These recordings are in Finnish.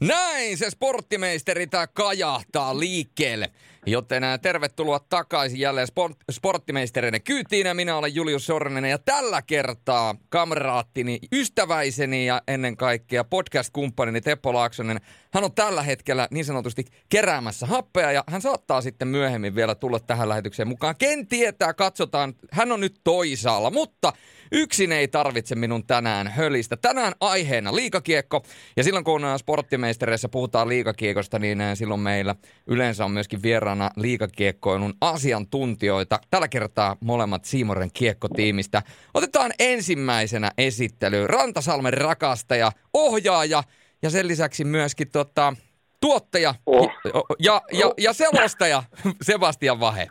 Näin se sporttimeisteri tää kajahtaa liikkeelle. Joten tervetuloa takaisin jälleen sport, sporttimeistereiden kyytiin. Minä olen Julius Sornen ja tällä kertaa kameraattini, ystäväiseni ja ennen kaikkea podcast-kumppanini Teppo Laaksonen. Hän on tällä hetkellä niin sanotusti keräämässä happea ja hän saattaa sitten myöhemmin vielä tulla tähän lähetykseen mukaan. Ken tietää, katsotaan. Hän on nyt toisaalla, mutta yksin ei tarvitse minun tänään hölistä. Tänään aiheena liikakiekko ja silloin kun sporttimeistereissä puhutaan liikakiekosta, niin silloin meillä yleensä on myöskin vieraan mukana liikakiekkoilun asiantuntijoita. Tällä kertaa molemmat Siimoren kiekkotiimistä. Otetaan ensimmäisenä esittely Rantasalmen rakastaja, ohjaaja ja sen lisäksi myöskin tota, tuottaja oh. ja, ja, ja selostaja Sebastian Vahe.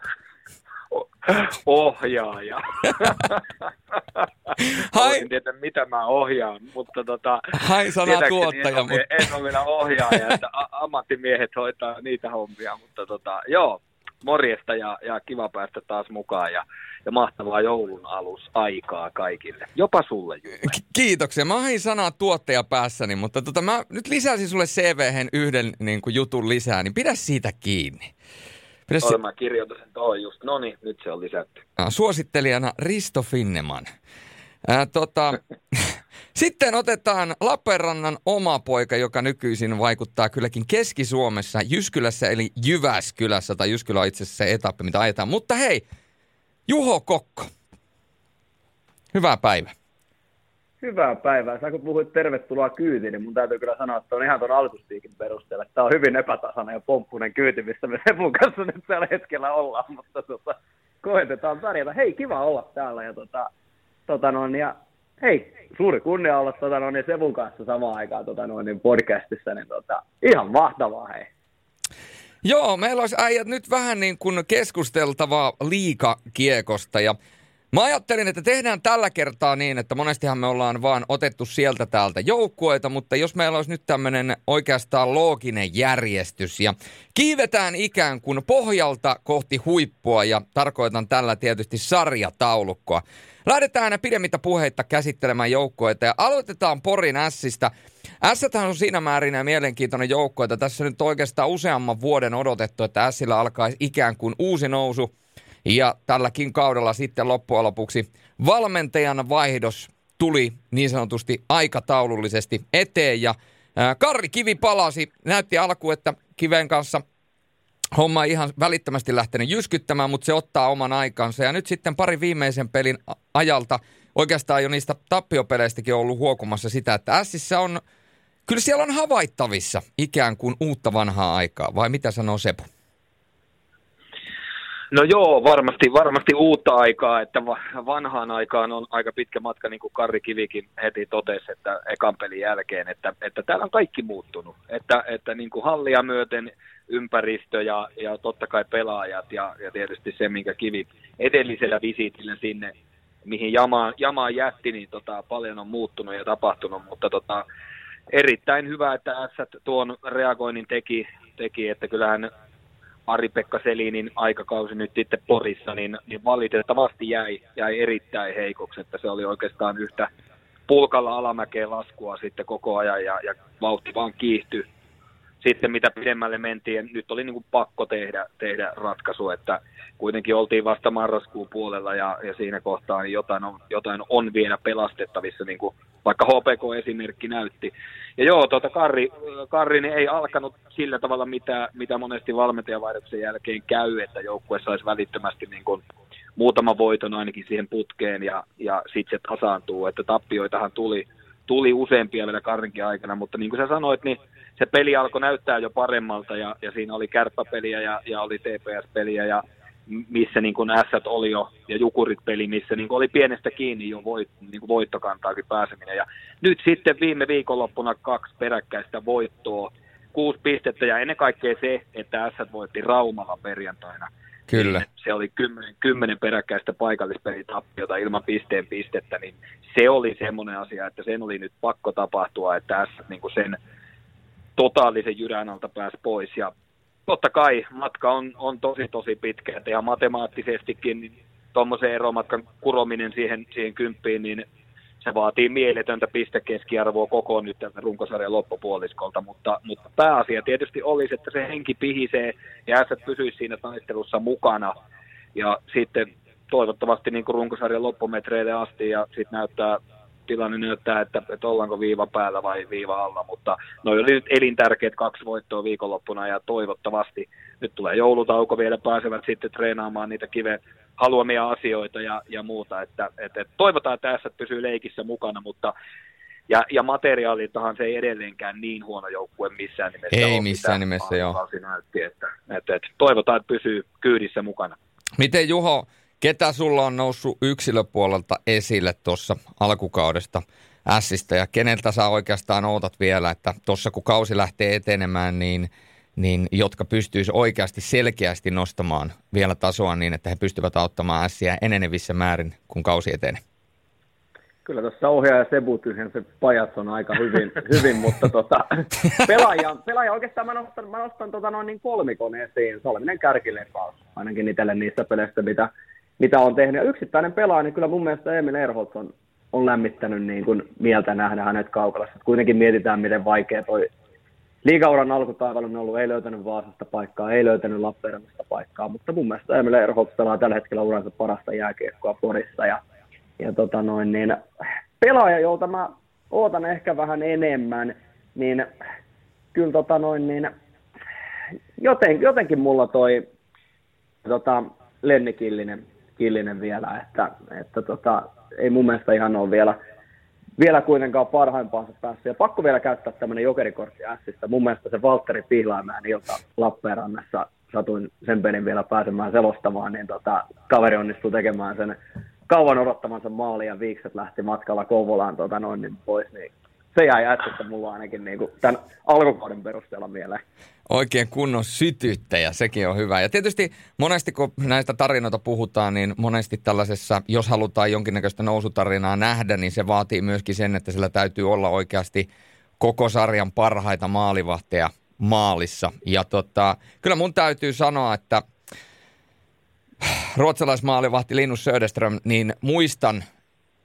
Ohjaaja. Hai. En tiedä, mitä mä ohjaan, mutta tota... Hai sana tuottaja. En, mutta... en ole vielä ohjaaja, että ammattimiehet hoitaa niitä hommia, mutta tota, joo, morjesta ja, ja kiva päästä taas mukaan ja, ja mahtavaa joulun alus aikaa kaikille. Jopa sulle, K- Kiitoksia. Mä hain sanaa tuottaja päässäni, mutta tota, mä nyt lisäsin sulle cv yhden niin kuin, jutun lisää, niin pidä siitä kiinni. Pidä si- mä kirjoitin sen tuohon just. No niin, nyt se on lisätty. Suosittelijana Risto Finneman. Ää, tota, sitten otetaan Lappeenrannan oma poika, joka nykyisin vaikuttaa kylläkin Keski-Suomessa, Jyskylässä eli Jyväskylässä, tai Jyskylä on itse asiassa se etappi, mitä ajetaan. Mutta hei, Juho Kokko, hyvää päivää. Hyvää päivää. Sä kun puhuit tervetuloa kyytiin, niin mun täytyy kyllä sanoa, että on ihan tuon alkustiikin perusteella. Tämä on hyvin epätasainen ja pomppunen kyyti, missä me Sepun kanssa nyt tällä hetkellä ollaan, mutta tota, koetetaan pärjätä. Hei, kiva olla täällä ja tota, tota noin, ja hei, suuri kunnia olla tota noin, niin Sevun kanssa samaan aikaan tota noin, niin podcastissa, niin tota, ihan mahtavaa hei. Joo, meillä olisi äijät nyt vähän niin kuin keskusteltavaa liikakiekosta ja Mä ajattelin, että tehdään tällä kertaa niin, että monestihan me ollaan vaan otettu sieltä täältä joukkueita, mutta jos meillä olisi nyt tämmöinen oikeastaan looginen järjestys ja kiivetään ikään kuin pohjalta kohti huippua ja tarkoitan tällä tietysti sarjataulukkoa. Lähdetään pidemmittä puheitta käsittelemään joukkueita ja aloitetaan Porin Ässistä. Ässäthän on siinä määrin mielenkiintoinen joukko, että tässä nyt oikeastaan useamman vuoden odotettu, että Ässillä alkaisi ikään kuin uusi nousu – ja tälläkin kaudella sitten loppujen lopuksi valmentajan vaihdos tuli niin sanotusti aikataulullisesti eteen ja Karri Kivi palasi, näytti alku, että Kiven kanssa homma ei ihan välittömästi lähtenyt jyskyttämään, mutta se ottaa oman aikansa. Ja nyt sitten pari viimeisen pelin ajalta, oikeastaan jo niistä tappiopeleistäkin on ollut huokumassa sitä, että Sissä on, kyllä siellä on havaittavissa ikään kuin uutta vanhaa aikaa, vai mitä sanoo Sepu? No joo, varmasti, varmasti uutta aikaa, että vanhaan aikaan on aika pitkä matka, niin kuin Karri Kivikin heti totesi, että ekan pelin jälkeen, että, että täällä on kaikki muuttunut, että, että niin kuin hallia myöten ympäristö ja, ja totta kai pelaajat ja, ja tietysti se, minkä Kivi edellisellä visitillä sinne, mihin Jamaan, Jamaan jätti, niin tota, paljon on muuttunut ja tapahtunut, mutta tota, erittäin hyvä, että Ässät tuon reagoinnin teki, teki että kyllähän Ari-Pekka Selinin aikakausi nyt sitten Porissa, niin, niin valitettavasti jäi, jäi erittäin heikoksi, että se oli oikeastaan yhtä pulkalla alamäkeen laskua sitten koko ajan ja, ja vauhti vaan kiihtyi. Sitten mitä pidemmälle mentiin, nyt oli niin kuin pakko tehdä, tehdä ratkaisu, että kuitenkin oltiin vasta marraskuun puolella ja, ja siinä kohtaa niin jotain, on, jotain on vielä pelastettavissa, niin kuin vaikka HPK-esimerkki näytti. Ja joo, tuota Karri, Karri niin ei alkanut sillä tavalla, mitä, mitä monesti valmentajavaihdoksen jälkeen käy, että joukkue saisi välittömästi niin kuin muutama voiton ainakin siihen putkeen ja, ja sitten se tasaantuu, että tappioitahan tuli, tuli useampia vielä Karrinkin aikana, mutta niin kuin sä sanoit, niin se peli alkoi näyttää jo paremmalta ja, ja siinä oli kärppäpeliä ja, ja oli TPS-peliä ja missä niin kuin Ässät oli jo, ja Jukurit peli, missä niin kuin oli pienestä kiinni jo voit, niin kuin voittokantaakin pääseminen. Ja nyt sitten viime viikonloppuna kaksi peräkkäistä voittoa, kuusi pistettä, ja ennen kaikkea se, että Ässät voitti Raumalla perjantaina. Kyllä. Niin se oli kymmenen, kymmenen peräkkäistä paikallispelitappiota ilman pisteen pistettä, niin se oli semmoinen asia, että sen oli nyt pakko tapahtua, että Ässät niin sen totaalisen jyrän alta pääsi pois. Ja totta kai matka on, on tosi tosi pitkä, että ja matemaattisestikin niin tuommoisen eromatkan kurominen siihen, siihen kymppiin, niin se vaatii mieletöntä pistekeskiarvoa koko nyt tältä runkosarjan loppupuoliskolta, mutta, mutta pääasia tietysti olisi, että se henki pihisee ja ässät pysyisi siinä taistelussa mukana. Ja sitten toivottavasti niin kuin runkosarjan loppumetreille asti ja sitten näyttää tilanne näyttää, että, että ollaanko viiva päällä vai viiva alla, mutta ne oli nyt elintärkeät kaksi voittoa viikonloppuna ja toivottavasti nyt tulee joulutauko vielä pääsevät sitten treenaamaan niitä kive haluamia asioita ja, ja muuta, että, että, että toivotaan, että tässä pysyy leikissä mukana, mutta ja, ja materiaaliltahan se ei edelleenkään niin huono joukkue missään nimessä Ei ole, missään nimessä, joo. Näytti, että, että, että toivotaan, että pysyy kyydissä mukana. Miten Juho, Ketä sulla on noussut yksilöpuolelta esille tuossa alkukaudesta Ässistä ja keneltä sä oikeastaan ootat vielä, että tuossa kun kausi lähtee etenemään, niin, niin jotka pystyisi oikeasti selkeästi nostamaan vielä tasoa niin, että he pystyvät auttamaan Ässiä enenevissä määrin, kun kausi etenee? Kyllä tuossa ohjaaja Sebu se pajat on aika hyvin, hyvin mutta tota, pelaaja, pelaaja, oikeastaan mä nostan, mä nostan tota noin niin kolmikon esiin. Salminen kärkilepaus, ainakin itselle niistä peleistä, mitä, mitä on tehnyt. Ja yksittäinen pelaaja, niin kyllä mun mielestä Emil Erholz on, on lämmittänyt niin kuin mieltä nähdä hänet kaukalassa. Kuitenkin mietitään, miten vaikea toi liigauran alkutaivalla on ollut. Ei löytänyt Vaasasta paikkaa, ei löytänyt Lappeenrannasta paikkaa, mutta mun mielestä Emil Erholz pelaa tällä hetkellä uransa parasta jääkiekkoa Porissa. Ja, ja tota noin, niin pelaaja, jolta mä ootan ehkä vähän enemmän, niin kyllä tota noin, niin joten, jotenkin mulla toi tota, Lenni Killinen Killinen vielä, että, että tota, ei mun mielestä ihan ole vielä, vielä kuitenkaan parhaimpaansa päässyt. Ja pakko vielä käyttää tämmöinen jokerikortti Sistä. Mun mielestä se Valtteri Pihlaimään ilta Lappeenrannassa satuin sen pelin vielä pääsemään selostamaan, niin tota, kaveri onnistui tekemään sen kauan odottamansa maali ja viikset lähti matkalla Kouvolaan tota noin niin pois, niin se jäi äskestä mulla ainakin niin kuin tämän alkukauden perusteella mieleen. Oikein kunnon sytyttäjä, sekin on hyvä. Ja tietysti monesti kun näistä tarinoita puhutaan, niin monesti tällaisessa, jos halutaan jonkinnäköistä nousutarinaa nähdä, niin se vaatii myöskin sen, että sillä täytyy olla oikeasti koko sarjan parhaita maalivahteja maalissa. Ja tota, kyllä mun täytyy sanoa, että ruotsalaismaalivahti Linus Söderström, niin muistan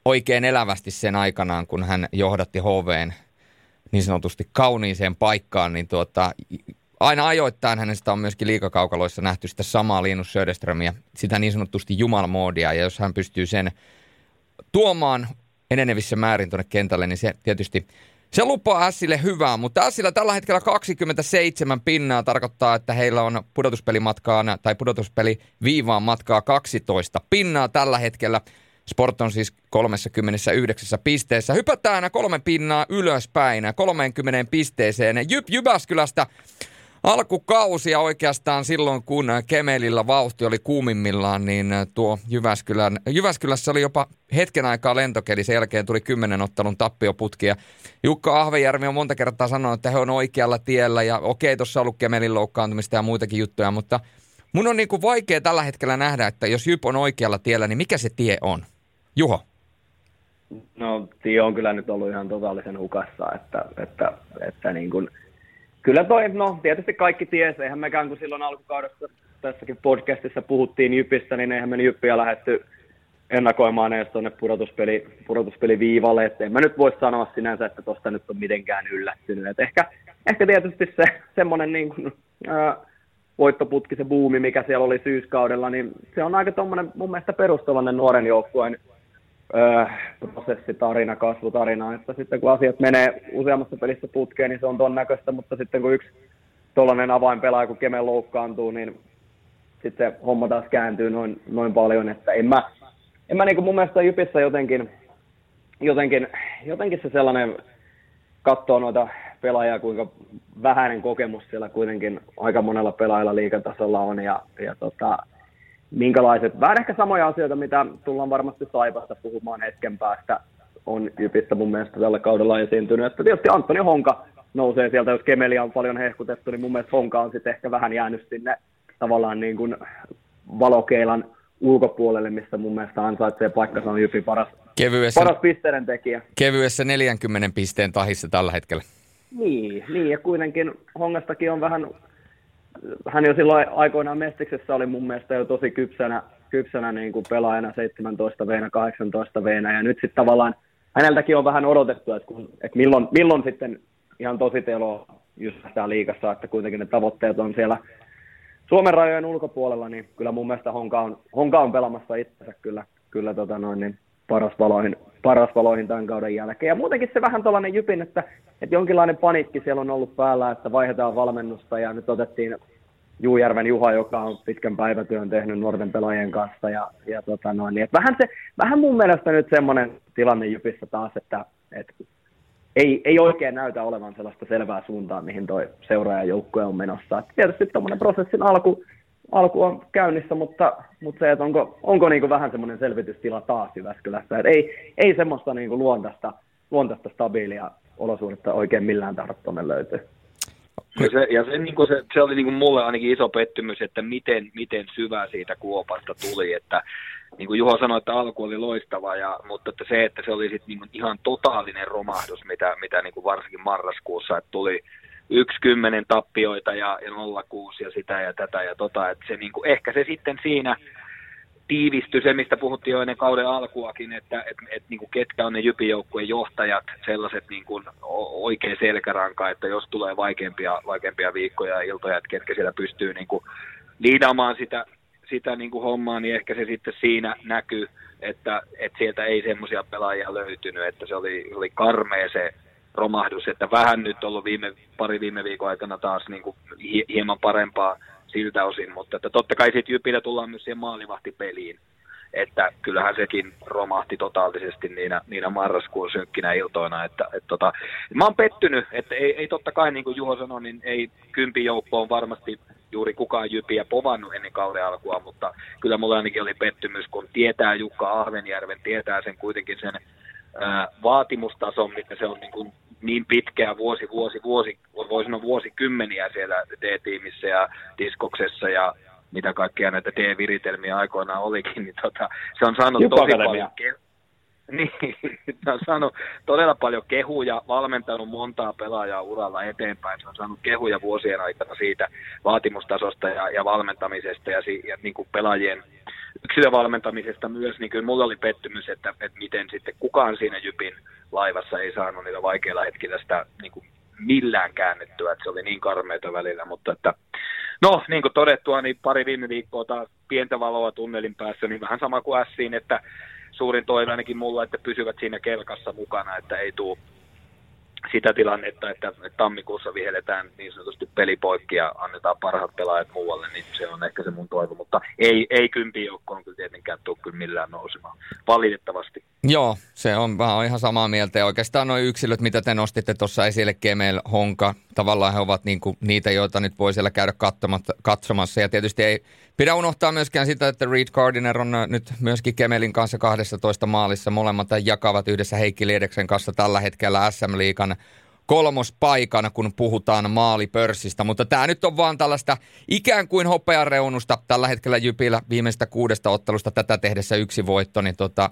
oikein elävästi sen aikanaan, kun hän johdatti HVn niin sanotusti kauniiseen paikkaan, niin tuota, aina ajoittain hänestä on myöskin liikakaukaloissa nähty sitä samaa Linus Söderströmiä, sitä niin sanotusti jumalmoodia, ja jos hän pystyy sen tuomaan enenevissä määrin tuonne kentälle, niin se tietysti se lupaa Ässille hyvää, mutta Ässillä tällä hetkellä 27 pinnaa tarkoittaa, että heillä on pudotuspelimatkaan tai pudotuspeli viivaan matkaa 12 pinnaa tällä hetkellä. Sport on siis 39 pisteessä. Hypätään kolme pinnaa ylöspäin 30 pisteeseen. Jyp Jyväskylästä alkukausia oikeastaan silloin, kun Kemelillä vauhti oli kuumimmillaan, niin tuo Jyväskylän, Jyväskylässä oli jopa hetken aikaa lentokeli. Sen jälkeen tuli kymmenen ottelun tappioputki. Ja Jukka Ahvejärvi on monta kertaa sanonut, että he on oikealla tiellä. Ja okei, tuossa on ollut Kemelin loukkaantumista ja muitakin juttuja, mutta mun on niin kuin vaikea tällä hetkellä nähdä, että jos Jyp on oikealla tiellä, niin mikä se tie on? Juho. No, tie on kyllä nyt ollut ihan totaalisen hukassa, että, että, että niin kuin, kyllä toi, no tietysti kaikki ties, eihän mekään kun silloin alkukaudessa tässäkin podcastissa puhuttiin Jypistä, niin eihän me Jyppiä lähetty ennakoimaan edes tuonne pudotuspeli, pudotuspeliviivalle, että en mä nyt voi sanoa sinänsä, että tuosta nyt on mitenkään yllättynyt. Et ehkä, ehkä tietysti se semmoinen niin kuin, ää, voittoputki, se buumi, mikä siellä oli syyskaudella, niin se on aika tuommoinen mun mielestä perustavainen nuoren joukkueen öö, prosessitarina, kasvutarina, että sitten kun asiat menee useammassa pelissä putkeen, niin se on tuon näköistä, mutta sitten kun yksi tuollainen avainpelaaja, kun Keme loukkaantuu, niin sitten homma taas kääntyy noin, noin paljon, että en mä, en mä niin mun mielestä Jypissä jotenkin, jotenkin, jotenkin se sellainen katsoo noita pelaajia, kuinka vähäinen kokemus siellä kuitenkin aika monella pelaajalla liikatasolla on. Ja, ja tota, minkälaiset, vähän ehkä samoja asioita, mitä tullaan varmasti Saipasta puhumaan hetken päästä, on Jypistä mun mielestä tällä kaudella esiintynyt. Että tietysti Antoni Honka nousee sieltä, jos Kemelia on paljon hehkutettu, niin mun mielestä Honka on sitten ehkä vähän jäänyt sinne tavallaan niin kuin valokeilan ulkopuolelle, missä mun mielestä ansaitsee paikkansa on Jypi paras, kevyessä, paras pisteiden tekijä. Kevyessä 40 pisteen tahissa tällä hetkellä. Niin, niin ja kuitenkin Hongastakin on vähän hän jo silloin aikoinaan Mestiksessä oli mun mielestä jo tosi kypsänä, kypsänä niin kuin pelaajana 17 veenä, 18 veenä. Ja nyt sitten tavallaan häneltäkin on vähän odotettu, että, kun, että milloin, milloin sitten ihan tositelo just tämä liikassa, että kuitenkin ne tavoitteet on siellä Suomen rajojen ulkopuolella, niin kyllä mun mielestä Honka on, Honka on pelamassa itsensä kyllä, kyllä tota noin, niin paras valoihin, paras valoihin tämän kauden jälkeen. Ja muutenkin se vähän tällainen jypin, että, että jonkinlainen panikki siellä on ollut päällä, että vaihdetaan valmennusta ja nyt otettiin Juujärven Juha, joka on pitkän päivätyön tehnyt nuorten pelaajien kanssa. Ja, ja tota noin, niin, vähän, se, vähän mun mielestä nyt semmoinen tilanne Jypissä taas, että, että ei, ei oikein näytä olevan sellaista selvää suuntaa, mihin toi seuraajajoukkue on menossa. Et tietysti tuommoinen prosessin alku, alku on käynnissä, mutta, mutta se, että onko, onko niin kuin vähän semmoinen selvitystila taas Jyväskylässä. Et ei, ei semmoista niin kuin luontaista, luontaista stabiilia olosuhdetta oikein millään tuonne löytyy. Ja se, ja se, niin se, se oli niin kuin mulle ainakin iso pettymys, että miten, miten syvä siitä kuopasta tuli, että niin kuin Juho sanoi, että alku oli loistava, ja, mutta että se, että se oli sit niin ihan totaalinen romahdus, mitä, mitä niin kuin varsinkin marraskuussa, että tuli yksi kymmenen tappioita ja, ja 06 ja sitä ja tätä ja tota, että se niin kuin, ehkä se sitten siinä tiivistyi se, mistä puhuttiin jo ennen kauden alkuakin, että et, et, niin kuin ketkä on ne jypijoukkueen johtajat, sellaiset niin kuin oikein selkäranka, että jos tulee vaikeampia, vaikeampia viikkoja ja iltoja, että ketkä siellä pystyy niin kuin liidaamaan sitä, sitä niin kuin hommaa, niin ehkä se sitten siinä näkyy, että, että sieltä ei semmoisia pelaajia löytynyt, että se oli, oli karmea se romahdus, että vähän nyt ollut viime, pari viime viikon aikana taas niin kuin hieman parempaa siltä osin, mutta että totta kai sitten Jypillä tullaan myös siihen maalivahtipeliin, että kyllähän sekin romahti totaalisesti niinä, niinä marraskuun synkkinä iltoina. Että, että tota, mä oon pettynyt, että ei, ei totta kai niin kuin Juho sanoi, niin ei kympi joukko on varmasti juuri kukaan Jypiä povannut ennen kauden alkua, mutta kyllä mulla ainakin oli pettymys, kun tietää Jukka Ahvenjärven, tietää sen kuitenkin sen ää, vaatimustason, mitä se on niin kuin niin pitkään, vuosi, vuosi, vuosi, voi sanoa vuosikymmeniä siellä D-tiimissä ja diskoksessa ja mitä kaikkia näitä D-viritelmiä aikoinaan olikin, niin tota, se on saanut Jupa tosi paljon, ke- niin, se on saanut todella paljon kehuja, valmentanut montaa pelaajaa uralla eteenpäin. Se on saanut kehuja vuosien aikana siitä vaatimustasosta ja, ja valmentamisesta ja, si, ja niin kuin pelaajien yksilövalmentamisesta myös, niin kyllä mulla oli pettymys, että, että miten sitten kukaan siinä Jypin laivassa ei saanut niillä vaikeilla hetkillä sitä niin kuin millään käännettyä, että se oli niin karmeita välillä, mutta että no niin kuin todettua, niin pari viime viikkoa taas pientä valoa tunnelin päässä, niin vähän sama kuin Ässiin, että suurin toive ainakin mulla, että pysyvät siinä kelkassa mukana, että ei tule sitä tilannetta, että tammikuussa viheletään niin sanotusti pelipoikki ja annetaan parhaat pelaajat muualle, niin se on ehkä se mun toivo, mutta ei, ei kympi joukkoon kyllä tietenkään tule kyllä millään nousemaan, valitettavasti. Joo, se on vähän ihan samaa mieltä. Ja oikeastaan nuo yksilöt, mitä te nostitte tuossa esille, Kemel, Honka, tavallaan he ovat niinku niitä, joita nyt voi siellä käydä katsomassa. Ja tietysti ei pidä unohtaa myöskään sitä, että Reed Gardiner on nyt myöskin Kemelin kanssa 12 maalissa, molemmat jakavat yhdessä Heikki Liedeksen kanssa tällä hetkellä SM-liikan kolmospaikan, kun puhutaan maalipörssistä. Mutta tämä nyt on vaan tällaista ikään kuin hopeareunusta. Tällä hetkellä Jypillä viimeistä kuudesta ottelusta tätä tehdessä yksi voitto, niin tota,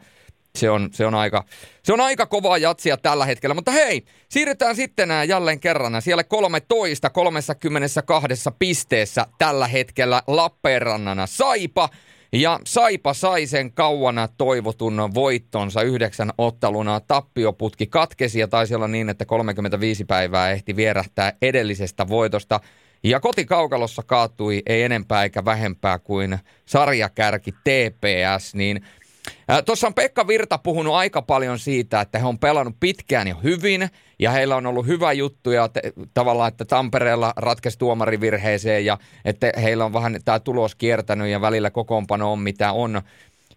se on, se on, aika, se on aika kovaa jatsia tällä hetkellä. Mutta hei, siirrytään sitten jälleen kerran. Siellä 13, 32 pisteessä tällä hetkellä Lappeenrannana Saipa. Ja Saipa sai sen kauana toivotun voittonsa yhdeksän otteluna. Tappioputki katkesi ja taisi olla niin, että 35 päivää ehti vierähtää edellisestä voitosta. Ja kotikaukalossa kaatui ei enempää eikä vähempää kuin sarjakärki TPS, niin – Tuossa on Pekka Virta puhunut aika paljon siitä, että he on pelannut pitkään ja hyvin ja heillä on ollut hyvä juttu ja te, tavallaan, että Tampereella ratkesi tuomarivirheeseen ja että heillä on vähän tämä tulos kiertänyt ja välillä kokoonpano on mitä on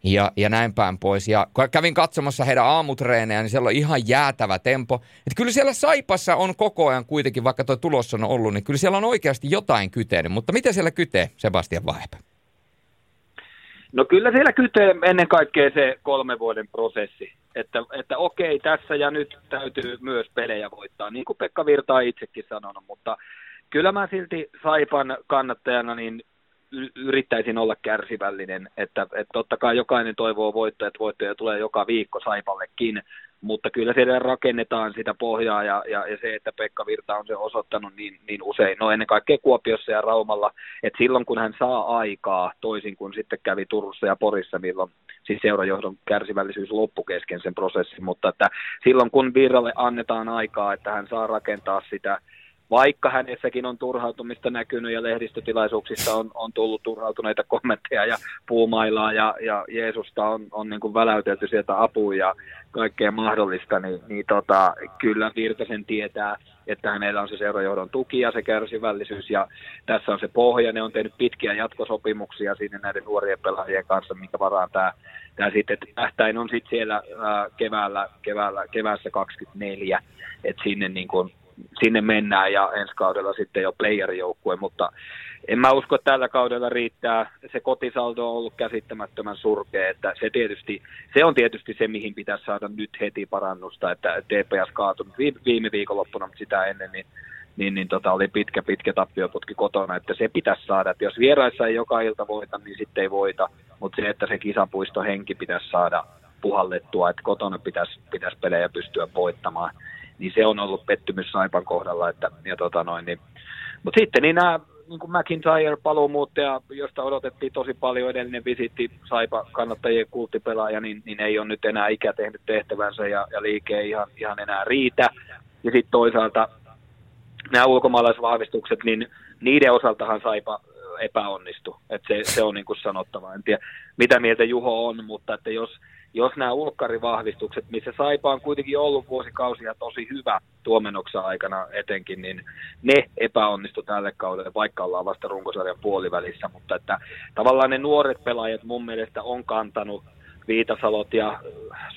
ja, ja näin päin pois. Ja kävin katsomassa heidän aamutreenejä, niin siellä on ihan jäätävä tempo. Että kyllä siellä Saipassa on koko ajan kuitenkin, vaikka tuo tulos on ollut, niin kyllä siellä on oikeasti jotain kytenyt. Mutta miten siellä kytee, Sebastian Vahepe? No kyllä siellä kytee ennen kaikkea se kolme vuoden prosessi, että, että okei, tässä ja nyt täytyy myös pelejä voittaa, niin kuin Pekka Virta on itsekin sanonut, mutta kyllä mä silti Saipan kannattajana niin yrittäisin olla kärsivällinen, että, että totta kai jokainen toivoo voittoja, että voittoja tulee joka viikko Saipallekin, mutta kyllä siellä rakennetaan sitä pohjaa ja, ja, ja se, että Pekka Virta on se osoittanut niin, niin usein, no ennen kaikkea Kuopiossa ja Raumalla, että silloin kun hän saa aikaa, toisin kuin sitten kävi Turussa ja Porissa, milloin siis seurajohdon kärsivällisyys loppu kesken sen prosessin, mutta että silloin kun Virralle annetaan aikaa, että hän saa rakentaa sitä vaikka hänessäkin on turhautumista näkynyt ja lehdistötilaisuuksissa on, on tullut turhautuneita kommentteja ja puumailaa ja, ja Jeesusta on, on niin kuin väläytelty sieltä apua ja kaikkea mahdollista, niin, niin tota, kyllä Virtasen tietää, että hänellä on se seurajohdon tuki ja se kärsivällisyys ja tässä on se pohja. Ne on tehnyt pitkiä jatkosopimuksia sinne näiden nuorien pelaajien kanssa, minkä varaan tämä, tämä sitten, tähtäin on sitten siellä ää, keväällä, keväällä, keväässä 24, että sinne niin kuin sinne mennään ja ensi kaudella sitten jo playerijoukkue, mutta en mä usko, että tällä kaudella riittää. Se kotisaldo on ollut käsittämättömän surkea, että se, tietysti, se on tietysti se, mihin pitäisi saada nyt heti parannusta, että TPS kaatunut viime viikonloppuna, mutta sitä ennen, niin niin, niin tota, oli pitkä, pitkä tappioputki kotona, että se pitäisi saada, että jos vieraissa ei joka ilta voita, niin sitten ei voita, mutta se, että se kisapuisto henki pitäisi saada puhallettua, että kotona pitäisi, pitäisi pelejä pystyä voittamaan niin se on ollut pettymys Saipan kohdalla. Että, ja tota noin, niin. Mutta sitten niin nämä niin kuin McIntyre paluumuuttaja, josta odotettiin tosi paljon edellinen visitti Saipa kannattajien kulttipelaaja, niin, niin ei ole nyt enää ikä tehnyt tehtävänsä ja, ja liike ei ihan, ihan enää riitä. Ja sitten toisaalta nämä ulkomaalaisvahvistukset, niin niiden osaltahan Saipa epäonnistu. Et se, se on niin kuin sanottava. En tiedä, mitä mieltä Juho on, mutta että jos, jos nämä ulkkarivahvistukset, missä Saipa on kuitenkin ollut vuosikausia tosi hyvä tuomenoksen aikana etenkin, niin ne epäonnistu tälle kaudelle, vaikka ollaan vasta runkosarjan puolivälissä, mutta että tavallaan ne nuoret pelaajat mun mielestä on kantanut Viitasalot ja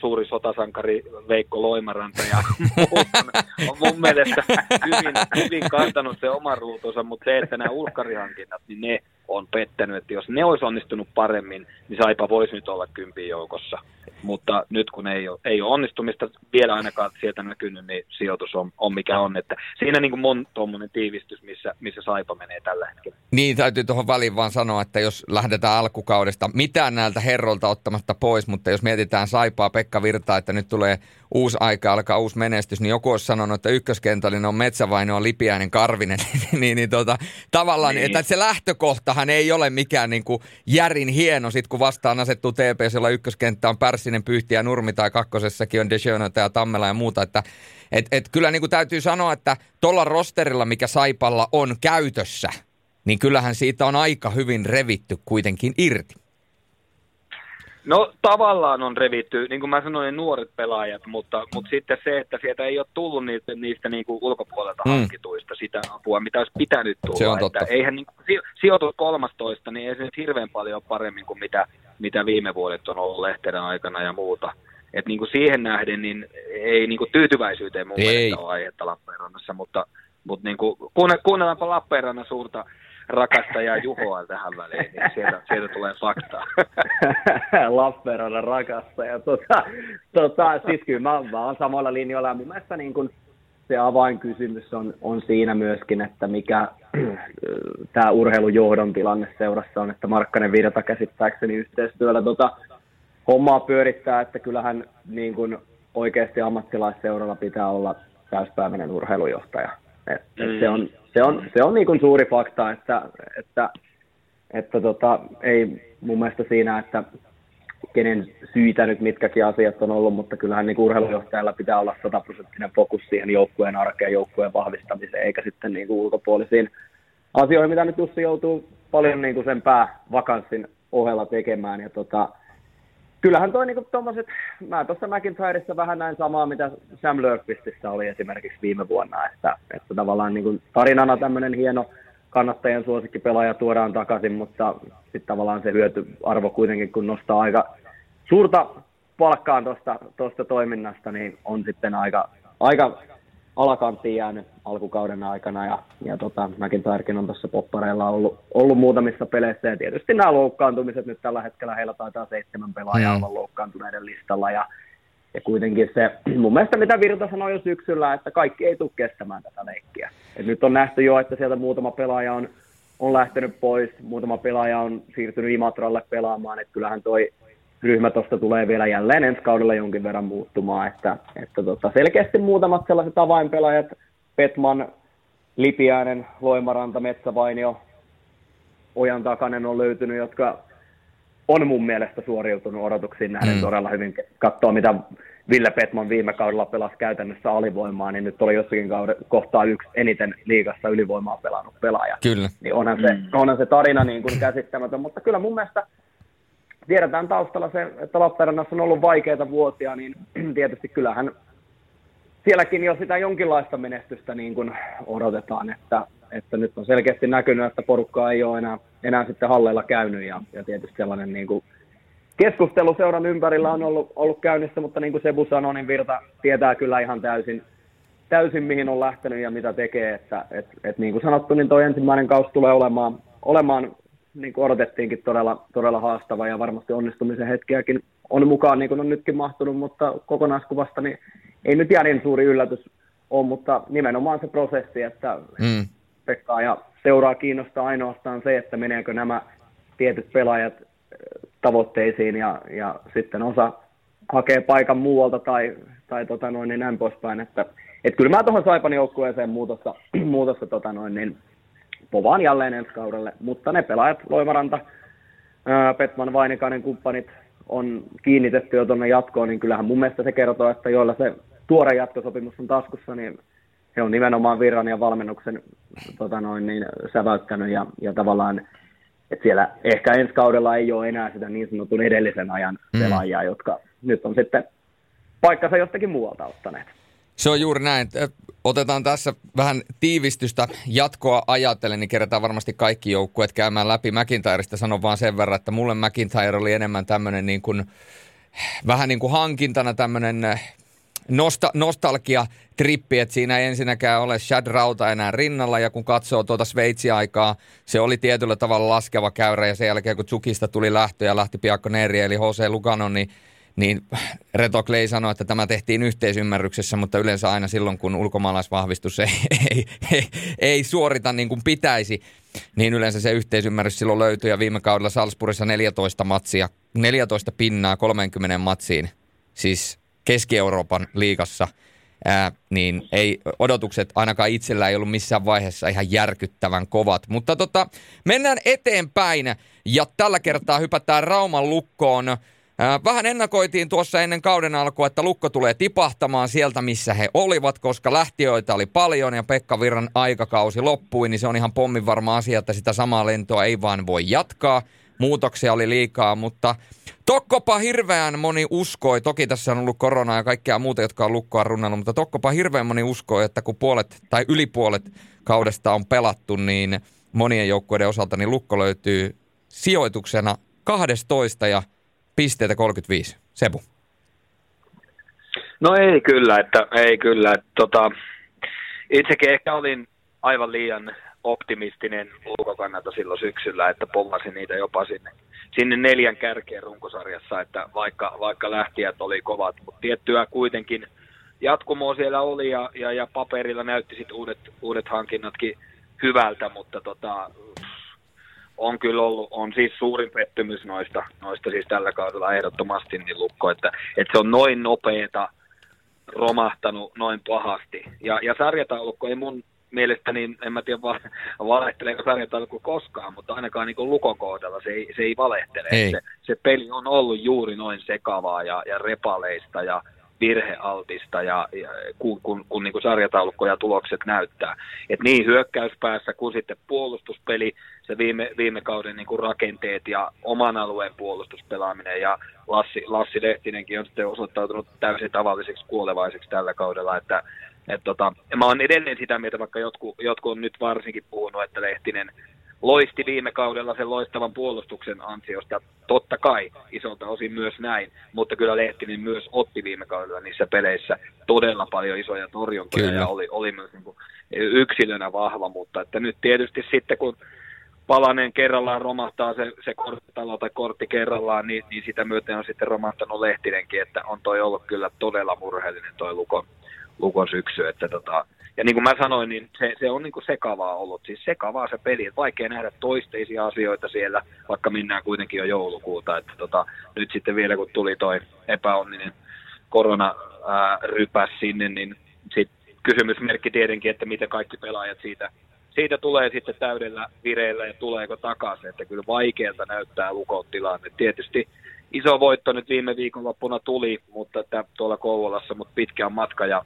suuri sotasankari Veikko Loimaranta ja on mun mielestä hyvin, hyvin kantanut se oman ruutunsa, mutta se, että nämä ulkkarihankinnat, niin ne on pettänyt, että jos ne olisi onnistunut paremmin, niin Saipa voisi nyt olla kympin joukossa. Mutta nyt kun ei ole, ei ole onnistumista vielä ainakaan sieltä näkynyt, niin sijoitus on, on mikä on. Että siinä niin kuin mun tuommoinen tiivistys, missä, missä Saipa menee tällä hetkellä. Niin, täytyy tuohon väliin vaan sanoa, että jos lähdetään alkukaudesta mitään näiltä herrolta ottamasta pois, mutta jos mietitään Saipaa Pekka Virtaa, että nyt tulee uusi aika, alkaa uusi menestys, niin joku olisi sanonut, että ykköskentällinen on Metsävaino, on Lipiäinen, Karvinen, niin, niin tota, tavallaan, niin. että se lähtökohtahan ei ole mikään niin kuin järin hieno, sit kun vastaan asettuu TPS, jolla ykköskenttä on Pärssinen, Pyyhti ja Nurmi, tai kakkosessakin on Deschonota ja Tammela ja muuta, että et, et kyllä niin kuin täytyy sanoa, että tuolla rosterilla, mikä Saipalla on käytössä, niin kyllähän siitä on aika hyvin revitty kuitenkin irti. No tavallaan on revitty, niin kuin mä sanoin, nuoret pelaajat, mutta, mutta sitten se, että sieltä ei ole tullut niistä, niistä niin kuin ulkopuolelta mm. hankituista sitä apua, mitä olisi pitänyt tulla. Se on totta. Että eihän niin kuin, sijoitus kolmastoista, niin ei se nyt hirveän paljon paremmin kuin mitä, mitä viime vuodet on ollut Lehterän aikana ja muuta. Et niin kuin siihen nähden niin ei niin kuin tyytyväisyyteen mun ei. mielestä ole aihetta Lappeenrannassa, mutta, mutta niin kuin, kuunnellaanpa Lappeenrannan suurta rakastaja Juhoa tähän väliin, niin sieltä, sieltä tulee faktaa. Lappeenrannan rakastaja. Tota, tota, siis kyllä mä, olen samoilla linjoilla. Mun mielestä niin kun se avainkysymys on, on siinä myöskin, että mikä tämä urheilujohdon tilanne seurassa on, että Markkanen Virta käsittääkseni yhteistyöllä tota, hommaa pyörittää, että kyllähän niin kun oikeasti ammattilaisseuralla pitää olla täyspäiväinen urheilujohtaja. Et, et mm. Se on, se on, se on niin kuin suuri fakta, että, että, että tota, ei mun mielestä siinä, että kenen syitä nyt mitkäkin asiat on ollut, mutta kyllähän niin urheilujohtajalla pitää olla sataprosenttinen fokus siihen joukkueen arkeen, joukkueen vahvistamiseen, eikä sitten niin kuin ulkopuolisiin asioihin, mitä nyt Jussi joutuu paljon niin kuin sen päävakanssin ohella tekemään. Ja tota, kyllähän toi niinku tommoset, mä tuossa McIntyressa vähän näin samaa, mitä Sam Löfqvistissa oli esimerkiksi viime vuonna, että, että tavallaan niinku tarinana tämmöinen hieno kannattajien suosikkipelaaja tuodaan takaisin, mutta sitten tavallaan se hyötyarvo kuitenkin, kun nostaa aika suurta palkkaan tuosta toiminnasta, niin on sitten aika, aika alakanttiin jäänyt alkukauden aikana ja, ja tota, McIntyrkin on tuossa poppareilla ollut, ollut muutamissa peleissä ja tietysti nämä loukkaantumiset nyt tällä hetkellä heillä taitaa seitsemän pelaajaa mm. olla loukkaantuneiden listalla ja, ja kuitenkin se, mun mielestä mitä Virta sanoi jo syksyllä, että kaikki ei tule kestämään tätä leikkiä. Et nyt on nähty jo, että sieltä muutama pelaaja on, on lähtenyt pois, muutama pelaaja on siirtynyt Imatralle pelaamaan, että kyllähän toi ryhmä tuosta tulee vielä jälleen ensi kaudella jonkin verran muuttumaan, että, että tota, selkeästi muutamat sellaiset avainpelaajat, Petman, Lipiäinen, Loimaranta, Metsävainio, Ojan Takanen on löytynyt, jotka on mun mielestä suoriutunut odotuksiin nähden mm. todella hyvin. Katsoa, mitä Ville Petman viime kaudella pelasi käytännössä alivoimaa, niin nyt oli jossakin kauden, kohtaa yksi eniten liigassa ylivoimaa pelannut pelaaja. Kyllä. Niin onhan, se, mm. onhan se tarina niin kuin käsittämätön, mutta kyllä mun mielestä tiedetään taustalla se, että Lappeenrannassa on ollut vaikeita vuosia, niin tietysti kyllähän sielläkin jo sitä jonkinlaista menestystä niin kuin odotetaan, että, että nyt on selkeästi näkynyt, että porukkaa ei ole enää, enää sitten halleilla käynyt ja, ja tietysti sellainen niin kuin keskustelu seuran ympärillä on ollut, ollut käynnissä, mutta niin kuin Sebu sanoi, niin Virta tietää kyllä ihan täysin, täysin mihin on lähtenyt ja mitä tekee, että et, et niin kuin sanottu, niin tuo ensimmäinen kausi tulee olemaan, olemaan niin kuin odotettiinkin todella, todella haastava ja varmasti onnistumisen hetkiäkin on mukaan, niin kuin on nytkin mahtunut, mutta kokonaiskuvasta niin ei nyt niin suuri yllätys ole, mutta nimenomaan se prosessi, että mm. Pekkaa ja seuraa kiinnostaa ainoastaan se, että meneekö nämä tietyt pelaajat tavoitteisiin ja, ja sitten osa hakee paikan muualta tai, tai tota noin, niin näin poispäin. Että, et kyllä mä tuohon Saipan joukkueeseen muutosta, muutosta tota noin, niin povaan jälleen ensi kaudelle, mutta ne pelaajat, Loimaranta, Petman, Vainikainen, kumppanit on kiinnitetty jo tuonne jatkoon, niin kyllähän mun mielestä se kertoo, että joilla se tuore jatkosopimus on taskussa, niin he on nimenomaan virran ja valmennuksen tota noin, niin, säväyttänyt ja, ja tavallaan että siellä ehkä ensi kaudella ei ole enää sitä niin sanotun edellisen ajan mm. pelaajia, mm. jotka nyt on sitten paikkansa jostakin muualta ottaneet. Se on juuri näin. Otetaan tässä vähän tiivistystä jatkoa ajatellen, niin kerätään varmasti kaikki joukkueet käymään läpi McIntyresta. Sanon vaan sen verran, että mulle McIntyre oli enemmän tämmöinen niin kuin, vähän niin kuin hankintana tämmöinen nosta, nostalgia-trippi, että siinä ei ensinnäkään ole Shad Rauta enää rinnalla, ja kun katsoo tuota Sveitsi-aikaa, se oli tietyllä tavalla laskeva käyrä, ja sen jälkeen kun Tsukista tuli lähtö ja lähti Piakko Neri, eli Jose Lugano, niin niin Reto Clay sanoi, että tämä tehtiin yhteisymmärryksessä, mutta yleensä aina silloin, kun ulkomaalaisvahvistus ei, ei, ei, ei suorita niin kuin pitäisi, niin yleensä se yhteisymmärrys silloin löytyi. Ja viime kaudella Salzburgissa 14 matsia, 14 pinnaa 30 matsiin. Siis Keski-Euroopan liigassa, ää, niin ei, odotukset ainakaan itsellä ei ollut missään vaiheessa ihan järkyttävän kovat. Mutta tota, mennään eteenpäin ja tällä kertaa hypätään Rauman lukkoon. Vähän ennakoitiin tuossa ennen kauden alkua, että Lukko tulee tipahtamaan sieltä, missä he olivat, koska lähtiöitä oli paljon ja Pekka Virran aikakausi loppui, niin se on ihan pommin varma asia, että sitä samaa lentoa ei vaan voi jatkaa. Muutoksia oli liikaa, mutta Tokkopa hirveän moni uskoi, toki tässä on ollut korona ja kaikkea muuta, jotka on lukkoa runnannut, mutta tokkopa hirveän moni uskoi, että kun puolet tai yli puolet kaudesta on pelattu, niin monien joukkueiden osalta niin lukko löytyy sijoituksena 12 ja pisteitä 35. Sebu. No ei kyllä, että ei kyllä. Että, tota, itsekin ehkä olin aivan liian optimistinen ulkokannalta silloin syksyllä, että pomasin niitä jopa sinne, sinne neljän kärkeen runkosarjassa, että vaikka, vaikka lähtijät oli kovat, mutta tiettyä kuitenkin jatkumoa siellä oli ja, ja, ja paperilla näytti sitten uudet, uudet hankinnatkin hyvältä, mutta tota, on kyllä ollut, on siis suurin pettymys noista, noista siis tällä kaudella ehdottomasti niin lukko, että, että se on noin nopeeta romahtanut noin pahasti. Ja, ja sarjataulukko ei mun mielestäni, niin en mä tiedä va- valehteleeko sarjataulukko koskaan, mutta ainakaan niin Lukon kohdalla se ei, se ei valehtele. Ei. Se, se, peli on ollut juuri noin sekavaa ja, ja repaleista ja virhealtista ja, ja kun, kun, kun niin kuin sarjataulukko ja tulokset näyttää. Et niin hyökkäyspäässä kuin sitten puolustuspeli, se viime, viime kauden niin kuin rakenteet ja oman alueen puolustuspelaaminen ja Lassi, Lassi Lehtinenkin on sitten osoittautunut täysin tavalliseksi kuolevaiseksi tällä kaudella, että et tota, mä oon edelleen sitä mieltä, vaikka jotkut, jotkut on nyt varsinkin puhunut, että Lehtinen loisti viime kaudella sen loistavan puolustuksen ansiosta. Totta kai isolta osin myös näin, mutta kyllä Lehtinen myös otti viime kaudella niissä peleissä todella paljon isoja torjuntoja kyllä. ja oli, oli myös niin kuin yksilönä vahva, mutta että nyt tietysti sitten kun palanen kerrallaan romahtaa se, se korttitalo tai kortti kerrallaan, niin, niin sitä myöten on sitten romahtanut Lehtinenkin, että on toi ollut kyllä todella murheellinen toi Lukon, Lukon syksy, että tota, ja niin kuin mä sanoin, niin se, se on niin kuin sekavaa ollut. Siis sekavaa se peli. Että vaikea nähdä toisteisia asioita siellä, vaikka mennään kuitenkin jo joulukuuta. Että tota, nyt sitten vielä kun tuli toi epäonninen koronarypäs sinne, niin sit kysymysmerkki tietenkin, että miten kaikki pelaajat siitä, siitä tulee sitten täydellä vireellä ja tuleeko takaisin. Että kyllä vaikealta näyttää lukot tilanne. Tietysti iso voitto nyt viime viikonloppuna tuli, mutta että tuolla Kouvolassa, mutta pitkä on matka ja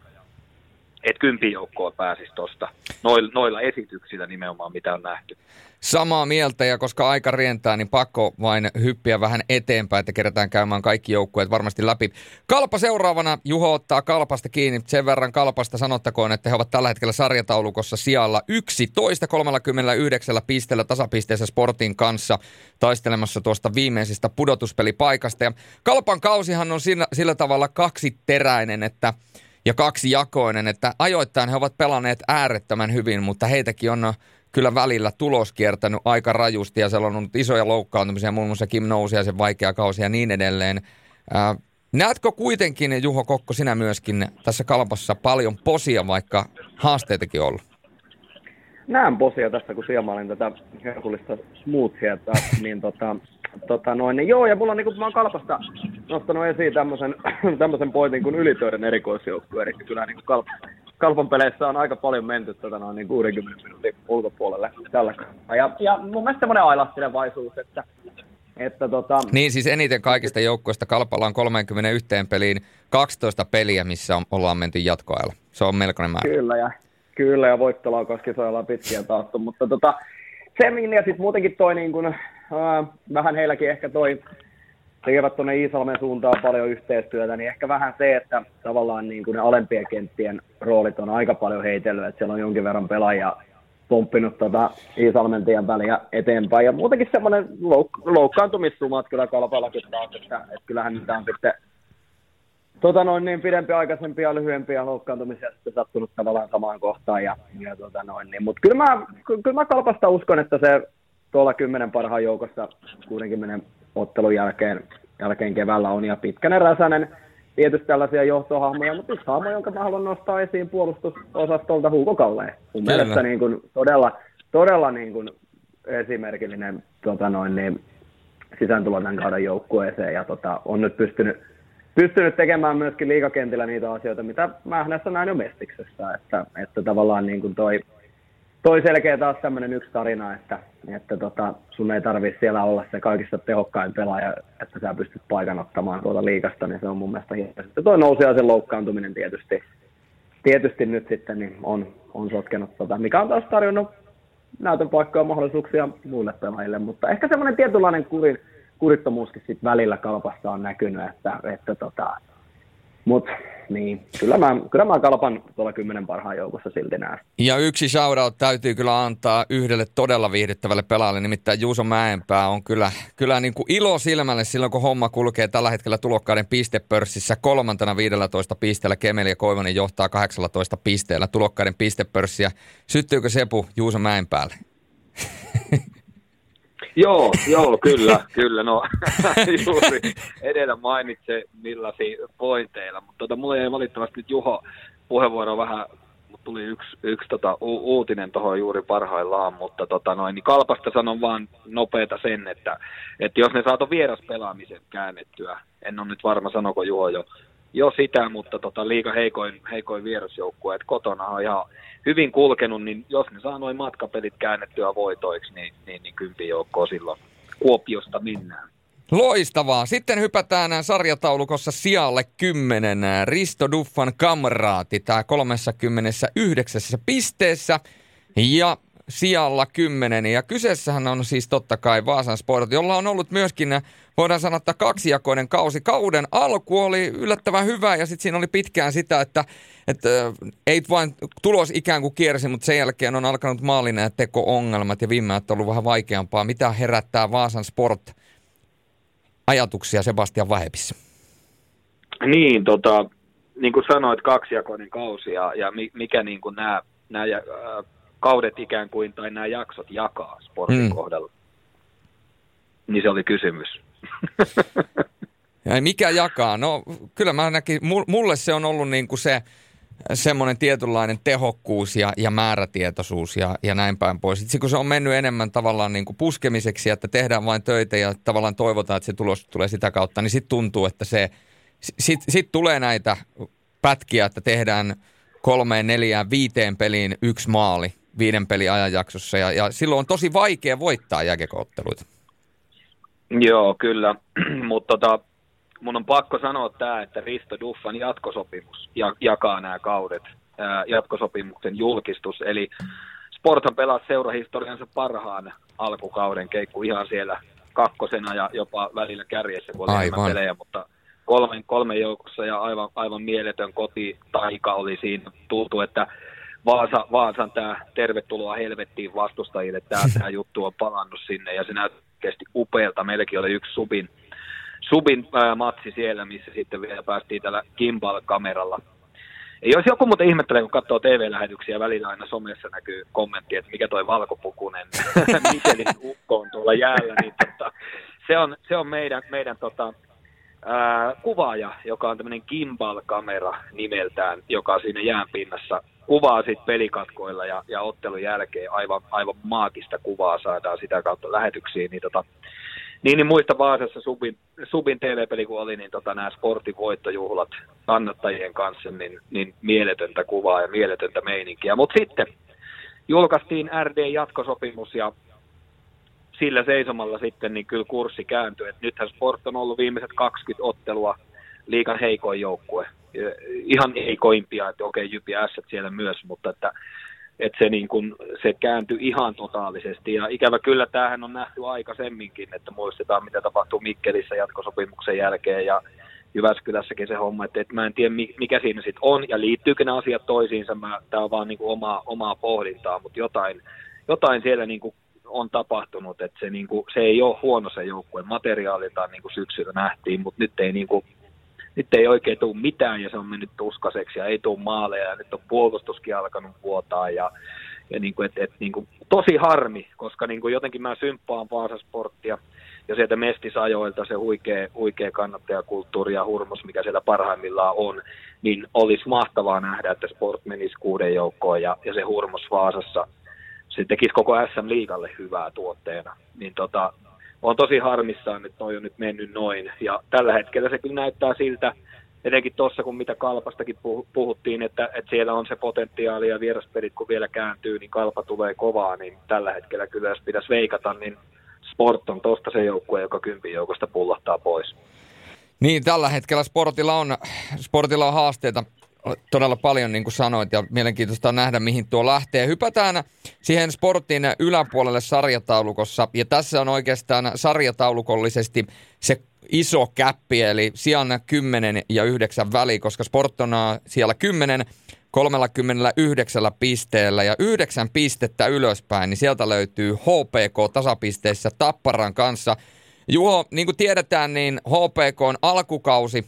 että kympin joukkoon pääsisi tuosta noilla, noilla esityksillä nimenomaan, mitä on nähty. Samaa mieltä ja koska aika rientää, niin pakko vain hyppiä vähän eteenpäin, että kerätään käymään kaikki joukkueet varmasti läpi. Kalpa seuraavana, Juho ottaa Kalpasta kiinni. Sen verran Kalpasta sanottakoon, että he ovat tällä hetkellä sarjataulukossa sijalla 11 39 pisteellä tasapisteessä Sportin kanssa taistelemassa tuosta viimeisestä pudotuspelipaikasta. Ja Kalpan kausihan on sillä, sillä tavalla kaksiteräinen, että ja kaksi jakoinen, että ajoittain he ovat pelanneet äärettömän hyvin, mutta heitäkin on kyllä välillä tulos kiertänyt aika rajusti ja siellä on ollut isoja loukkaantumisia, muun muassa Kim sen vaikea kausi ja niin edelleen. Ää, näetkö kuitenkin, Juho Kokko, sinä myöskin tässä kalpassa paljon posia, vaikka haasteitakin ollut? Näen posia tässä, kun siemailin tätä herkullista smoothia, niin tota, tota noin, niin joo, ja mulla on niin kuin, mä oon kalpasta nostanut esiin tämmöisen, tämmöisen pointin kuin ylitöiden erikoisjoukkue, eli kyllä niin kuin kalp, kalpan peleissä on aika paljon menty tota noin, niin 60 minuutin ulkopuolelle tällä kertaa. Ja, ja mun mielestä semmoinen ailahtelevaisuus, että että tota... Niin siis eniten kaikista joukkoista Kalpalla on 31 peliin 12 peliä, missä on, ollaan menty jatkoajalla. Se on melkoinen määrä. Kyllä ja, kyllä, ja voittolaukaskisoilla on pitkiä taattu, mutta tota, se ja sitten muutenkin toi niin kun, äh, vähän heilläkin ehkä toi tekevät tuonne Iisalmen suuntaan paljon yhteistyötä, niin ehkä vähän se, että tavallaan niin kuin ne alempien kenttien roolit on aika paljon heitellyt, että siellä on jonkin verran pelaajia pomppinut tuota Iisalmen tien väliä eteenpäin. Ja muutenkin semmoinen louk- loukkaantumissumat kyllä kalpallakin taas, että, että kyllähän niitä on sitten tota noin, niin pidempiaikaisempia ja lyhyempiä loukkaantumisia sitten sattunut tavallaan samaan kohtaan. Ja, ja tota noin, niin. Mutta kyllä mä, kyllä mä kalpasta uskon, että se tuolla kymmenen parhaan joukossa 60 ottelun jälkeen, jälkeen keväällä on. Ja Pitkänen Räsänen, tietysti tällaisia johtohahmoja, mutta yksi hahmo, jonka mä haluan nostaa esiin puolustusosastolta, Hugo Kalleen. Mun Kyllä. mielestä niin kuin, todella, todella niin kuin esimerkillinen tota noin, niin, sisääntulo tämän kauden joukkueeseen ja tota, on nyt pystynyt, pystynyt tekemään myöskin liikakentillä niitä asioita, mitä mä näissä näin jo Mestiksessä, että, että tavallaan niin kuin toi toi selkeä taas tämmöinen yksi tarina, että, että tota, sun ei tarvitse siellä olla se kaikista tehokkain pelaaja, että sä pystyt paikan ottamaan tuolta liikasta, niin se on mun mielestä hieno. Sitten toi sen loukkaantuminen tietysti, tietysti nyt sitten niin on, on sotkenut, tota, mikä on taas tarjonnut näytön paikkoja mahdollisuuksia muille pelaajille, mutta ehkä semmoinen tietynlainen kurin, kurittomuuskin sitten välillä kalpassa on näkynyt, että, että tota, mutta niin, kyllä mä, kyllä mä kalpan tuolla kymmenen parhaan joukossa silti näen. Ja yksi shoutout täytyy kyllä antaa yhdelle todella viihdyttävälle pelaajalle, nimittäin Juuso Mäenpää on kyllä, kyllä niin kuin ilo silmälle silloin, kun homma kulkee tällä hetkellä tulokkaiden pistepörssissä kolmantena 15 pisteellä. Kemeli ja Koivonen johtaa 18 pisteellä tulokkaiden pistepörssiä. Syttyykö Sepu Juuso Mäenpäälle? Joo, joo, kyllä, kyllä. No, juuri edellä mainitse millaisia pointeilla, mutta tota, mulla ei valitettavasti nyt Juho puheenvuoro vähän, mutta tuli yksi, yksi tota, u- uutinen tuohon juuri parhaillaan, mutta tota, noin, niin Kalpasta sanon vaan nopeeta sen, että, että jos ne saatu vieraspelaamisen käännettyä, en ole nyt varma sanoko Juho jo, jo sitä, mutta tota, liika heikoin, heikoin vierasjoukkue, että kotona on ihan hyvin kulkenut, niin jos ne saa noin matkapelit käännettyä voitoiksi, niin, niin, niin kympi joukkoa silloin Kuopiosta mennään. Loistavaa. Sitten hypätään sarjataulukossa sijalle 10. Risto Duffan kamraati, tämä 39 pisteessä. Ja sijalla 10. Ja kyseessähän on siis totta kai Vaasan Sport, jolla on ollut myöskin, voidaan sanoa, että kaksijakoinen kausi. Kauden alku oli yllättävän hyvä ja sitten siinä oli pitkään sitä, että, että ei vain tulos ikään kuin kiersi, mutta sen jälkeen on alkanut maalinen ja teko-ongelmat ja viime on ollut vähän vaikeampaa. Mitä herättää Vaasan Sport ajatuksia Sebastian Vahepissa? Niin, tota, niin kuin sanoit, kaksijakoinen kausi ja, ja mikä niin kuin nämä, nämä äh, kaudet ikään kuin, tai nämä jaksot jakaa sportin mm. kohdalla? Niin se oli kysymys. Ja mikä jakaa? No kyllä mä näkin, mulle se on ollut niin kuin se semmoinen tietynlainen tehokkuus ja, ja määrätietoisuus ja, ja näin päin pois. Sitten kun se on mennyt enemmän tavallaan niin kuin puskemiseksi, että tehdään vain töitä ja tavallaan toivotaan, että se tulos tulee sitä kautta, niin sitten tuntuu, että se, sitten sit tulee näitä pätkiä, että tehdään kolmeen, neljään, viiteen peliin yksi maali viiden pelin ajanjaksossa ja, ja silloin on tosi vaikea voittaa jääkekootteluita. Joo, kyllä, mutta tota, mun on pakko sanoa tämä, että Risto Duffan jatkosopimus ja, jakaa nämä kaudet, ää, jatkosopimuksen julkistus, eli Sporthan pelasi seurahistoriansa parhaan alkukauden keikku ihan siellä kakkosena ja jopa välillä kärjessä, kun oli pelejä, mutta kolmen, kolmen joukossa ja aivan, aivan mieletön kotitaika oli siinä. Tuntuu, että Vaasa, Vaasan tämä tervetuloa helvettiin vastustajille, tämä, tämä juttu on palannut sinne ja se näytti upealta. Meilläkin oli yksi subin, subin ää, matsi siellä, missä sitten vielä päästiin tällä gimbal-kameralla. Ja jos joku muuten ihmettelee, kun katsoo TV-lähetyksiä, välillä aina somessa näkyy kommentti, että mikä toi valkopukunen Michelin ukko on tuolla jäällä, niin tota, se, on, se on meidän, meidän tota, ää, kuvaaja, joka on tämmöinen gimbal-kamera nimeltään, joka siinä jäänpinnassa kuvaa sitten pelikatkoilla ja, ja ottelun jälkeen aivan, aivan maagista kuvaa saadaan sitä kautta lähetyksiin, niin tota, niin, niin muista Vaasassa Subin, Subin TV-peli kun oli, niin tota, nämä sportin voittojuhlat kannattajien kanssa, niin, niin mieletöntä kuvaa ja mieletöntä meininkiä. Mutta sitten julkaistiin RD-jatkosopimus ja sillä seisomalla sitten niin kyllä kurssi kääntyi. Et nythän Sport on ollut viimeiset 20 ottelua liikan heikoin joukkue. Ihan heikoimpia, että okei, Jypi Ässät siellä myös, mutta että, että se, niin kun, se kääntyi ihan totaalisesti. Ja ikävä kyllä tämähän on nähty aikaisemminkin, että muistetaan mitä tapahtuu Mikkelissä jatkosopimuksen jälkeen ja Jyväskylässäkin se homma, että, että mä en tiedä mikä siinä sitten on ja liittyykö ne asiat toisiinsa. Tämä on vaan niin kuin omaa, omaa pohdintaa, mutta jotain, jotain siellä niin kuin on tapahtunut, että se, niin kuin, se ei ole huono se joukkue. Materiaaliltaan niin kuin syksyllä nähtiin, mutta nyt ei, niin kuin, nyt ei oikein tule mitään ja se on mennyt tuskaseksi ja ei tule maaleja ja nyt on puolustuskin alkanut vuotaa ja, ja niin kuin, et, et, niin kuin, tosi harmi, koska niin kuin jotenkin mä symppaan Vaasasporttia ja sieltä mestisajoilta se huikea, huikea kannattajakulttuuri ja hurmos, mikä siellä parhaimmillaan on, niin olisi mahtavaa nähdä, että sport menisi kuuden joukkoon ja, ja se hurmos Vaasassa se tekisi koko SM-liigalle hyvää tuotteena. Niin tota, on tosi harmissaan, että toi on nyt mennyt noin. Ja tällä hetkellä se kyllä näyttää siltä, etenkin tuossa kun mitä Kalpastakin puhuttiin, että, että siellä on se potentiaali ja vieraspelit kun vielä kääntyy, niin Kalpa tulee kovaa, niin tällä hetkellä kyllä jos pitäisi veikata, niin Sport on tuosta se joukkue, joka kympin joukosta pullahtaa pois. Niin, tällä hetkellä sportilla on, sportilla on haasteita todella paljon, niin kuin sanoit, ja mielenkiintoista nähdä, mihin tuo lähtee. Hypätään siihen sportin yläpuolelle sarjataulukossa, ja tässä on oikeastaan sarjataulukollisesti se iso käppi, eli sijan 10 ja 9 väli, koska sport on siellä 10 39 pisteellä ja 9 pistettä ylöspäin, niin sieltä löytyy HPK tasapisteissä Tapparan kanssa. Juho, niin kuin tiedetään, niin HPK on alkukausi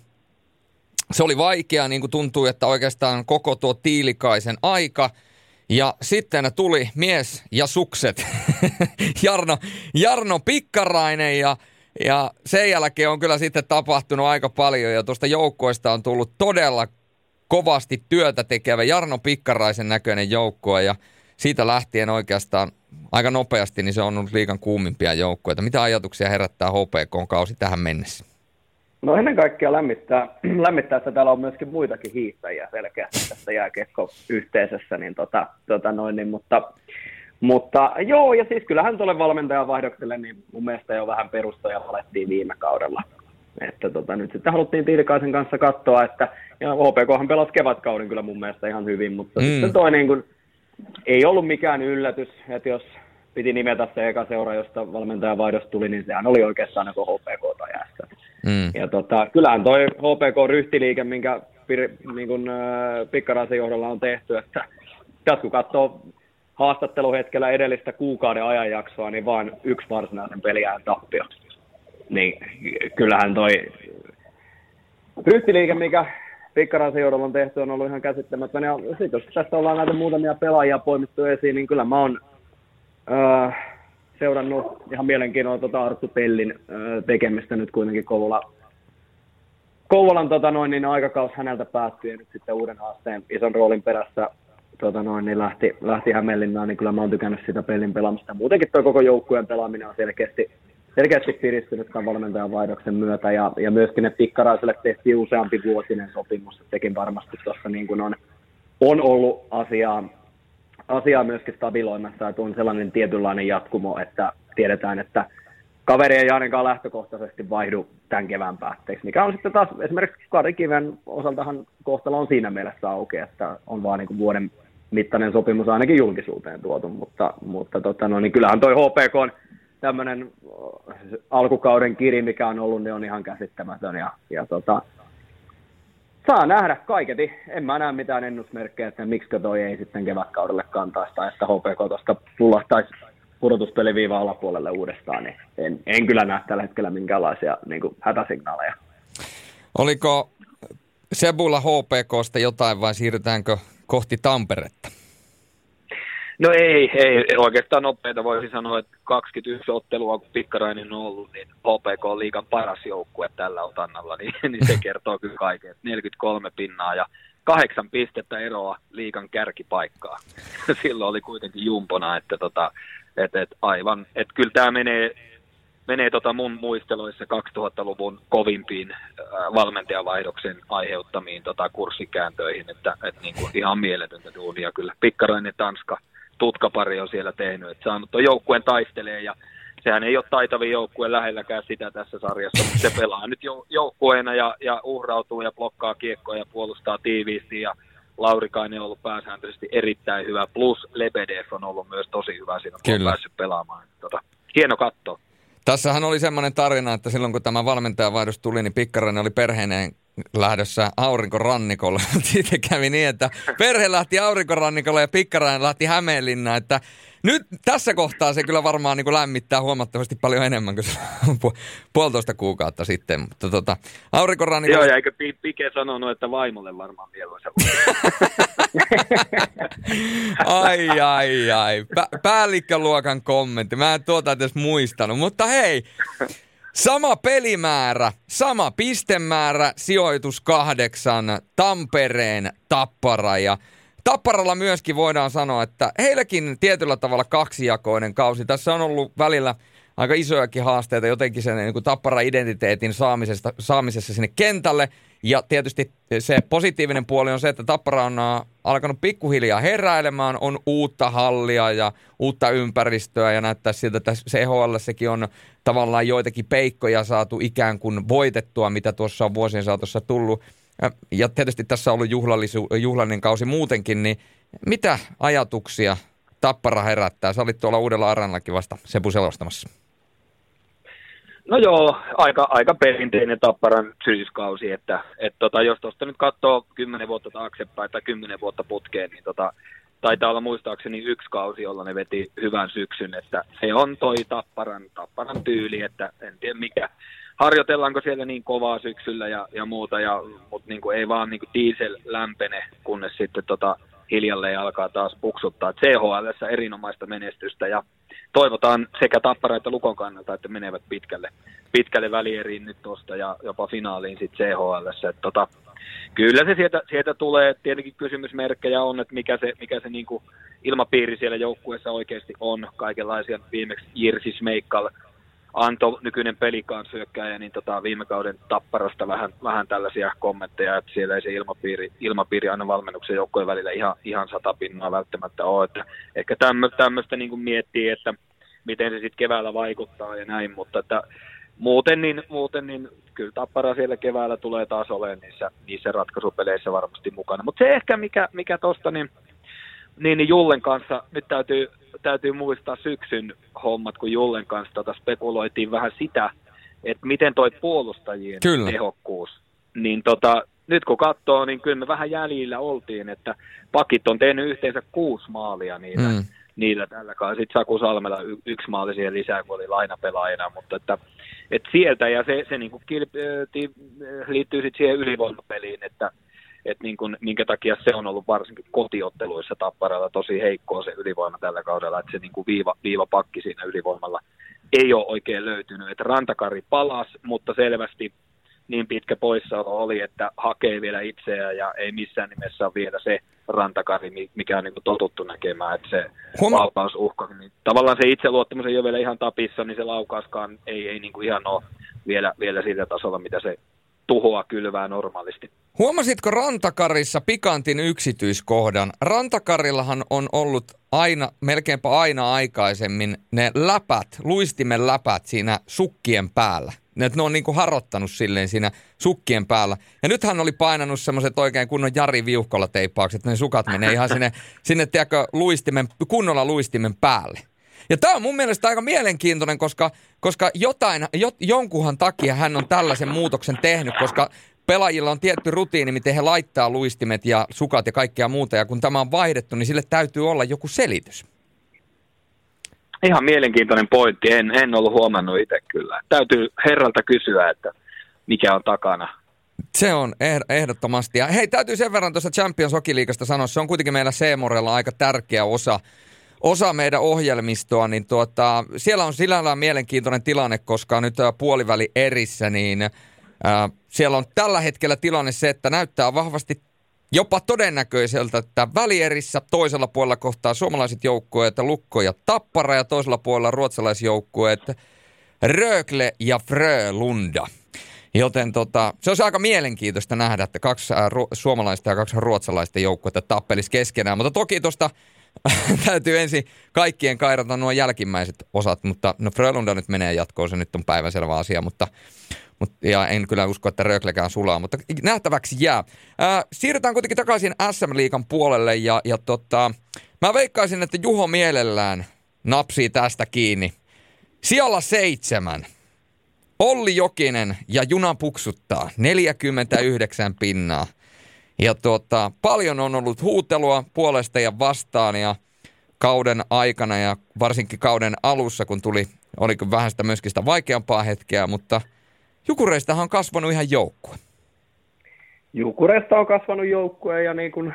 se oli vaikea, niin kuin tuntuu, että oikeastaan koko tuo Tiilikaisen aika. Ja sitten tuli mies ja sukset, Jarno, Jarno Pikkarainen ja, ja sen jälkeen on kyllä sitten tapahtunut aika paljon ja tuosta joukkoista on tullut todella kovasti työtä tekevä Jarno Pikkaraisen näköinen joukko ja siitä lähtien oikeastaan aika nopeasti niin se on ollut liikan kuumimpia joukkoja. Mitä ajatuksia herättää HPK-kausi tähän mennessä? No ennen kaikkea lämmittää, lämmittää että täällä on myöskin muitakin hiihtäjiä selkeästi tässä jääkiekko-yhteisössä, niin tota, tota noin, niin, mutta, mutta joo, ja siis kyllähän tuolle valmentajan vaihdokselle, niin mun mielestä jo vähän perustoja valettiin viime kaudella. Että tota, nyt sitten haluttiin Tiilikaisen kanssa katsoa, että ja OPKhan pelasi kevätkauden kyllä mun mielestä ihan hyvin, mutta mm. sitten toi niin kuin, ei ollut mikään yllätys, että jos piti nimetä se eka seura, josta valmentajan vaihdos tuli, niin sehän oli oikeastaan niin HPK tai Mm. Ja tota, kyllähän toi HPK-ryhtiliike, minkä niin kun, äh, Pikkaraisen johdolla on tehty, että tässä kun katsoo haastatteluhetkellä edellistä kuukauden ajanjaksoa, niin vain yksi varsinaisen peliään tappio. Niin kyllähän toi ryhtiliike, mikä Pikkaraisen johdolla on tehty, on ollut ihan käsittämätön. Ja sitten jos tästä ollaan näitä muutamia pelaajia poimittu esiin, niin kyllä mä oon äh, seurannut ihan mielenkiinnolla tuota Arttu Pellin tekemistä nyt kuitenkin Kouvola, Kouvolan tota noin, niin aikakaus häneltä päättyi ja nyt sitten uuden haasteen ison roolin perässä tota noin, niin lähti, lähti Hämeenlinnaan, niin kyllä mä oon tykännyt sitä pelin pelaamista. Muutenkin tuo koko joukkueen pelaaminen on selkeästi, selkeästi piristynyt tämän valmentajan vaihdoksen myötä ja, ja myöskin ne pikkaraiselle tehtiin useampi vuotinen sopimus, että tekin varmasti tuossa niin kuin on, on ollut asiaa, asiaa myöskin stabiloimassa, että on sellainen tietynlainen jatkumo, että tiedetään, että kaveri ei ainakaan lähtökohtaisesti vaihdu tämän kevään päätteeksi, mikä on sitten taas esimerkiksi Kari Kiven osaltahan kohtalo on siinä mielessä auki, että on vaan niin vuoden mittainen sopimus ainakin julkisuuteen tuotu, mutta, mutta tota, no, niin kyllähän toi HPK on tämmöinen alkukauden kiri, mikä on ollut, niin on ihan käsittämätön ja, ja tota, saa nähdä kaiketi. En mä näe mitään ennusmerkkejä, että miksi toi ei sitten kevätkaudelle kantaisi tai että HPK tuosta pullahtaisi pudotuspeliviiva alapuolelle uudestaan, niin en, en kyllä näe tällä hetkellä minkäänlaisia niin kuin hätäsignaaleja. Oliko Sebulla HPKsta jotain vai siirrytäänkö kohti Tamperetta? No ei, ei. Oikeastaan nopeita voisi sanoa, että 21 ottelua, kun Pikkarainen on ollut, niin HPK on liikan paras joukkue tällä otannalla, niin, niin se kertoo kyllä kaiken. 43 pinnaa ja kahdeksan pistettä eroa liikan kärkipaikkaa. Silloin oli kuitenkin jumpona, että tota, et, et aivan, että kyllä tämä menee, menee tota mun muisteloissa 2000-luvun kovimpiin äh, valmentajavaihdoksen aiheuttamiin tota kurssikääntöihin, että et niinku ihan mieletöntä duunia kyllä. Pikkarainen Tanska, tutkapari on siellä tehnyt, että saanut tuon joukkueen taistelee ja sehän ei ole taitavin joukkue lähelläkään sitä tässä sarjassa, mutta se pelaa nyt joukkueena ja, ja uhrautuu ja blokkaa kiekkoja ja puolustaa tiiviisti ja Laurikainen on ollut pääsääntöisesti erittäin hyvä, plus Lebedev on ollut myös tosi hyvä siinä, kun Kyllä. on päässyt pelaamaan. Tota, hieno katto. Tässähän oli semmoinen tarina, että silloin kun tämä valmentajavaihdos tuli, niin Pikkarainen oli perheineen lähdössä aurinkorannikolle. Siitä kävi niin, että perhe lähti aurinkorannikolle ja Pikkarainen lähti Hämeenlinnaan, että nyt tässä kohtaa se kyllä varmaan niin kuin lämmittää huomattavasti paljon enemmän kuin pu- puolitoista kuukautta sitten. Mutta tota, aurinkorannikolle... Joo, ja eikö Pike sanonut, että vaimolle varmaan mieluisa Ai, ai, ai. Pä- päällikköluokan kommentti. Mä en tuota edes muistanut, mutta hei, Sama pelimäärä, sama pistemäärä, sijoitus kahdeksan, Tampereen tappara ja Tapparalla myöskin voidaan sanoa, että heilläkin tietyllä tavalla kaksijakoinen kausi. Tässä on ollut välillä aika isojakin haasteita jotenkin sen niin Tappara-identiteetin saamisesta, saamisessa sinne kentälle. Ja tietysti se positiivinen puoli on se, että Tappara on alkanut pikkuhiljaa heräilemään, on uutta hallia ja uutta ympäristöä ja näyttää siltä, että CHL sekin on tavallaan joitakin peikkoja saatu ikään kuin voitettua, mitä tuossa on vuosien saatossa tullut. Ja tietysti tässä on ollut juhlallinen kausi muutenkin, niin mitä ajatuksia Tappara herättää? Sä olit tuolla Uudella Aranlakin vasta Sepu selostamassa. No joo, aika, aika perinteinen Tapparan syyskausi, että et tota, jos tuosta nyt katsoo kymmenen vuotta taaksepäin tai kymmenen vuotta putkeen, niin tota, taitaa olla muistaakseni yksi kausi, jolla ne veti hyvän syksyn, että se on toi Tapparan, Tapparan tyyli, että en tiedä mikä, harjoitellaanko siellä niin kovaa syksyllä ja, ja muuta, ja, mutta niin ei vaan niin kuin diesel lämpene, kunnes sitten tota, hiljalleen alkaa taas puksuttaa. CHL erinomaista menestystä ja toivotaan sekä Tappara että Lukon kannalta, että menevät pitkälle, pitkälle välieriin nyt tuosta ja jopa finaaliin sitten CHL. Tota, kyllä se sieltä, sieltä tulee. Tietenkin kysymysmerkkejä on, että mikä se, mikä se niin kuin ilmapiiri siellä joukkueessa oikeasti on. Kaikenlaisia viimeksi Jirsi Smeikkal antoi nykyinen pelikanssyökkäjä, niin tota, viime kauden tapparasta vähän, vähän tällaisia kommentteja, että siellä ei se ilmapiiri, ilmapiiri aina valmennuksen joukkojen välillä ihan, ihan sata pinnaa välttämättä ole. Että ehkä tämmöistä niin miettii, että miten se sitten keväällä vaikuttaa ja näin, mutta että muuten niin, muuten niin kyllä Tappara siellä keväällä tulee taas olemaan niissä, niissä ratkaisupeleissä varmasti mukana. Mutta se ehkä mikä, mikä tuosta, niin, niin, niin Jullen kanssa nyt täytyy täytyy muistaa syksyn hommat, kun Jullen kanssa tota spekuloitiin vähän sitä, että miten toi puolustajien kyllä. tehokkuus, niin tota, nyt kun katsoo, niin kyllä me vähän jäljillä oltiin, että pakit on tehnyt yhteensä kuusi maalia niillä, mm. niillä tällä kai. Sitten Saku Salmela y- yksi maali siihen lisää, kun oli lainapelaajana, mutta että, että sieltä ja se, se niin kuin kilp- liittyy sitten siihen ylivoimapeliin, että että niin kuin, minkä takia se on ollut varsinkin kotiotteluissa tapparalla tosi heikkoa se ylivoima tällä kaudella, että se niin kuin viiva, viiva pakki siinä ylivoimalla ei ole oikein löytynyt. Että Rantakari palas, mutta selvästi niin pitkä poissaolo oli, että hakee vielä itseään ja ei missään nimessä ole vielä se rantakari, mikä on niin kuin totuttu näkemään, että se Huom- laukausuhka, niin tavallaan se itseluottamus ei ole vielä ihan tapissa, niin se laukauskaan ei, ei niin kuin ihan ole vielä, vielä sillä tasolla, mitä se tuhoa kylvää normaalisti. Huomasitko Rantakarissa pikantin yksityiskohdan? Rantakarillahan on ollut aina, melkeinpä aina aikaisemmin ne läpät, luistimen läpät siinä sukkien päällä. Ne, ne on niin kuin harottanut silleen siinä sukkien päällä. Ja nyt hän oli painanut semmoiset oikein kunnon Jari Viuhkolla teippaukset, ne sukat menee ihan sinne, sinne tiedätkö, luistimen, kunnolla luistimen päälle. Ja tämä on mun mielestä aika mielenkiintoinen, koska, koska jotain, jo, jonkunhan takia hän on tällaisen muutoksen tehnyt, koska pelaajilla on tietty rutiini, miten he laittaa luistimet ja sukat ja kaikkea muuta. Ja kun tämä on vaihdettu, niin sille täytyy olla joku selitys. Ihan mielenkiintoinen pointti. En, en ollut huomannut itse kyllä. Täytyy herralta kysyä, että mikä on takana. Se on ehdottomasti. Ja hei, täytyy sen verran tuosta Champions Hockey-liigasta sanoa, se on kuitenkin meillä Seemorella aika tärkeä osa osa meidän ohjelmistoa, niin tuota, siellä on sillä mielenkiintoinen tilanne, koska nyt puoliväli erissä, niin ää, siellä on tällä hetkellä tilanne se, että näyttää vahvasti jopa todennäköiseltä, että välierissä toisella puolella kohtaa suomalaiset joukkueet Lukko ja Tappara ja toisella puolella ruotsalaisjoukkueet Rögle ja Frölunda. Joten tota, se olisi aika mielenkiintoista nähdä, että kaksi ru- suomalaista ja kaksi ruotsalaista joukkuetta tappelis keskenään. Mutta toki tuosta täytyy ensin kaikkien kairata nuo jälkimmäiset osat, mutta no Frölunda nyt menee jatkoon, se nyt on päiväselvä asia, mutta, mutta ja en kyllä usko, että Röklekään sulaa, mutta nähtäväksi jää. Ää, siirrytään kuitenkin takaisin SM-liikan puolelle ja, ja tota, mä veikkaisin, että Juho mielellään napsii tästä kiinni. Sijalla seitsemän. Olli Jokinen ja Juna puksuttaa 49 pinnaa. Ja tuota, paljon on ollut huutelua puolesta ja vastaan ja kauden aikana ja varsinkin kauden alussa, kun tuli, oliko vähän sitä myöskin sitä vaikeampaa hetkeä, mutta Jukureistahan on kasvanut ihan joukkue. Jukureista on kasvanut joukkue ja niin kun,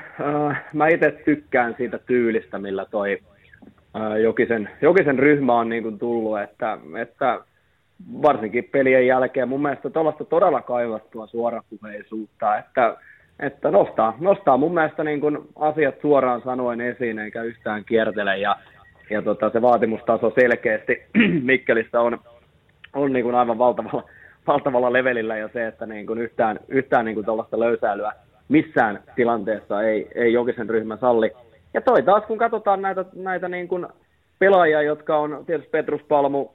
äh, mä itse tykkään siitä tyylistä, millä toi äh, Jokisen, Jokisen ryhmä on niin kun tullut, että, että varsinkin pelien jälkeen mun mielestä tuollaista todella kaivattua suorapuheisuutta, että että nostaa, nostaa mun mielestä niin kuin asiat suoraan sanoen esiin eikä yhtään kiertele ja, ja tota, se vaatimustaso selkeästi Mikkelistä on, on niin kuin aivan valtavalla, valtavalla levelillä ja se, että niin kuin yhtään, yhtään niin kuin löysäilyä missään tilanteessa ei, ei Jokisen ryhmä salli. Ja toi taas, kun katsotaan näitä, näitä niin kuin pelaajia, jotka on tietysti Petrus Palmu,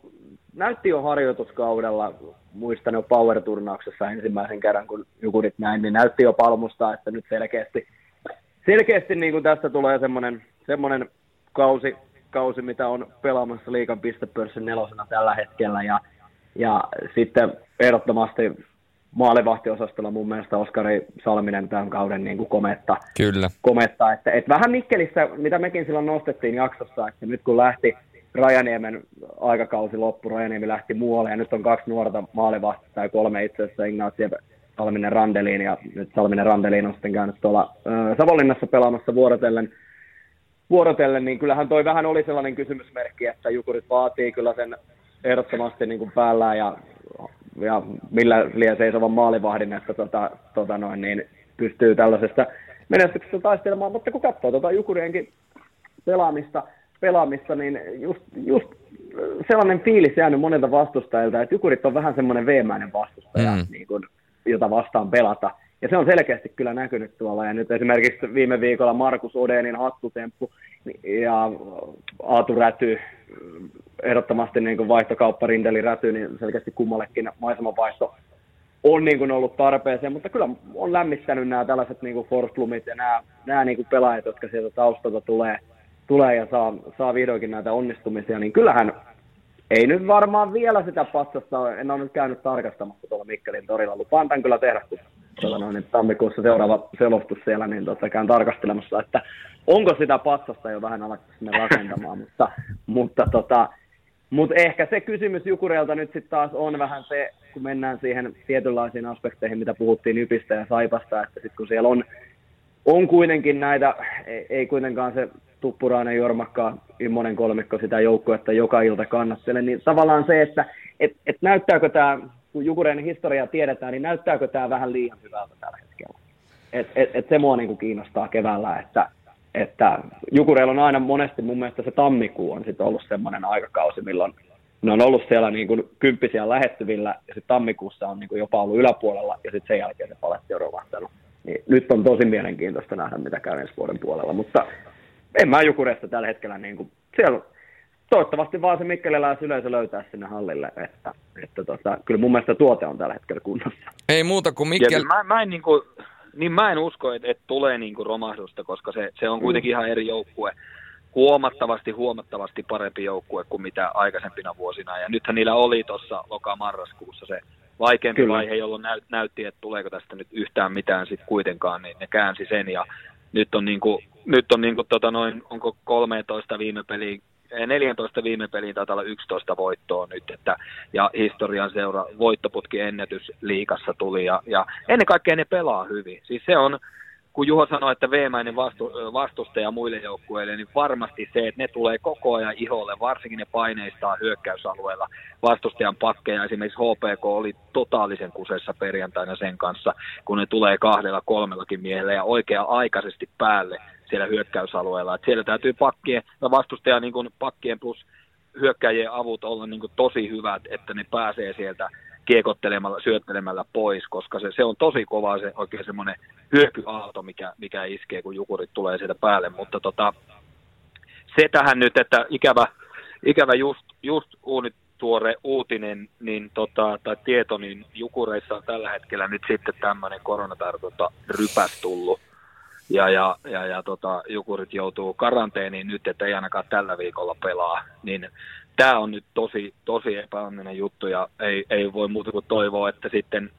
näytti jo harjoituskaudella muistan jo Power-turnauksessa ensimmäisen kerran, kun Jukurit näin, niin näytti jo palmusta, että nyt selkeästi, selkeästi niin kuin tästä tulee semmoinen, semmoinen kausi, kausi, mitä on pelaamassa liikan pistepörssin nelosena tällä hetkellä. Ja, ja sitten ehdottomasti maalivahtiosastolla mun mielestä Oskari Salminen tämän kauden niin kuin kometta. Kyllä. kometta että, että vähän Mikkelissä, mitä mekin silloin nostettiin jaksossa, että nyt kun lähti Rajaniemen aikakausi loppu, Rajaniemi lähti muualle ja nyt on kaksi nuorta maalivahtia tai kolme itse asiassa Ignacio Salminen Randelin ja nyt Salminen Randelin on sitten käynyt tuolla Savonlinnassa pelaamassa vuorotellen, vuorotellen, niin kyllähän toi vähän oli sellainen kysymysmerkki, että Jukurit vaatii kyllä sen ehdottomasti niin kuin päällään ja, ja millä liian seisovan maalivahdin, että tota, tota noin, niin pystyy tällaisesta menestyksestä taistelemaan, mutta kun katsoo tota Jukurienkin pelaamista, pelaamista, niin just, just sellainen fiilis jäänyt monilta vastustajilta, että Jukurit on vähän semmoinen veemäinen vastustaja, mm. niin kuin, jota vastaan pelata. Ja se on selkeästi kyllä näkynyt tuolla. Ja nyt esimerkiksi viime viikolla Markus Odenin hattutemppu ja Aatu Räty, ehdottomasti niin kuin vaihtokauppa Rindeli Räty, niin selkeästi kummallekin maisemanvaihto on niin kuin ollut tarpeeseen, mutta kyllä on lämmittänyt nämä tällaiset niin kuin Forsblomit ja nämä, nämä niin kuin pelaajat, jotka sieltä taustalta tulee – tulee ja saa, saa vihdoinkin näitä onnistumisia, niin kyllähän ei nyt varmaan vielä sitä patsasta, en ole nyt käynyt tarkastamassa tuolla Mikkelin torilla. Lupaan tämän kyllä tehdä, kun tuolla noin, niin tammikuussa seuraava selostus siellä, niin tota, käyn tarkastelemassa, että onko sitä patsasta jo vähän alettu sinne rakentamaan, mutta, mutta, tota, mutta ehkä se kysymys Jukureelta nyt sitten taas on vähän se, kun mennään siihen tietynlaisiin aspekteihin, mitä puhuttiin Ypistä ja Saipasta, että sitten kun siellä on, on kuitenkin näitä, ei kuitenkaan se Tuppurainen, Jormakka, kolmikko sitä joukkuetta joka ilta kannattele, niin tavallaan se, että et, et näyttääkö tämä kun Jukureen historiaa tiedetään, niin näyttääkö tämä vähän liian hyvältä tällä hetkellä? Et, et, et se mua niin kuin kiinnostaa keväällä, että, että Jukureilla on aina monesti mun mielestä se tammikuu on sitten ollut semmoinen aikakausi, milloin ne on ollut siellä niin kuin kymppisiä lähettyvillä ja sitten tammikuussa on niin kuin jopa ollut yläpuolella ja sitten sen jälkeen se paletti on. Niin nyt on tosi mielenkiintoista nähdä, mitä käy ensi vuoden puolella, mutta en mä Jukureesta tällä hetkellä, niin kuin, siellä toivottavasti vaan se Mikkelilais yleisö löytää sinne hallille, että, että tota, kyllä mun mielestä tuote on tällä hetkellä kunnossa. Ei muuta kuin Mikkel... mä, mä, en, niin kuin, niin mä en usko, että, että tulee niin kuin romahdusta, koska se, se on kuitenkin ihan eri joukkue. Huomattavasti, huomattavasti parempi joukkue kuin mitä aikaisempina vuosina. Ja nythän niillä oli tuossa loka-marraskuussa se vaikeampi Kyllä. vaihe, jolloin näyt, näytti, että tuleeko tästä nyt yhtään mitään sitten kuitenkaan, niin ne käänsi sen. Ja nyt on, niin kuin, nyt on niin kuin, tota noin, onko 13 viime peliin 14 viime peliin taitaa olla 11 voittoa nyt, että, ja historian seura voittoputki ennätys liikassa tuli, ja, ja ennen kaikkea ne pelaa hyvin. Siis se on, kun Juho sanoi, että veemäinen vastu, vastustaja muille joukkueille, niin varmasti se, että ne tulee koko ajan iholle, varsinkin ne paineistaa hyökkäysalueella vastustajan pakkeja. Esimerkiksi HPK oli totaalisen kusessa perjantaina sen kanssa, kun ne tulee kahdella kolmellakin miehellä ja oikea-aikaisesti päälle siellä hyökkäysalueella. Et siellä täytyy pakkien, vastustaja niin kuin pakkien plus hyökkäjien avut olla niin tosi hyvät, että ne pääsee sieltä kiekottelemalla, syöttelemällä pois, koska se, se on tosi kova se oikein semmoinen hyökyaalto, mikä, mikä iskee, kun jukurit tulee sieltä päälle. Mutta tota, se tähän nyt, että ikävä, ikävä just, just uunit, tuore uutinen niin tota, tai tieto, niin Jukureissa on tällä hetkellä nyt sitten tämmöinen koronatartunta rypäs tullut ja, ja, ja, ja tota, Jukurit joutuu karanteeniin nyt, että ei ainakaan tällä viikolla pelaa, niin tämä on nyt tosi, tosi epäonninen juttu ja ei, ei voi muuta kuin toivoa, että sitten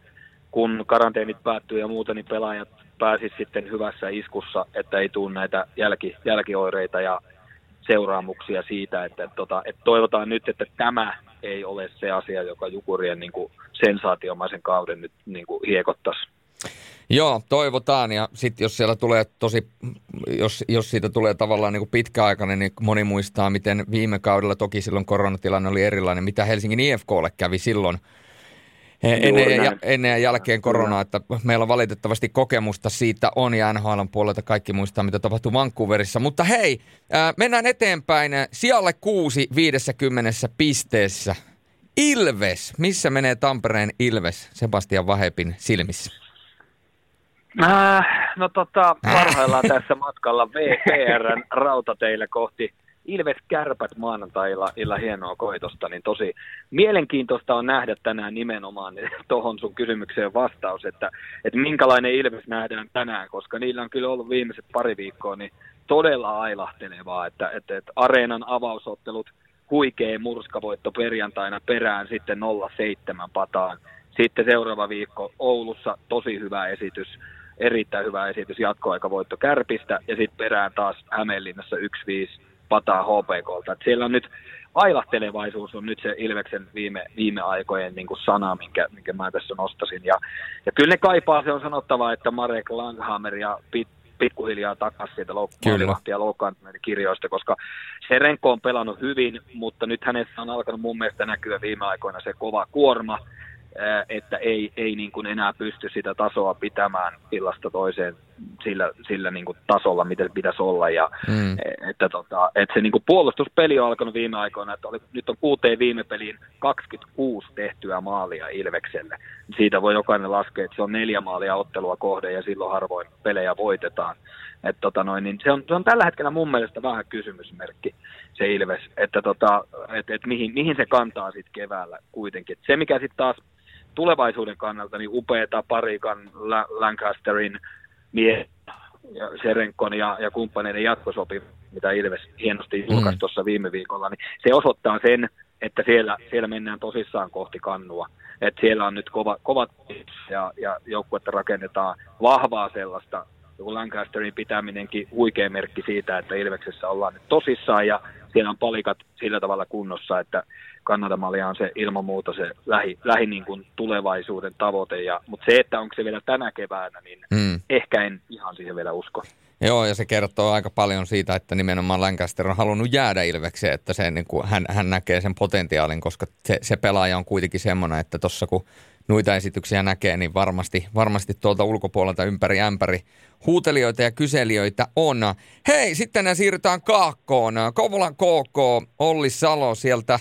kun karanteenit päättyy ja muuta, niin pelaajat pääsisivät sitten hyvässä iskussa, että ei tule näitä jälki, jälkioireita ja seuraamuksia siitä, että, että, että, että toivotaan nyt, että tämä ei ole se asia, joka Jukurien niin kuin sensaatiomaisen kauden nyt niin kuin hiekottaisi. Joo, toivotaan. Ja sitten jos siellä tulee tosi, jos, jos siitä tulee tavallaan niin kuin pitkäaikainen, niin moni muistaa, miten viime kaudella, toki silloin koronatilanne oli erilainen, mitä Helsingin IFKlle kävi silloin ennen ja, ennen ja jälkeen koronaa, että meillä on valitettavasti kokemusta siitä on ja NHL puolelta kaikki muistaa, mitä tapahtui Vancouverissa. Mutta hei, mennään eteenpäin. Sijalle kuusi 50 pisteessä. Ilves, missä menee Tampereen Ilves Sebastian Vahepin silmissä? Äh, no tota, parhaillaan tässä matkalla VPRn rautateille kohti Ilves Kärpät maanantailla illa hienoa koitosta, niin tosi mielenkiintoista on nähdä tänään nimenomaan tuohon sun kysymykseen vastaus, että, että minkälainen Ilves nähdään tänään, koska niillä on kyllä ollut viimeiset pari viikkoa niin todella ailahtelevaa, että, että, että areenan avausottelut huikea murskavoitto perjantaina perään sitten 0-7 pataan. Sitten seuraava viikko Oulussa tosi hyvä esitys erittäin hyvä esitys jatkoaikavoitto Kärpistä ja sitten perään taas Hämeenlinnassa 1-5 pataa HPKlta. Et siellä on nyt ailahtelevaisuus on nyt se Ilveksen viime, viime aikojen niin kuin sana, minkä, minkä mä tässä nostasin. Ja, ja kyllä ne kaipaa, se on sanottava, että Marek Langhammer ja Pit, pikkuhiljaa takaisin sieltä loukkaantuneista ja loukkaantuneiden kirjoista, koska Serenko on pelannut hyvin, mutta nyt hänessä on alkanut mun mielestä näkyä viime aikoina se kova kuorma, että ei, ei niin kuin enää pysty sitä tasoa pitämään illasta toiseen sillä, sillä niin kuin tasolla, miten pitäisi olla. Ja, mm. että, tota, että se niin kuin puolustuspeli on alkanut viime aikoina, että oli, nyt on kuuteen viime peliin 26 tehtyä maalia Ilvekselle. Siitä voi jokainen laskea, että se on neljä maalia ottelua kohde ja silloin harvoin pelejä voitetaan. Et tota noin, niin se, on, se on tällä hetkellä mun mielestä vähän kysymysmerkki se Ilves, että tota, et, et mihin, mihin se kantaa sitten keväällä kuitenkin. Et se mikä sitten taas tulevaisuuden kannalta niin upeata parikan Lancasterin mie ja Serenkon ja, ja kumppaneiden jatkosopi, mitä Ilves hienosti mm. julkaisi mm. tuossa viime viikolla, niin se osoittaa sen, että siellä, siellä mennään tosissaan kohti kannua. Että siellä on nyt kova, kovat ja, ja joukkuetta rakennetaan vahvaa sellaista, joku Lancasterin pitäminenkin huikea merkki siitä, että Ilveksessä ollaan nyt tosissaan ja siellä on palikat sillä tavalla kunnossa, että Kanadamallia on se ilman muuta se lähi, lähi niin kuin tulevaisuuden tavoite. Ja, mutta se, että onko se vielä tänä keväänä, niin mm. ehkä en ihan siihen vielä usko. Joo, ja se kertoo aika paljon siitä, että nimenomaan Lancaster on halunnut jäädä Ilvekseen, että se, niin kuin, hän, hän näkee sen potentiaalin, koska se, se pelaaja on kuitenkin semmoinen, että tuossa kun noita esityksiä näkee, niin varmasti, varmasti tuolta ulkopuolelta ympäri ämpäri huutelijoita ja kyselijöitä on. Hei, sitten siirrytään Kaakkoon. Kouvolan KK, Olli Salo sieltä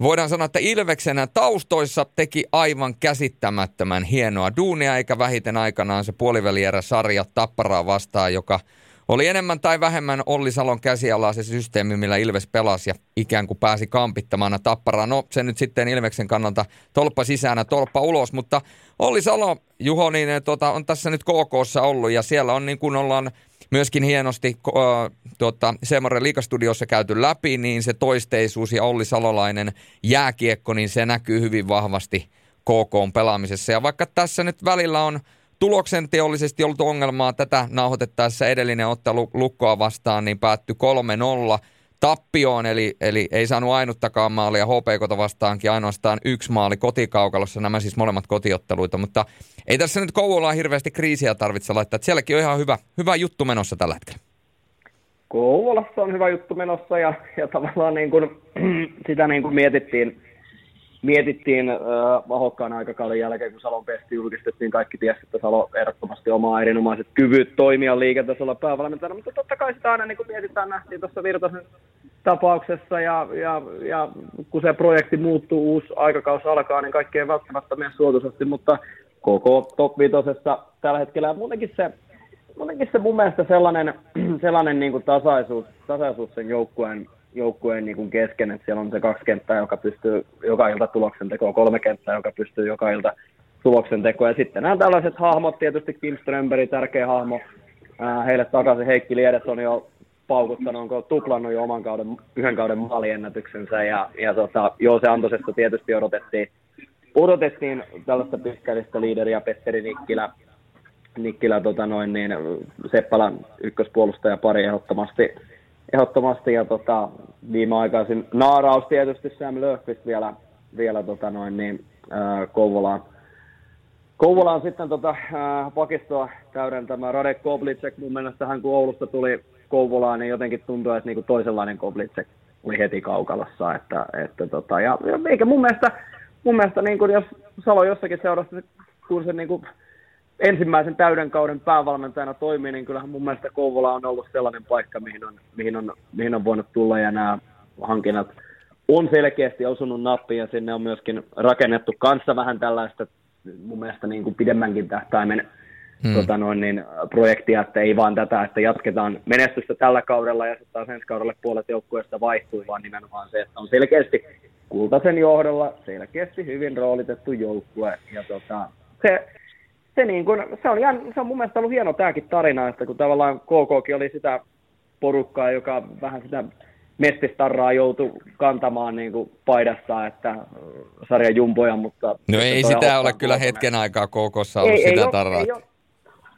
Voidaan sanoa, että Ilveksenä taustoissa teki aivan käsittämättömän hienoa duunia, eikä vähiten aikanaan se puolivälierä-sarja Tapparaa vastaan, joka oli enemmän tai vähemmän Olli Salon käsialaa se systeemi, millä Ilves pelasi ja ikään kuin pääsi kampittamaan Tapparaa. No se nyt sitten Ilveksen kannalta tolppa sisään tolppa ulos, mutta Olli Salo, Juho, niin tuota, on tässä nyt KKssa ollut ja siellä on niin kuin ollaan myöskin hienosti äh, tuota, Seemoren liikastudiossa käyty läpi, niin se toisteisuus ja Olli Salolainen jääkiekko, niin se näkyy hyvin vahvasti KK pelaamisessa. Ja vaikka tässä nyt välillä on tuloksen teollisesti ollut ongelmaa tätä nauhoitettaessa edellinen ottelu lukkoa vastaan, niin päättyi 3-0 tappioon, eli, eli ei saanut ainuttakaan maalia HPKta vastaankin, ainoastaan yksi maali kotikaukalossa, nämä siis molemmat kotiotteluita, mutta ei tässä nyt Kouvolaan hirveästi kriisiä tarvitse laittaa, että sielläkin on ihan hyvä, hyvä juttu menossa tällä hetkellä. Kouvolassa on hyvä juttu menossa ja, ja tavallaan niin kuin, sitä niin kuin mietittiin, mietittiin äh, vahokkaan aikakauden jälkeen, kun Salon pesti julkistettiin, kaikki tiesi, että Salo ehdottomasti omaa erinomaiset kyvyt toimia liiketasolla päävalmentajana, mutta totta kai sitä aina niin kuin mietitään, nähtiin tuossa Virtasen tapauksessa ja, ja, ja, kun se projekti muuttuu, uusi aikakaus alkaa, niin kaikki ei välttämättä mene suotuisasti, mutta koko top 5 tällä hetkellä. Ja muutenkin se, muutenkin se mun mielestä sellainen, sellainen niin kuin tasaisuus, tasaisuus sen joukkueen, joukkueen niin kuin kesken, että siellä on se kaksi kenttää, joka pystyy joka ilta tuloksen tekoon, kolme kenttää, joka pystyy joka ilta tuloksen tekoon. Ja sitten nämä tällaiset hahmot, tietysti Kim Strömberg, tärkeä hahmo, heille takaisin Heikki Liedet on jo paukuttanut, onko tuplannut jo oman kauden, yhden kauden maaliennätyksensä. Ja, ja tota, joo, se Antosesta tietysti odotettiin, odotettiin tällaista pitkällistä liideriä Petteri Nikkilä, Nikkilä tota noin, niin Seppalan ykköspuolustaja pari ehdottomasti, ehdottomasti ja tota, viimeaikaisin naaraus tietysti Sam Löfqvist vielä, vielä tota noin, niin, ää, Kouvolaan. Kouvolaan sitten tota, ää, pakistoa täydentämään Radek Koblicek. Mun mielestä hän kun Oulusta tuli Kouvolaan, niin jotenkin tuntui, että niinku toisenlainen Koblicek oli heti kaukalossa. Että, että tota, ja, eikä mun mielestä mun mielestä niin kuin jos Salo jossakin seurassa, kun se niin kuin ensimmäisen täyden kauden päävalmentajana toimii, niin kyllähän mun mielestä Kouvola on ollut sellainen paikka, mihin on, mihin on, mihin on voinut tulla ja nämä hankinnat on selkeästi osunut nappiin ja sinne on myöskin rakennettu kanssa vähän tällaista mun mielestä niin kuin pidemmänkin tähtäimen hmm. tota noin, niin, projektia, että ei vaan tätä, että jatketaan menestystä tällä kaudella ja sitten taas ensi kaudelle puolet joukkueesta vaihtuu, vaan nimenomaan se, että on selkeästi Kultasen johdolla selkeästi hyvin roolitettu joukkue. Ja tota, se, se, niin kun, se, on ihan, se on mun mielestä ollut hieno tämäkin tarina, että kun tavallaan KKkin oli sitä porukkaa, joka vähän sitä mestistarraa joutui kantamaan niin kuin paidassa, että sarja jumpoja, mutta... No ei sitä ole kyllä hetken aikaa KKssa ollut ei, sitä ei tarraa. Ei,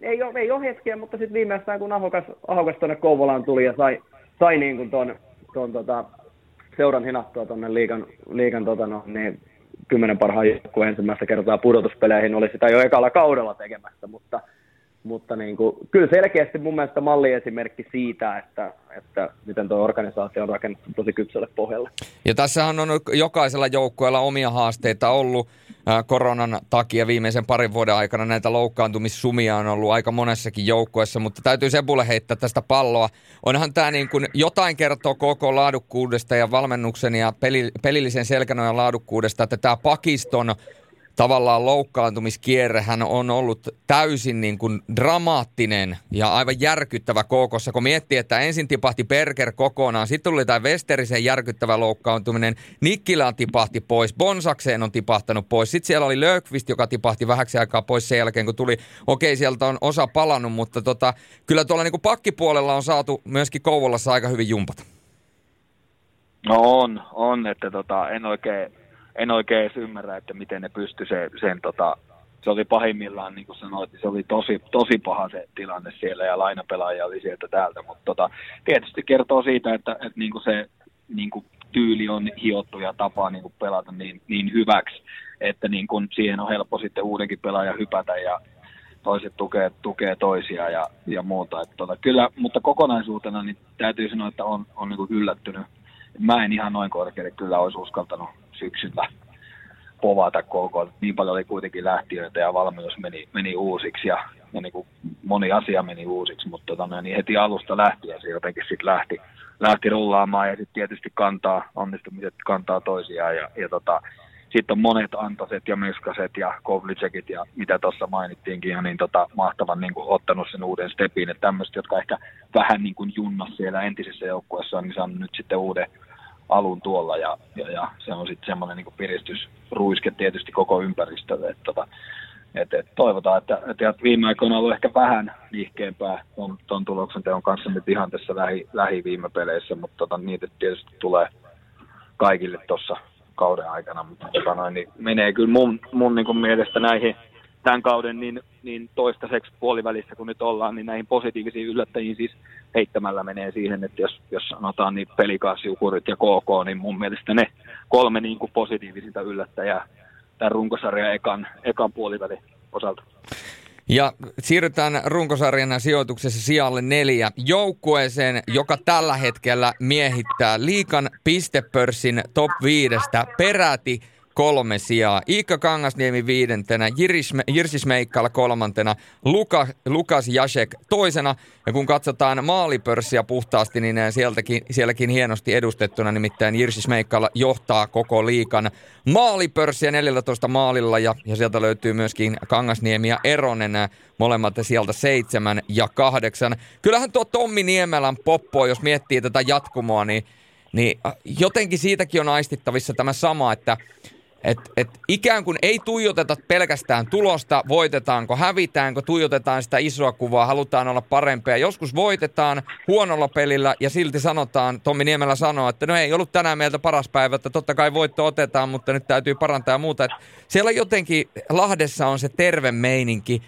ei, ole, ei ole hetkeä, mutta sitten viimeistään kun Ahokas, Ahokas tuonne Kouvolaan tuli ja sai, sai niin kuin ton, ton tota, seuran hinattua tuonne liikan, liikan tota no, niin kymmenen parhaan joukkueen ensimmäistä kertaa pudotuspeleihin oli sitä jo ekalla kaudella tekemässä, mutta, mutta niin kuin, kyllä selkeästi mun mielestä malliesimerkki siitä, että, että miten tuo organisaatio on rakennettu tosi kypsälle pohjalle. Ja tässähän on jokaisella joukkueella omia haasteita ollut koronan takia viimeisen parin vuoden aikana näitä loukkaantumissumia on ollut aika monessakin joukkueessa, mutta täytyy Sebulle heittää tästä palloa. Onhan tämä niin kuin jotain kertoo koko laadukkuudesta ja valmennuksen ja pelillisen selkänojan laadukkuudesta, että tämä pakiston tavallaan loukkaantumiskierrehän on ollut täysin niin kuin dramaattinen ja aivan järkyttävä kookossa, kun miettii, että ensin tipahti Berger kokonaan, sitten tuli tämä Westerisen järkyttävä loukkaantuminen, Nikkilän tipahti pois, Bonsakseen on tipahtanut pois, sitten siellä oli Löökvist, joka tipahti vähäksi aikaa pois sen jälkeen, kun tuli, okei, sieltä on osa palannut, mutta tota, kyllä tuolla niin kuin pakkipuolella on saatu myöskin Kouvolassa aika hyvin jumpata. No on, on, että tota, en oikein en oikein edes ymmärrä, että miten ne pysty se, sen tota, se oli pahimmillaan, niin kuin sanoit, se oli tosi, tosi paha se tilanne siellä ja lainapelaaja oli sieltä täältä, mutta tota, tietysti kertoo siitä, että, että niin kuin se niin kuin tyyli on hiottu ja tapa niin kuin pelata niin, niin hyväksi, että niin kuin siihen on helppo sitten uudenkin pelaajan hypätä ja toiset tukee, tukee toisia ja, ja muuta. Että tota, kyllä, mutta kokonaisuutena niin täytyy sanoa, että on, on niin kuin yllättynyt. Mä en ihan noin korkealle kyllä olisi uskaltanut syksyllä povata koko. Niin paljon oli kuitenkin lähtiöitä ja valmennus meni, meni uusiksi ja, ja niin kuin moni asia meni uusiksi, mutta tota, niin heti alusta lähtien se jotenkin sitten lähti, lähti rullaamaan ja sitten tietysti kantaa, onnistumiset kantaa toisiaan ja, ja tota, sitten on monet Antaset ja Myskaset ja Kovlicekit ja mitä tuossa mainittiinkin ja niin tota, mahtavan niin kuin, ottanut sen uuden stepin, että tämmöiset, jotka ehkä vähän niin kuin junnas siellä entisessä joukkueessa, niin saanut nyt sitten uuden alun tuolla ja, ja, ja se on sitten semmoinen niin piristysruiske tietysti koko ympäristölle, että tota, et, et toivotaan, että, että viime aikoina on ollut ehkä vähän liikkeempää tuon, tuon tuloksen teon kanssa nyt ihan tässä lähi, peleissä, mutta tota, niitä tietysti tulee kaikille tuossa kauden aikana, mutta tota noin, niin menee kyllä mun, mun niin mielestä näihin tämän kauden niin, niin toistaiseksi puolivälissä, kun nyt ollaan, niin näihin positiivisiin yllättäjiin siis heittämällä menee siihen, että jos, jos sanotaan niin pelikaasiukurit ja KK, niin mun mielestä ne kolme niin kuin positiivisinta yllättäjää tämän runkosarjan ekan, ekan puolivälin osalta. Ja siirrytään runkosarjan sijoituksessa sijalle neljä joukkueeseen, joka tällä hetkellä miehittää liikan pistepörssin top viidestä peräti kolme sijaa. Iikka Kangasniemi viidentenä, Jirsi Smeikkala kolmantena, Luka, Lukas Jasek toisena. Ja kun katsotaan maalipörssiä puhtaasti, niin sieltäkin, sielläkin hienosti edustettuna, nimittäin Jirsi Smeikkala johtaa koko liikan maalipörssiä 14 maalilla ja, ja sieltä löytyy myöskin Kangasniemi ja Eronen molemmat sieltä seitsemän ja kahdeksan. Kyllähän tuo Tommi Niemelän poppo, jos miettii tätä jatkumoa, niin, niin jotenkin siitäkin on aistittavissa tämä sama, että et, et ikään kuin ei tuijoteta pelkästään tulosta, voitetaanko, hävitäänkö, tuijotetaan sitä isoa kuvaa, halutaan olla parempia. Joskus voitetaan huonolla pelillä ja silti sanotaan, Tommi Niemelä sanoo, että no ei ollut tänään meiltä paras päivä, että totta kai voitto otetaan, mutta nyt täytyy parantaa ja muuta. Et siellä jotenkin Lahdessa on se terve meininki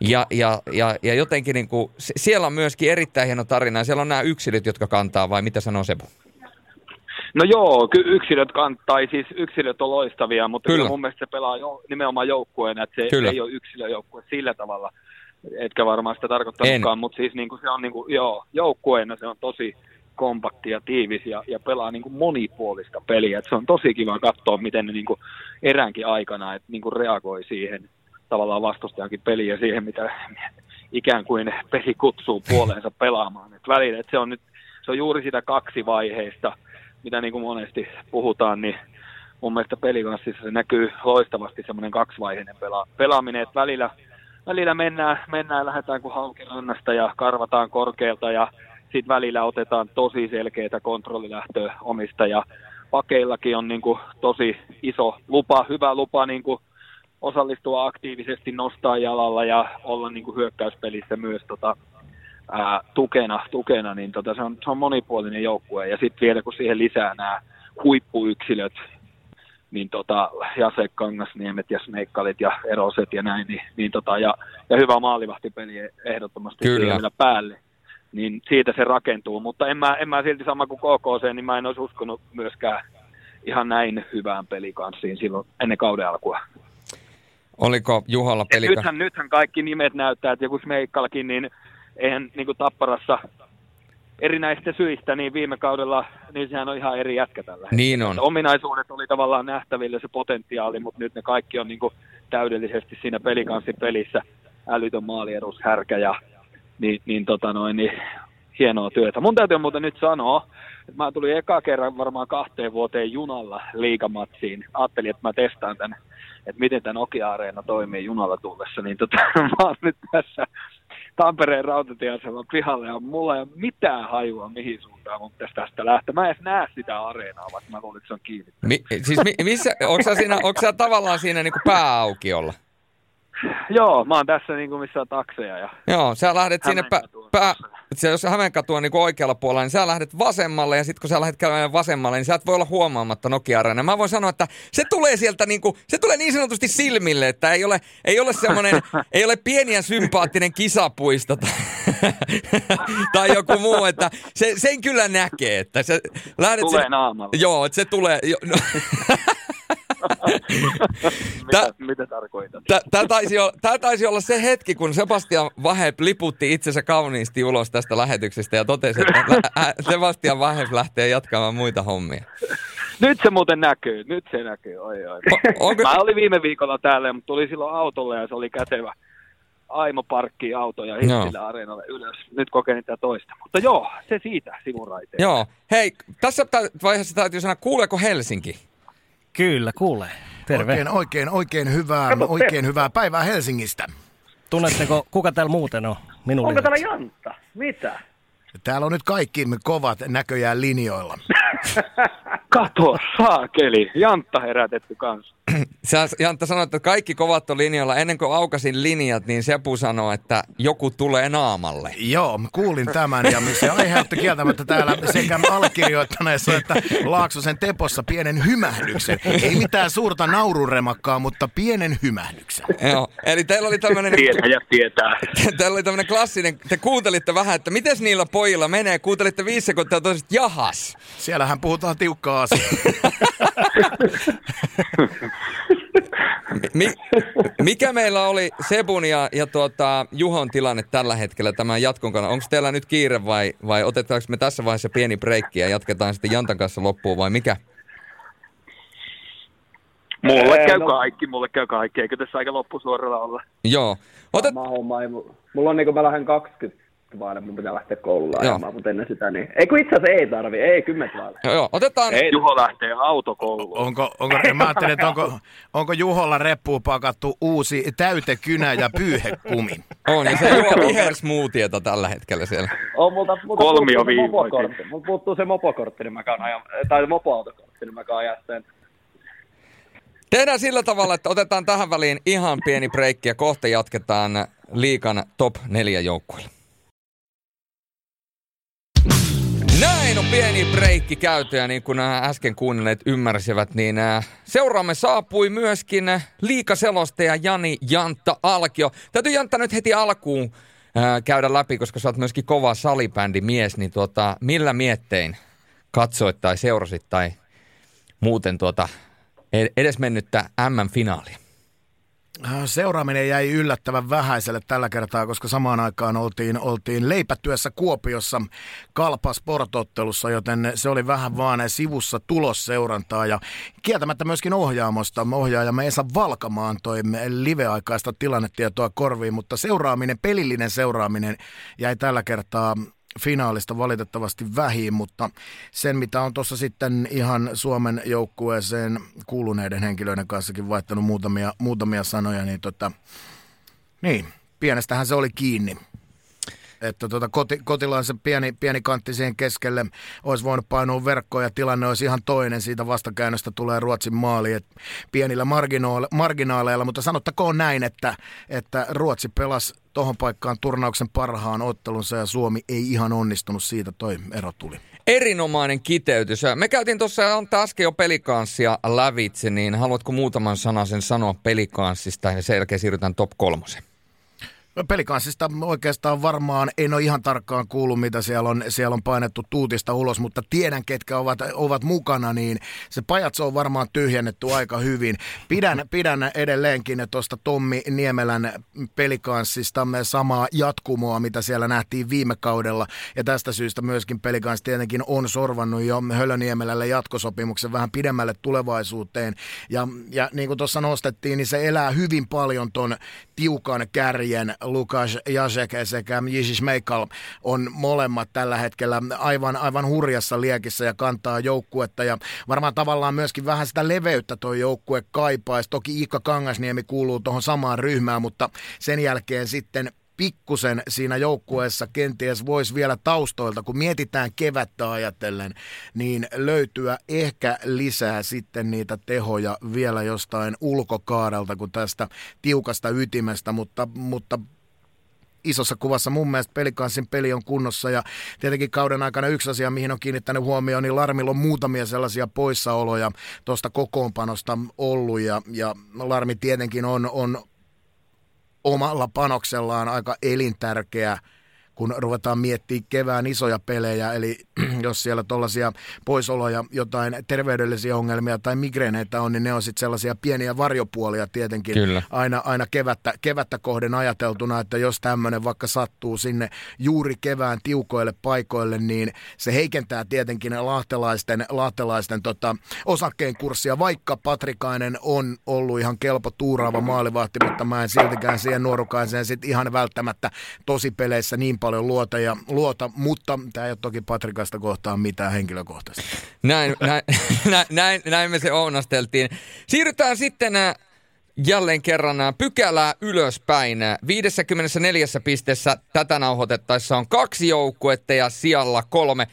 ja, ja, ja, ja jotenkin niin kuin, siellä on myöskin erittäin hieno tarina siellä on nämä yksilöt, jotka kantaa vai mitä sanoo Sebu? No joo, ky- yksilöt kantaa, siis yksilöt on loistavia, mutta kyllä. mun mielestä se pelaa jo, nimenomaan joukkueena, että se kyllä. ei ole yksilöjoukkue sillä tavalla, etkä varmaan sitä tarkoittanutkaan, mutta siis niin kuin se on niin kuin, joo, joukkueena se on tosi kompakti ja tiivis ja, ja pelaa niin kuin monipuolista peliä. Et se on tosi kiva katsoa, miten ne niin kuin eräänkin aikana et niin kuin reagoi siihen tavallaan vastustajankin peliä ja siihen, mitä ikään kuin peli kutsuu puoleensa pelaamaan. Et välillä, et se on nyt se on juuri sitä kaksi vaiheista, mitä niin kuin monesti puhutaan, niin mun mielestä pelikanssissa se näkyy loistavasti semmoinen kaksivaiheinen pela- pelaaminen, että välillä, välillä mennään, mennään lähdetään kuin haukirannasta ja karvataan korkealta ja sitten välillä otetaan tosi selkeitä kontrollilähtöä omista ja pakeillakin on niin kuin tosi iso lupa, hyvä lupa niin kuin osallistua aktiivisesti, nostaa jalalla ja olla niin kuin hyökkäyspelissä myös tota, ää, tukena, tukena, niin tota, se, on, se on monipuolinen joukkue. Ja sitten vielä kun siihen lisää nämä huippuyksilöt, niin tota, Jase Kangasniemet ja Sneikkalit ja Eroset ja näin, niin, niin tota, ja, ja hyvä maalivahtipeli ehdottomasti Kyllä. vielä päälle, niin siitä se rakentuu. Mutta en mä, en mä silti sama kuin KKC, niin mä en olisi uskonut myöskään ihan näin hyvään pelikanssiin silloin ennen kauden alkua. Oliko Juhalla peli? Nythän, nythän kaikki nimet näyttää, että joku Smeikkalakin, niin eihän niin kuin Tapparassa erinäistä syistä, niin viime kaudella, niin sehän on ihan eri jätkä tällä Niin on. Ominaisuudet oli tavallaan nähtävillä se potentiaali, mutta nyt ne kaikki on niin kuin täydellisesti siinä pelikanssin pelissä. Älytön maalierus, härkä ja niin, niin, tota noin, niin hienoa työtä. Mun täytyy muuten nyt sanoa, että mä tulin eka kerran varmaan kahteen vuoteen junalla liikamatsiin. Ajattelin, että mä testaan tämän, että miten tämä Nokia-areena toimii junalla tullessa, niin tota, mä oon nyt tässä Tampereen rautatieaseman pihalle ja mulla ei ole mitään hajua, mihin suuntaan mun pitäisi tästä lähteä. Mä en edes näe sitä areenaa, vaikka mä luulen, että se on kiinni. Mi- siis mi- missä, onko sä, siinä, onko sä tavallaan siinä niin pääaukiolla? Joo, mä oon tässä niin kuin missä on takseja. Ja Joo, sä lähdet sinne pä- pää, se, jos Hämeenkatu on niin oikealla puolella, niin sä lähdet vasemmalle ja sitten kun sä lähdet käymään vasemmalle, niin sä et voi olla huomaamatta nokia -arena. Mä voin sanoa, että se tulee sieltä niin kuin, se tulee niin sanotusti silmille, että ei ole, ei ole semmoinen, ei ole pieni ja sympaattinen kisapuisto tai, tai joku muu, että se, sen kyllä näkee, että se lähdet Tulee sen- naamalla. Joo, että se tulee, jo, no, mitä, mitä tarkoitat? Tämä taisi, olla, taisi olla se hetki, kun Sebastian Vahep liputti itsensä kauniisti ulos tästä lähetyksestä ja totesi, että lä- Sebastian Vahep lähtee jatkamaan muita hommia. Nyt se muuten näkyy, nyt se näkyy, oi oi. O- onko, Mä olin viime viikolla täällä, mutta tuli silloin autolle ja se oli kätevä. Aimo parkkii autoja Hissillä areenalle ylös. Nyt kokeilin tätä toista. Mutta joo, se siitä sivuraiteen. joo, hei, tässä tä- vaiheessa täytyy sanoa, kuuleeko Helsinki? Kyllä, kuulee. Terve. Oikein, oikein, oikein hyvää, Kato, oikein hyvää päivää Helsingistä. Tunnetteko, kuka täällä muuten on? Minun Onko täällä lisäksi. Jantta? Mitä? Täällä on nyt kaikki kovat näköjään linjoilla. Kato, saakeli. Jantta herätetty kanssa. Sä Jantta sanoit, että kaikki kovat on linjoilla. Ennen kuin aukasin linjat, niin Sepu sanoi, että joku tulee naamalle. Joo, mä kuulin tämän ja se aiheutti kieltämättä täällä sekä allekirjoittaneessa että Laaksosen Tepossa pienen hymähdyksen. Ei mitään suurta naururemakkaa, mutta pienen hymähdyksen. Joo, eli teillä oli tämmöinen... Tietäjät tietää. Teillä oli tämmöinen klassinen, te kuuntelitte vähän, että miten niillä pojilla menee. Kuuntelitte viisi sekuntia toiset, jahas. Siellähän puhutaan tiukkaa asiaa. Mi- mikä meillä oli Sebun ja, ja tuota, Juhon tilanne tällä hetkellä tämän jatkon kannalta? Onko teillä nyt kiire vai, vai otetaanko me tässä vaiheessa pieni breikki ja jatketaan sitten Jantan kanssa loppuun vai mikä? Mulle käy no- kaikki, mulle käy kaikki. Eikö tässä aika loppusuoralla olla? Joo. Otet, homma, ei, mu- mulla on niinku, mä lähden 20 vaille, mun pitää lähteä koululla Joo. ajamaan, mutta ennen sitä niin. Ei kun itse asiassa ei tarvi, ei 10 vaille. joo, joo, otetaan... Ei, Juho lähtee autokouluun. Onko, onko, mä ajattelin, että onko, onko Juholla reppuun pakattu uusi täytekynä ja pyyhekumi? On, ja se juo vihersmoothieta tällä hetkellä siellä. On multa, multa Kolmio puuttuu se. Multa puuttuu se mopokortti, niin mä käyn ajan, tai mopoautokortti, niin mä käyn ajaa sen. Tehdään sillä tavalla, että otetaan tähän väliin ihan pieni breikki ja kohta jatketaan liikan top 4 joukkueelle. Näin on pieni breikki käyty ja niin kuin nämä äsken kuunnelleet ymmärsivät, niin äh, seuraamme saapui myöskin äh, liikaselostaja Jani Jantta Alkio. Täytyy Jantta nyt heti alkuun äh, käydä läpi, koska sä oot myöskin kova salibändimies, niin tuota, millä miettein katsoit tai seurasit tai muuten tuota ed- edesmennyttä M-finaalia? Seuraaminen jäi yllättävän vähäiselle tällä kertaa, koska samaan aikaan oltiin, oltiin leipätyössä Kuopiossa Kalpa sportottelussa, joten se oli vähän vaan sivussa tulosseurantaa ja kieltämättä myöskin ohjaamosta. Ohjaajamme Esa Valkamaan toi liveaikaista tilannetietoa korviin, mutta seuraaminen, pelillinen seuraaminen jäi tällä kertaa finaalista valitettavasti vähiin, mutta sen mitä on tuossa sitten ihan Suomen joukkueeseen kuuluneiden henkilöiden kanssakin vaihtanut muutamia, muutamia sanoja, niin tota, niin, pienestähän se oli kiinni. Että tuota, koti, kotilaan se pieni, pieni kantti siihen keskelle olisi voinut painua verkkoon ja tilanne olisi ihan toinen. Siitä vastakäännöstä tulee Ruotsin maali et pienillä marginaale- marginaaleilla, mutta sanottakoon näin, että, että Ruotsi pelasi tuohon paikkaan turnauksen parhaan ottelunsa ja Suomi ei ihan onnistunut siitä, toi ero tuli. Erinomainen kiteytys. Me käytiin tuossa Antta äsken jo pelikanssia lävitse, niin haluatko muutaman sanan sen sanoa pelikanssista ja sen jälkeen siirrytään top kolmoseen? Pelikanssista oikeastaan varmaan en ole ihan tarkkaan kuullut, mitä siellä on, siellä on painettu tuutista ulos, mutta tiedän, ketkä ovat, ovat mukana, niin se pajatso on varmaan tyhjennetty aika hyvin. Pidän, pidän edelleenkin tuosta Tommi Niemelän pelikanssista samaa jatkumoa, mitä siellä nähtiin viime kaudella, ja tästä syystä myöskin pelikanssi tietenkin on sorvannut jo Hölöniemelälle jatkosopimuksen vähän pidemmälle tulevaisuuteen, ja, ja niin kuin tuossa nostettiin, niin se elää hyvin paljon ton tiukan kärjen Lukas Jasek sekä Jisis Meikal on molemmat tällä hetkellä aivan, aivan hurjassa liekissä ja kantaa joukkuetta ja varmaan tavallaan myöskin vähän sitä leveyttä tuo joukkue kaipaisi. Toki Iikka Kangasniemi kuuluu tuohon samaan ryhmään, mutta sen jälkeen sitten pikkusen siinä joukkueessa kenties voisi vielä taustoilta, kun mietitään kevättä ajatellen, niin löytyä ehkä lisää sitten niitä tehoja vielä jostain ulkokaarelta kuin tästä tiukasta ytimestä, mutta, mutta isossa kuvassa. Mun mielestä pelikanssin peli on kunnossa ja tietenkin kauden aikana yksi asia, mihin on kiinnittänyt huomioon, niin Larmilla on muutamia sellaisia poissaoloja tuosta kokoonpanosta ollut ja, ja Larmi tietenkin on, on omalla panoksellaan aika elintärkeä kun ruvetaan miettimään kevään isoja pelejä, eli jos siellä tuollaisia poisoloja, jotain terveydellisiä ongelmia tai migreeneitä on, niin ne on sitten sellaisia pieniä varjopuolia tietenkin Kyllä. aina, aina kevättä, kevättä kohden ajateltuna, että jos tämmöinen vaikka sattuu sinne juuri kevään tiukoille paikoille, niin se heikentää tietenkin lahtelaisten, lahtelaisten tota, osakkeen kurssia, vaikka Patrikainen on ollut ihan kelpo tuuraava maalivahti, mutta mä en siltikään siihen nuorukaiseen sit ihan välttämättä tosipeleissä niin paljon luota, ja, luota mutta tämä ei ole toki Patrikasta kohtaan mitään henkilökohtaista. Näin, näin, näin, näin, me se ounasteltiin. Siirrytään sitten äh, jälleen kerran äh, pykälää ylöspäin. 54 pisteessä tätä nauhoitettaessa on kaksi joukkuetta ja sijalla kolme.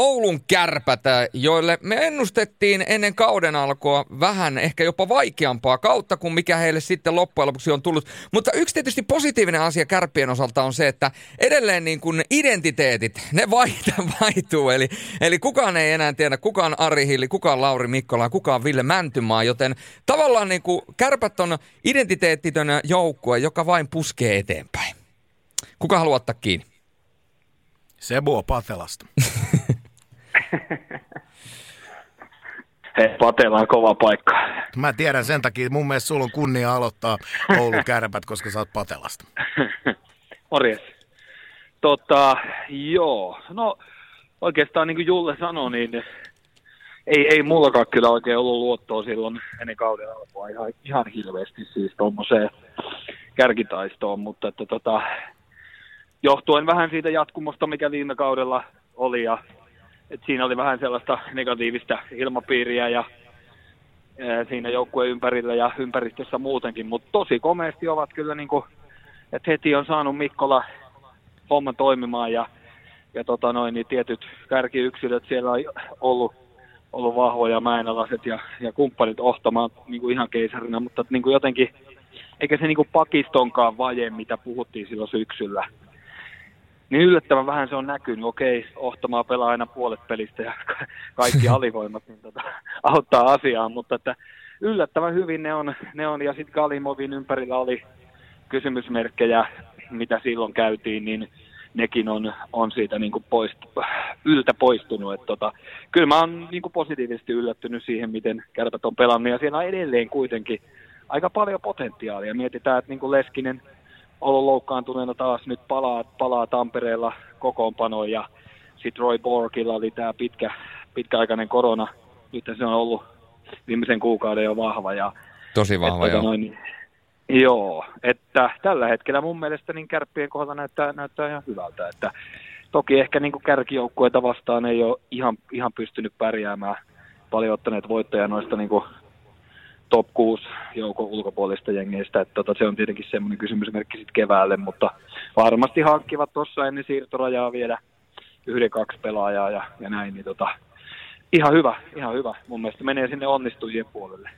Oulun kärpät, äh, joille me ennustettiin ennen kauden alkua vähän ehkä jopa vaikeampaa kautta kuin mikä heille sitten loppujen lopuksi on tullut. Mutta yksi tietysti positiivinen asia kärppien osalta on se, että edelleen niin kuin identiteetit, ne vaihtaa, vaihtuu. Eli, eli kukaan ei enää tiedä, kuka on Ari Hilli, kuka on Lauri Mikkola, kuka on Ville Mäntymaa, joten tavallaan niin kuin kärpät on identiteettitön joukkue, joka vain puskee eteenpäin. Kuka haluaa ottaa kiinni? Sebo Patelasta. Hei, Patela on kova paikka. Mä tiedän sen takia, mun mielestä sulla on kunnia aloittaa Oulun kärpät, koska sä oot Patelasta. Morjes. Tota, joo. No, oikeastaan niin kuin Julle sanoi, niin ei, ei mullakaan kyllä oikein ollut luottoa silloin ennen kauden alkua ihan, ihan hirveästi siis tuommoiseen kärkitaistoon, mutta että tota, johtuen vähän siitä jatkumosta, mikä viime kaudella oli ja että siinä oli vähän sellaista negatiivista ilmapiiriä ja ää, siinä joukkueen ympärillä ja ympäristössä muutenkin, mutta tosi komeasti ovat kyllä niin kuin, että heti on saanut Mikkola homma toimimaan ja, ja tota noin, niin tietyt kärkiyksilöt siellä on ollut, ollut vahvoja mäenalaset ja, ja kumppanit ohtamaan niin ihan keisarina, mutta niin kuin jotenkin, eikä se niin kuin pakistonkaan vaje, mitä puhuttiin silloin syksyllä, niin yllättävän vähän se on näkynyt. Okei, Ohtamaa pelaa aina puolet pelistä ja ka- kaikki alivoimat niin tota, auttaa asiaa, mutta että yllättävän hyvin ne on, ne on ja sitten Galimovin ympärillä oli kysymysmerkkejä, mitä silloin käytiin, niin nekin on, on siitä niin kuin poist, yltä poistunut. Et tota, kyllä mä oon niin kuin positiivisesti yllättynyt siihen, miten kärpät on pelannut, ja siellä on edelleen kuitenkin aika paljon potentiaalia. Mietitään, että niin kuin Leskinen ollut loukkaantuneena taas nyt palaa, palaa Tampereella kokoonpanoon, ja sitten Roy Borgilla oli tämä pitkä, pitkäaikainen korona, nyt se on ollut viimeisen kuukauden jo vahva, ja Tosi vahva, että, joo. Noin, joo, että tällä hetkellä mun mielestä niin kärppien kohdalla näyttää, näyttää ihan hyvältä, että toki ehkä niin kärkijoukkueita vastaan ei ole ihan, ihan pystynyt pärjäämään, paljon ottaneet voittoja noista niin kuin top 6 joukon ulkopuolista jengeistä, että tota, se on tietenkin semmoinen kysymysmerkki sitten keväälle, mutta varmasti hankkivat tuossa ennen siirtorajaa vielä yhden kaksi pelaajaa ja, ja näin, niin tota, ihan hyvä, ihan hyvä. Mun mielestä menee sinne onnistujien puolelle.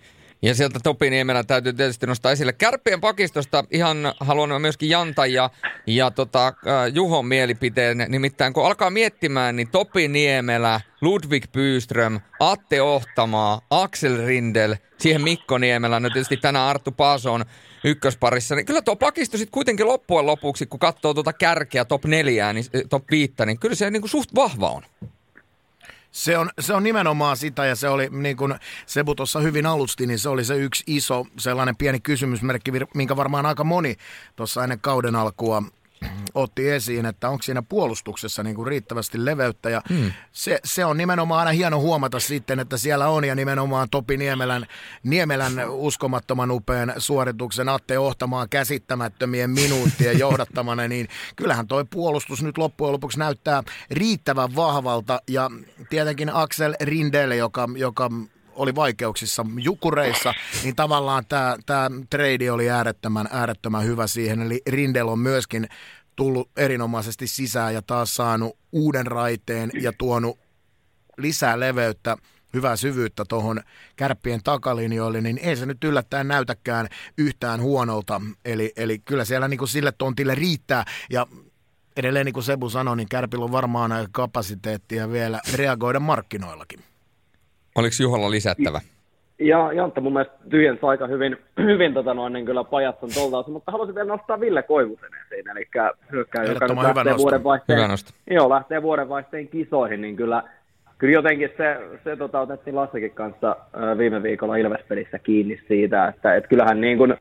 Ja sieltä Topi Niemelä täytyy tietysti nostaa esille. Kärppien pakistosta ihan haluan myöskin Janta ja, ja tota, Juhon mielipiteen. Nimittäin kun alkaa miettimään, niin Topi Niemelä, Ludwig Byström, Atte Ohtamaa, Axel Rindel, siihen Mikko Niemelä, no tietysti tänään Arttu Paason ykkösparissa. Niin kyllä tuo pakisto sitten kuitenkin loppujen lopuksi, kun katsoo tuota kärkeä top neljää, niin, top viittä, niin kyllä se niin kuin suht vahva on. Se on, se on nimenomaan sitä ja se oli, niin kuin Sebu tuossa hyvin alusti, niin se oli se yksi iso sellainen pieni kysymysmerkki, minkä varmaan aika moni tuossa ennen kauden alkua otti esiin, että onko siinä puolustuksessa niin kuin riittävästi leveyttä ja hmm. se, se, on nimenomaan aina hieno huomata sitten, että siellä on ja nimenomaan Topi Niemelän, Niemelän uskomattoman upean suorituksen Atte Ohtamaan käsittämättömien minuuttien johdattamana, niin kyllähän toi puolustus nyt loppujen lopuksi näyttää riittävän vahvalta ja tietenkin Axel Rindel, joka, joka oli vaikeuksissa jukureissa, niin tavallaan tämä, tämä trade oli äärettömän, äärettömän hyvä siihen. Eli Rindel on myöskin tullut erinomaisesti sisään ja taas saanut uuden raiteen ja tuonut lisää leveyttä, hyvää syvyyttä tuohon kärppien takalinjoille, niin ei se nyt yllättäen näytäkään yhtään huonolta. Eli, eli kyllä siellä niin kuin sille tontille riittää ja edelleen niin kuin Sebu sanoi, niin Kärpillä on varmaan kapasiteettia vielä reagoida markkinoillakin. Oliko Juholla lisättävä? Ja Jantta mun mielestä tyhjensi aika hyvin, hyvin tota noin, niin kyllä pajatson tolta mutta haluaisin vielä nostaa Ville Koivusen esiin, eli hyökkää, joka nyt lähtee vuodenvaihteen, joo, lähtee vuodenvaihteen kisoihin, niin kyllä, kyllä jotenkin se, se tota, otettiin Lassekin kanssa viime viikolla Ilvespelissä kiinni siitä, että et kyllähän niin kuin,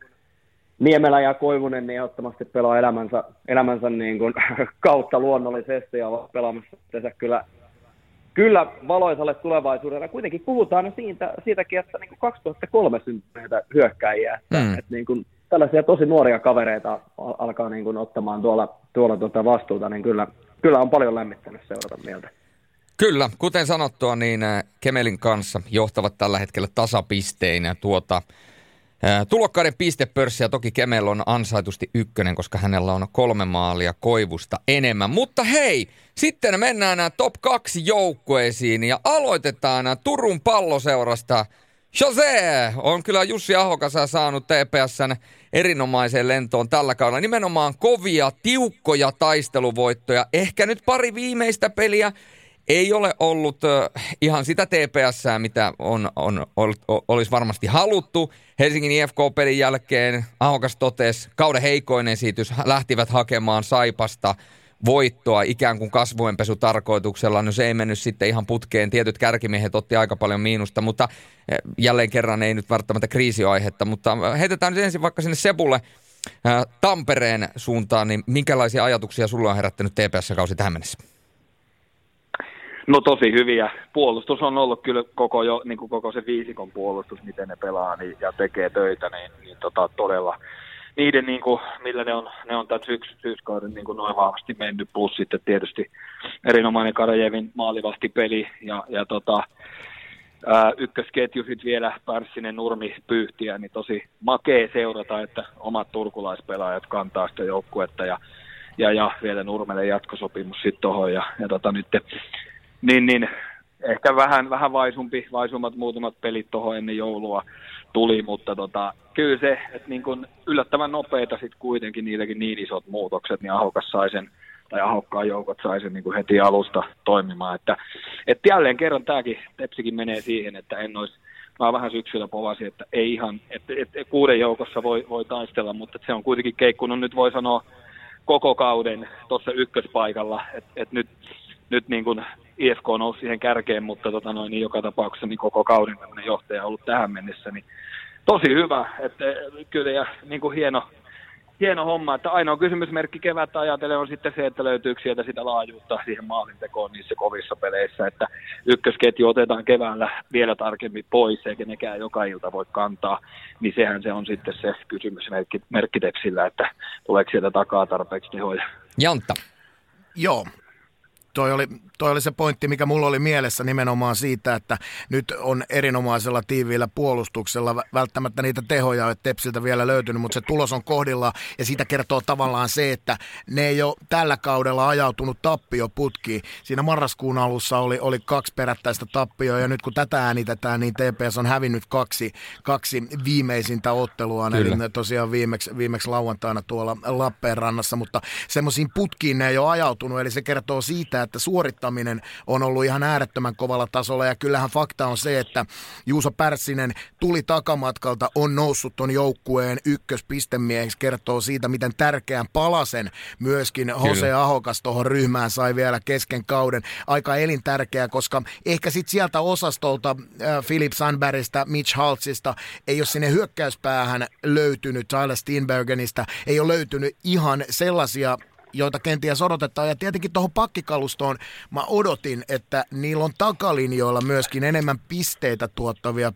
Niemelä ja Koivunen niin ehdottomasti pelaa elämänsä, elämänsä niin kuin, kautta luonnollisesti ja ovat pelaamassa kyllä kyllä valoisalle tulevaisuudelle. Kuitenkin puhutaan siitä, siitäkin, että niin kuin 2003 syntyneitä hyökkäjiä, että, mm. että niin kuin tällaisia tosi nuoria kavereita alkaa niin kuin ottamaan tuolla, tuolla tuota vastuuta, niin kyllä, kyllä on paljon lämmittänyt seurata mieltä. Kyllä, kuten sanottua, niin äh, Kemelin kanssa johtavat tällä hetkellä tasapisteinä tuota Tulokkaiden pistepörssiä toki Kemel on ansaitusti ykkönen, koska hänellä on kolme maalia koivusta enemmän. Mutta hei, sitten mennään nämä top kaksi joukkueisiin ja aloitetaan Turun palloseurasta. Jose on kyllä Jussi Ahokasa saanut TPSn erinomaiseen lentoon tällä kaudella. Nimenomaan kovia, tiukkoja taisteluvoittoja. Ehkä nyt pari viimeistä peliä ei ole ollut ihan sitä TPS, mitä on, on, on, olisi varmasti haluttu. Helsingin IFK-pelin jälkeen Ahokas totesi, kauden heikoin esitys, lähtivät hakemaan Saipasta voittoa ikään kuin kasvuenpesu tarkoituksella. No se ei mennyt sitten ihan putkeen. Tietyt kärkimiehet otti aika paljon miinusta, mutta jälleen kerran ei nyt välttämättä kriisioaihetta. Mutta heitetään nyt ensin vaikka sinne Sebulle Tampereen suuntaan, niin minkälaisia ajatuksia sulla on herättänyt TPS-kausi tähän mennessä? No tosi hyviä. Puolustus on ollut kyllä koko, jo, niin kuin koko se viisikon puolustus, miten ne pelaa niin, ja tekee töitä, niin, niin tota, todella niiden, niin kuin, millä ne on, ne on tämän syks, syyskauden niin kuin noin vahvasti mennyt, plus sitten tietysti erinomainen Karajevin maalivasti peli ja, ja tota, ää, ykkösketju sitten vielä Pärssinen Nurmi pyyhtiä, niin tosi makee seurata, että omat turkulaispelaajat kantaa sitä joukkuetta ja, ja, ja vielä Nurmelle jatkosopimus sitten tuohon ja, ja tota, nyt niin, niin ehkä vähän, vähän vaisumpi, vaisummat muutamat pelit tuohon ennen joulua tuli, mutta tota, kyllä se, että niin kun yllättävän nopeita sitten kuitenkin niilläkin niin isot muutokset, niin Ahokas sai sen, tai Ahokkaan joukot sai sen niin heti alusta toimimaan. Että, että jälleen kerran tämäkin, Tepsikin menee siihen, että en olisi, mä vähän syksyllä povasin, että ei ihan, että, että kuuden joukossa voi, voi taistella, mutta se on kuitenkin keikkunut nyt voi sanoa koko kauden tuossa ykköspaikalla, että, että nyt, nyt niin kuin IFK nousi siihen kärkeen, mutta tota noin, niin joka tapauksessa niin koko kauden johtaja on ollut tähän mennessä, niin tosi hyvä, että kyllä ja niin kuin hieno, hieno homma, että ainoa kysymysmerkki kevättä ajatellen on sitten se, että löytyykö sieltä sitä laajuutta siihen maalintekoon niissä kovissa peleissä, että ykkösketju otetaan keväällä vielä tarkemmin pois, eikä nekään joka ilta voi kantaa, niin sehän se on sitten se kysymysmerkki merkkitepsillä, että tuleeko sieltä takaa tarpeeksi tehoja. Jantta. Joo, toi oli, toi oli se pointti, mikä mulla oli mielessä nimenomaan siitä, että nyt on erinomaisella tiiviillä puolustuksella. Välttämättä niitä tehoja ei Tepsiltä vielä löytynyt, mutta se tulos on kohdilla. Ja siitä kertoo tavallaan se, että ne ei ole tällä kaudella ajautunut tappioputkiin. Siinä marraskuun alussa oli, oli kaksi perättäistä tappioa ja nyt kun tätä äänitetään, niin TPS on hävinnyt kaksi, kaksi viimeisintä ottelua, eli tosiaan viimeksi, viimeksi lauantaina tuolla Lappeenrannassa, mutta semmoisiin putkiin ne ei ole ajautunut, eli se kertoo siitä, että suorittaminen on ollut ihan äärettömän kovalla tasolla ja kyllähän fakta on se, että Juuso Pärssinen tuli takamatkalta, on noussut ton joukkueen ykköspistemieheksi, kertoo siitä, miten tärkeän palasen myöskin Jose Ahokas tuohon ryhmään sai vielä kesken kauden. Aika elintärkeä, koska ehkä sitten sieltä osastolta äh, Philip Sandbergistä, Mitch Haltzista ei ole sinne hyökkäyspäähän löytynyt, Tyler Steenbergenistä ei ole löytynyt ihan sellaisia joita kenties odotetaan. Ja tietenkin tuohon pakkikalustoon mä odotin, että niillä on takalinjoilla myöskin enemmän pisteitä tuottavia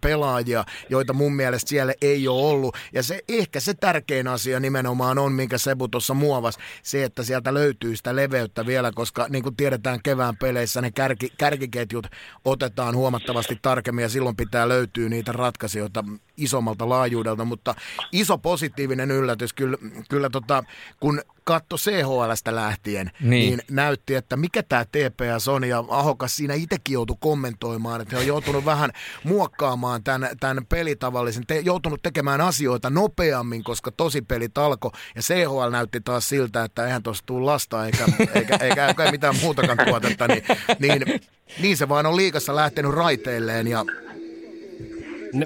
pelaajia, joita mun mielestä siellä ei ole ollut. Ja se ehkä se tärkein asia nimenomaan on, minkä Sebu tuossa muovas, se, että sieltä löytyy sitä leveyttä vielä, koska niin kuin tiedetään kevään peleissä, ne kärki, kärkiketjut otetaan huomattavasti tarkemmin ja silloin pitää löytyä niitä ratkaisijoita isommalta laajuudelta, mutta iso positiivinen yllätys kyllä, kyllä tota, kun katto CHLstä lähtien, niin. niin näytti, että mikä tämä TPS on, ja Ahokas siinä itsekin joutui kommentoimaan, että he on joutunut vähän muokkaamaan tämän, tämän pelitavallisen, te, joutunut tekemään asioita nopeammin, koska tosi pelit alkoi, ja CHL näytti taas siltä, että eihän tuossa tule lasta eikä, eikä, eikä, eikä mitään muutakaan tuotetta, niin, niin, niin se vaan on liikassa lähtenyt raiteilleen, ja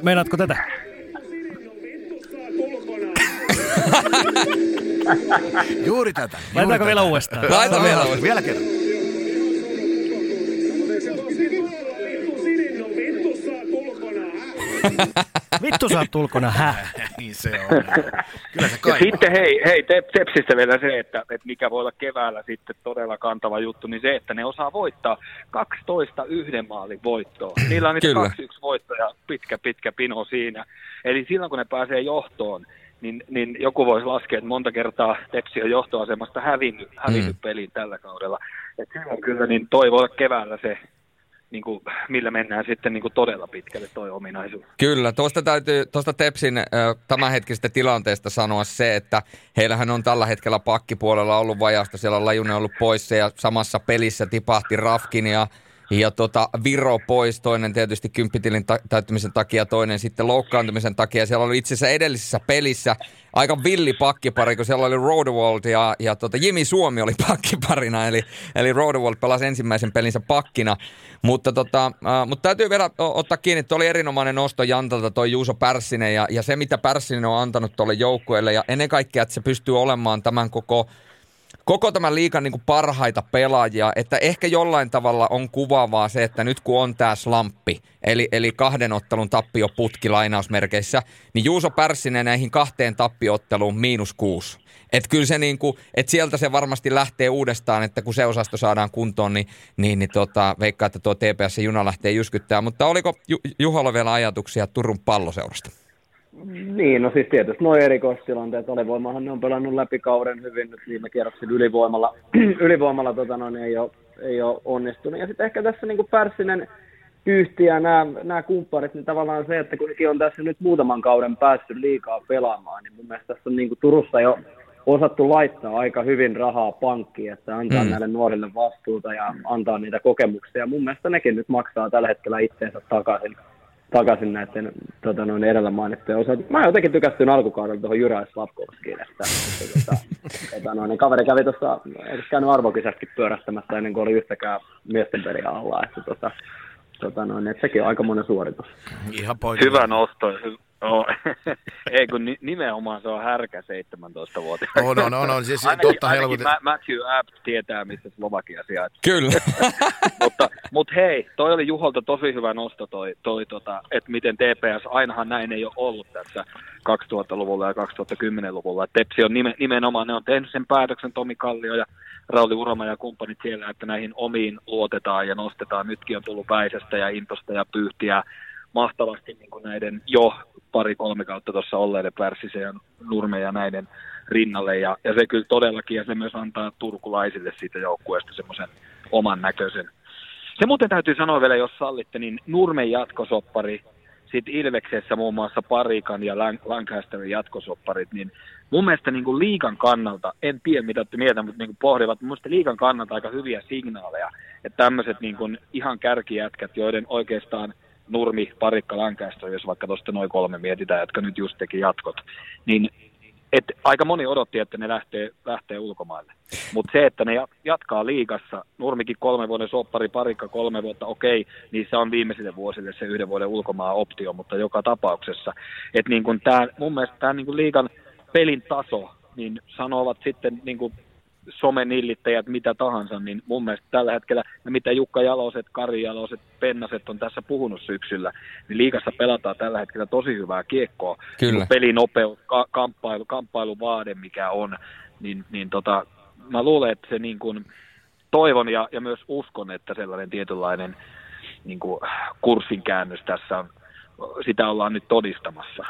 Meinaatko tätä? Juuri tätä. Juuri Laitetaanko tätä. vielä uudestaan? Laita vielä uudestaan. Vielä kerran. Vittu sä oot ulkona, häh? niin se on. Kyllä se Ja sitten hei, hei Tep- Tepsistä vielä se, että, että mikä voi olla keväällä sitten todella kantava juttu, niin se, että ne osaa voittaa 12 yhden maalin voittoa. Niillä on nyt Kyllä. 2-1 voitto ja pitkä, pitkä pino siinä. Eli silloin kun ne pääsee johtoon, niin, niin joku voisi laskea, että monta kertaa Tepsi on johtoasemasta hävinnyt, hävinnyt Mm. pelin tällä kaudella. Et silloin kyllä niin toi voi olla keväällä se, niin kuin, millä mennään sitten niin kuin todella pitkälle toi ominaisuus. Kyllä, tuosta täytyy tuosta Tepsin tämänhetkisestä tilanteesta sanoa se, että heillähän on tällä hetkellä pakkipuolella ollut vajasta, siellä on Lajunen ollut poissa ja samassa pelissä tipahti Rafkin ja, ja tota Viro pois, toinen tietysti kymppitilin ta- täyttymisen takia, toinen sitten loukkaantumisen takia. Siellä oli itse asiassa edellisessä pelissä aika villi pakkipari, kun siellä oli Rodewald ja, ja tota Jimi Suomi oli pakkiparina, eli, eli Rodewald pelasi ensimmäisen pelinsä pakkina. Mutta, tota, äh, mutta täytyy vielä ottaa kiinni, että oli erinomainen nosto Jantalta toi Juuso Pärssinen ja, ja se, mitä Pärssinen on antanut tuolle joukkueelle ja ennen kaikkea, että se pystyy olemaan tämän koko koko tämän liikan niin parhaita pelaajia, että ehkä jollain tavalla on kuvaavaa se, että nyt kun on tämä slamppi, eli, eli kahden ottelun tappioputki lainausmerkeissä, niin Juuso Pärssinen näihin kahteen tappiotteluun miinus kuusi. Että kyllä se niin kuin, että sieltä se varmasti lähtee uudestaan, että kun se osasto saadaan kuntoon, niin, niin, niin tota, veikkaa, että tuo TPS-juna lähtee jyskyttää. Mutta oliko Ju- Juholla vielä ajatuksia Turun palloseurasta? Niin, no siis tietysti nuo erikoistilanteet, alivoimahan ne on pelannut läpi kauden hyvin nyt viime kierroksilla ylivoimalla, ylivoimalla tota noin, ei, ole, ei ole onnistunut. Ja sitten ehkä tässä niin kuin Pärssinen Pyhti ja nämä, nämä kumppanit, niin tavallaan se, että kun on tässä nyt muutaman kauden päässyt liikaa pelaamaan, niin mun mielestä tässä on niin kuin Turussa jo osattu laittaa aika hyvin rahaa pankkiin, että antaa mm. näille nuorille vastuuta ja antaa niitä kokemuksia. Mun mielestä nekin nyt maksaa tällä hetkellä itseensä takaisin takaisin näiden tota, noin edellä mainittujen osalta. Mä jotenkin tykästyin alkukaudella tuohon Jyrä Slavkovskiin, että, että tota, tota, noin, niin kaveri kävi tuossa, eikö käynyt arvokisatkin pyörähtämässä ennen kuin oli yhtäkään miesten peliä alla, että, tota, tota, noin, että sekin on aika monen suoritus. Ihan poika. Hyvä nosto. Hy- oh. Ei kun ni- nimenomaan se on härkä 17 vuotta. On, on, on, on. Siis ainakin, totta ainakin helvetin. Ma- Matthew Abt tietää, missä Slovakia sijaitsee. Kyllä. mutta, mutta hei, toi oli Juholta tosi hyvä nosto toi, toi tota, että miten TPS, ainahan näin ei ole ollut tässä 2000-luvulla ja 2010-luvulla. Et Tepsi on nime, nimenomaan, ne on tehnyt sen päätöksen Tomi Kallio ja Rauli Uroma ja kumppanit siellä, että näihin omiin luotetaan ja nostetaan. Nytkin on tullut Väisästä ja Intosta ja Pyyhtiä mahtavasti niin kuin näiden jo pari-kolme kautta tuossa olleiden Pärssisen ja Nurme ja näiden rinnalle. Ja, ja se kyllä todellakin, ja se myös antaa turkulaisille siitä joukkueesta semmoisen oman näköisen. Se muuten täytyy sanoa vielä, jos sallitte, niin Nurmen jatkosoppari, sitten Ilveksessä muun muassa Parikan ja Lan- Lancasterin jatkosopparit, niin mun mielestä niin kuin liikan kannalta, en tiedä mitä te mieltä, mutta niin kuin pohdivat, mun mielestä liikan kannalta aika hyviä signaaleja, että tämmöiset niin kuin ihan kärkijätkät, joiden oikeastaan Nurmi, Parikka, Lancaster, jos vaikka tuosta noin kolme mietitään, jotka nyt just teki jatkot, niin et aika moni odotti, että ne lähtee, lähtee ulkomaille. Mutta se, että ne jat- jatkaa liigassa, Nurmikin kolme vuoden soppari, parikka kolme vuotta, okei, niin se on viimeisille vuosille se yhden vuoden ulkomaan optio, mutta joka tapauksessa. Että niin kun mun mielestä tämä niin liigan pelin taso, niin sanovat sitten niin kuin somenillittäjät mitä tahansa, niin mun mielestä tällä hetkellä, ja mitä Jukka Jaloset, Kari Jaloset, Pennaset on tässä puhunut syksyllä, niin liigassa pelataan tällä hetkellä tosi hyvää kiekkoa. Kyllä. Pelinopeus, ka- kamppailu, kamppailuvaade, mikä on, niin, niin tota, mä luulen, että se niin kuin, toivon ja, ja myös uskon, että sellainen tietynlainen niin kuin, kurssin käännös tässä on, sitä ollaan nyt todistamassa.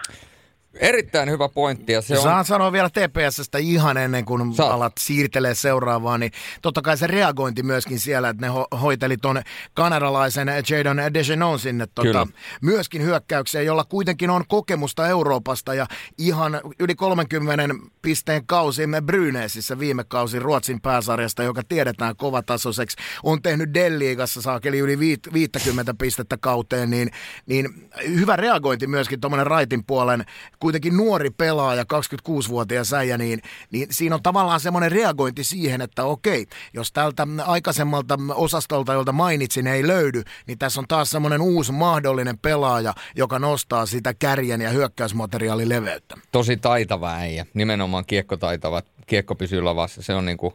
Erittäin hyvä pointti ja se on... Saan sanoa vielä TPSstä ihan ennen kuin Saat. alat siirtelee seuraavaan, niin totta kai se reagointi myöskin siellä, että ne ho- hoiteli ton kanadalaisen Jadon Degenon sinne tota, myöskin hyökkäykseen, jolla kuitenkin on kokemusta Euroopasta ja ihan yli 30 pisteen kausi Bryneesissä viime kausi Ruotsin pääsarjasta, joka tiedetään kovatasoiseksi, on tehnyt Delliigassa saakeli yli viit- 50 pistettä kauteen, niin, niin hyvä reagointi myöskin tuommoinen raitin puolen kuitenkin nuori pelaaja, 26-vuotias äijä, niin, niin siinä on tavallaan semmoinen reagointi siihen, että okei, jos tältä aikaisemmalta osastolta, jolta mainitsin, ei löydy, niin tässä on taas semmoinen uusi mahdollinen pelaaja, joka nostaa sitä kärjen ja hyökkäysmateriaalin leveyttä. Tosi taitava äijä, nimenomaan kiekkotaitava, kiekko pysyy lavassa, se on niin kuin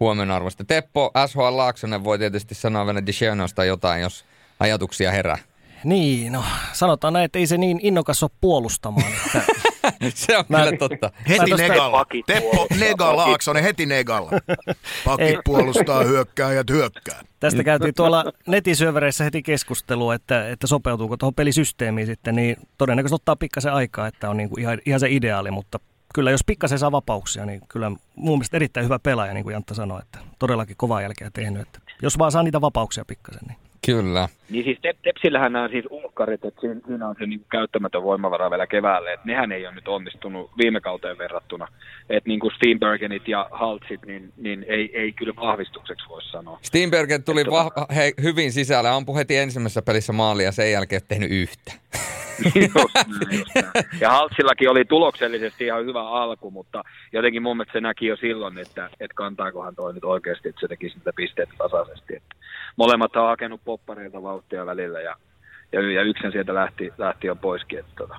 huomenarvoista. Teppo, SHL Laaksonen voi tietysti sanoa Venedicenosta jotain, jos ajatuksia herää. Niin, no sanotaan näin, että ei se niin innokas ole puolustamaan. Että se on Mä- kyllä totta. Heti tosta- negalla. Teppo Nega. Laaksonen heti negalla. Pakit Ei. puolustaa, hyökkääjät hyökkää. tästä käytiin tuolla netisyövereissä heti keskustelua, että, että sopeutuuko tuohon pelisysteemiin sitten, niin todennäköisesti ottaa pikkasen aikaa, että on niinku ihan, ihan se ideaali, mutta kyllä jos pikkasen saa vapauksia, niin kyllä mun mielestä erittäin hyvä pelaaja, niin kuin Jantta sanoi, että todellakin kovaa jälkeä tehnyt, että jos vaan saa niitä vapauksia pikkasen, niin Kyllä. Niin siis Tep- Tepsillähän nämä siis uhkarit, että siinä, siinä on se niin käyttämätön voimavara vielä keväälle, että nehän ei ole nyt onnistunut viime kauteen verrattuna. Että niin kuin Steenbergenit ja Haltsit, niin, niin ei, ei kyllä vahvistukseksi voi sanoa. Steenbergen tuli Että vah- he, hyvin sisällä, ampui heti ensimmäisessä pelissä maalia ja sen jälkeen ei tehnyt yhtä. Just näin, just näin. ja Haltsillakin oli tuloksellisesti ihan hyvä alku, mutta jotenkin mun mielestä se näki jo silloin, että, että kantaakohan toi nyt oikeasti, että se tekisi niitä pisteitä tasaisesti. Että molemmat on hakenut poppareilta vauhtia välillä ja, ja, ja yksin sieltä lähti, lähti jo poiskin. Että tota.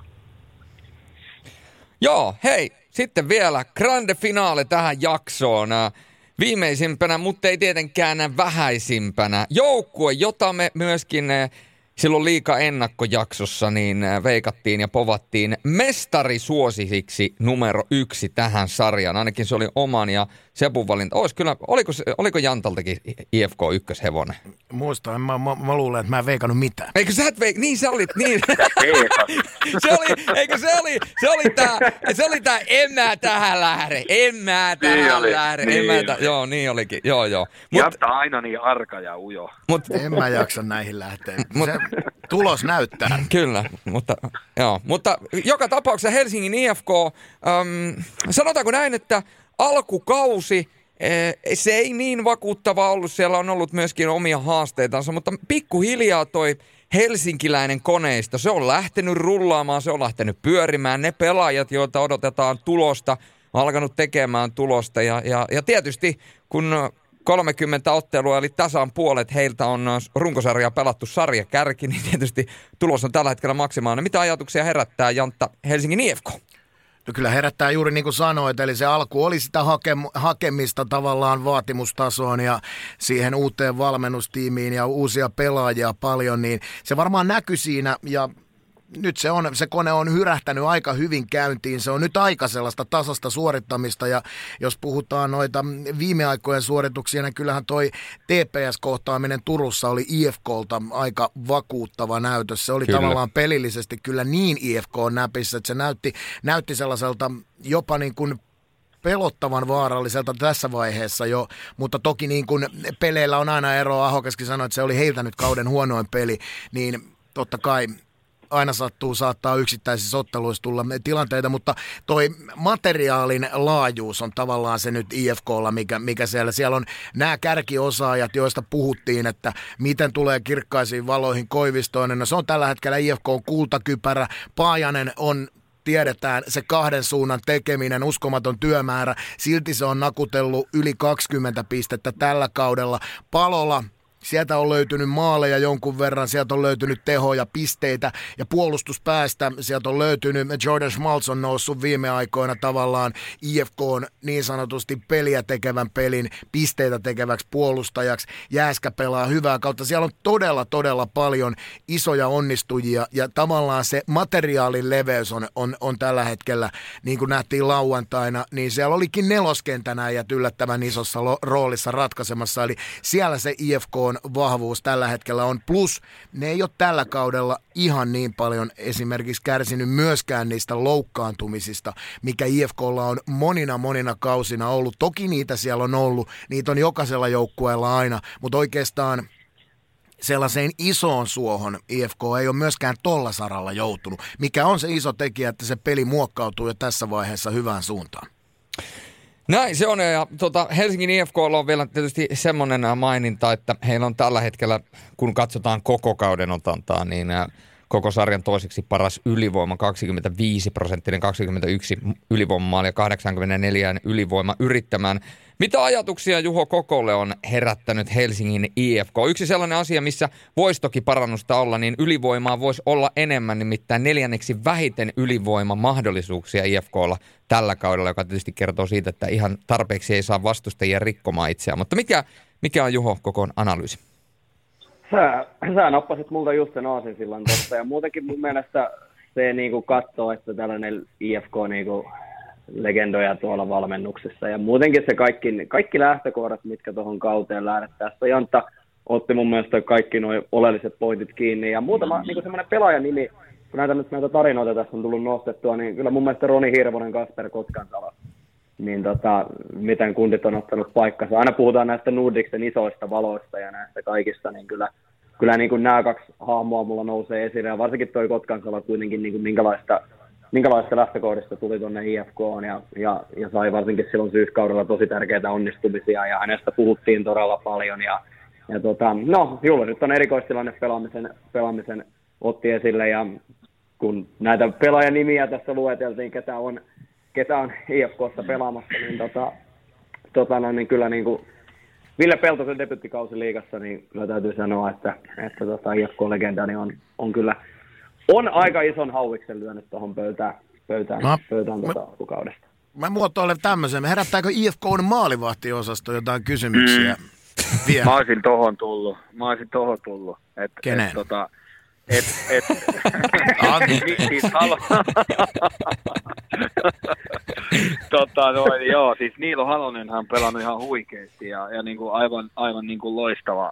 Joo, hei, sitten vielä grande finale tähän jaksoon. Äh, Viimeisimpänä, mutta ei tietenkään vähäisimpänä. Joukkue, jota me myöskin äh, silloin liika ennakkojaksossa niin äh, veikattiin ja povattiin mestarisuosisiksi numero yksi tähän sarjaan. Ainakin se oli oman ja Sepun valinta. Olis kyllä, oliko, oliko Jantaltakin IFK ykköshevonen? Muista, en mä, mä, mä, luulen, että mä en veikannut mitään. Eikö sä et veik... Niin sä olit, niin. Se oli, eikö se oli, se oli tää, se oli tää, en mä tähän lähde, en mä tähän Niin oli, lähde, en niin mä oli. tä... joo, niin olikin, joo, joo. Mut, Jantta aina niin arka ja ujo. mut, En mä jaksa näihin lähteä. Mut- Se tulos näyttää. Kyllä, mutta, joo, mutta joka tapauksessa Helsingin IFK, äm, sanotaanko näin, että alkukausi, se ei niin vakuuttava ollut, siellä on ollut myöskin omia haasteitansa, mutta pikkuhiljaa toi helsinkiläinen koneisto, se on lähtenyt rullaamaan, se on lähtenyt pyörimään, ne pelaajat, joita odotetaan tulosta, on alkanut tekemään tulosta ja, ja, ja tietysti kun 30 ottelua, eli tasan puolet heiltä on runkosarja pelattu sarjakärki, niin tietysti tulos on tällä hetkellä maksimaalinen. Mitä ajatuksia herättää Jantta Helsingin IFK? No kyllä herättää juuri niin kuin sanoit, eli se alku oli sitä hakem- hakemista tavallaan vaatimustasoon ja siihen uuteen valmennustiimiin ja uusia pelaajia paljon, niin se varmaan näkyi siinä ja nyt se, on, se kone on hyrähtänyt aika hyvin käyntiin. Se on nyt aika sellaista tasasta suorittamista ja jos puhutaan noita viime aikojen suorituksia, niin kyllähän toi TPS-kohtaaminen Turussa oli IFKlta aika vakuuttava näytös. Se oli Kyllä. tavallaan pelillisesti kyllä niin IFK-näpissä, että se näytti, näytti sellaiselta jopa niin kuin pelottavan vaaralliselta tässä vaiheessa jo, mutta toki niin kuin peleillä on aina eroa, Ahokeskin sanoi, että se oli heiltä nyt kauden huonoin peli, niin totta kai aina sattuu, saattaa yksittäisissä otteluissa tulla tilanteita, mutta toi materiaalin laajuus on tavallaan se nyt IFKlla, mikä, mikä siellä, siellä on nämä kärkiosaajat, joista puhuttiin, että miten tulee kirkkaisiin valoihin Koivistoinen, no se on tällä hetkellä IFK on kultakypärä, Paajanen on tiedetään se kahden suunnan tekeminen, uskomaton työmäärä. Silti se on nakutellut yli 20 pistettä tällä kaudella. Palola Sieltä on löytynyt maaleja jonkun verran, sieltä on löytynyt tehoja, pisteitä ja puolustuspäästä. Sieltä on löytynyt, Jordan Schmaltz on noussut viime aikoina tavallaan IFK on niin sanotusti peliä tekevän pelin, pisteitä tekeväksi puolustajaksi. Jääskä pelaa hyvää kautta. Siellä on todella, todella paljon isoja onnistujia ja tavallaan se materiaalin leveys on, on, on tällä hetkellä, niin kuin nähtiin lauantaina, niin siellä olikin neloskentän äijät yllättävän isossa roolissa ratkaisemassa. Eli siellä se IFK on vahvuus tällä hetkellä on. Plus ne ei ole tällä kaudella ihan niin paljon esimerkiksi kärsinyt myöskään niistä loukkaantumisista, mikä IFKlla on monina monina kausina ollut. Toki niitä siellä on ollut, niitä on jokaisella joukkueella aina, mutta oikeastaan sellaiseen isoon suohon IFK ei ole myöskään tolla saralla joutunut, mikä on se iso tekijä, että se peli muokkautuu jo tässä vaiheessa hyvään suuntaan. Näin se on, ja tota, Helsingin IFKlla on vielä tietysti semmoinen äh, maininta, että heillä on tällä hetkellä, kun katsotaan koko kauden otantaa, niin äh, koko sarjan toiseksi paras ylivoima, 25 prosenttinen, 21 ylivoimamaali ja 84 ylivoima yrittämään. Mitä ajatuksia Juho Kokolle on herättänyt Helsingin IFK? Yksi sellainen asia, missä voisi toki parannusta olla, niin ylivoimaa voisi olla enemmän, nimittäin neljänneksi vähiten ylivoimamahdollisuuksia IFKlla tällä kaudella, joka tietysti kertoo siitä, että ihan tarpeeksi ei saa vastustajia rikkomaan itseään. Mutta mikä, mikä on Juho Kokon analyysi? Sä, sä nappasit multa just sen silloin tosta, ja muutenkin mun mielestä se niin katsoo, että tällainen IFK niin kuin legendoja tuolla valmennuksessa. Ja muutenkin se kaikki, kaikki lähtökohdat, mitkä tuohon kauteen lähdettäessä. Jantta otti mun mielestä kaikki nuo oleelliset pointit kiinni. Ja muutama niin semmoinen pelaajanimi, kun näitä, nyt näitä tarinoita tässä on tullut nostettua, niin kyllä mun mielestä Roni Hirvonen, Kasper Kotkansala, niin tota, miten kundit on ottanut paikkansa. Aina puhutaan näistä Nordiksen isoista valoista ja näistä kaikista, niin kyllä, kyllä niin kuin nämä kaksi hahmoa mulla nousee esille. Ja varsinkin toi Kotkansala kuitenkin niin kuin minkälaista minkälaista lähtökohdista tuli tuonne IFK ja, ja, ja, sai varsinkin silloin syyskaudella tosi tärkeitä onnistumisia ja hänestä puhuttiin todella paljon ja, ja tota, no Julle nyt on erikoistilanne pelaamisen, pelaamisen otti esille ja kun näitä pelaajanimiä tässä lueteltiin, ketä on, ketä on IFKssa pelaamassa, niin, tota, tota, no, niin kyllä niin kuin Ville Peltosen debyttikausi liigassa, niin täytyy sanoa, että, että tota IFK-legenda niin on, on kyllä on aika ison hauiksen lyönyt tuohon pöytään, pöytään, no, pöytään tuota alkukaudesta. Mä muotoilen tämmöisen. Herättääkö IFK maalivahtiosasto jotain kysymyksiä? Mm. Vielä? Mä olisin tohon tullut. Mä olisin tohon tullut. Et, Kenen? Et, tota, et, et, siis halo... tota, noin, joo, siis Niilo Halonen on pelannut ihan huikeasti ja, ja niin kuin aivan, aivan niin kuin loistava,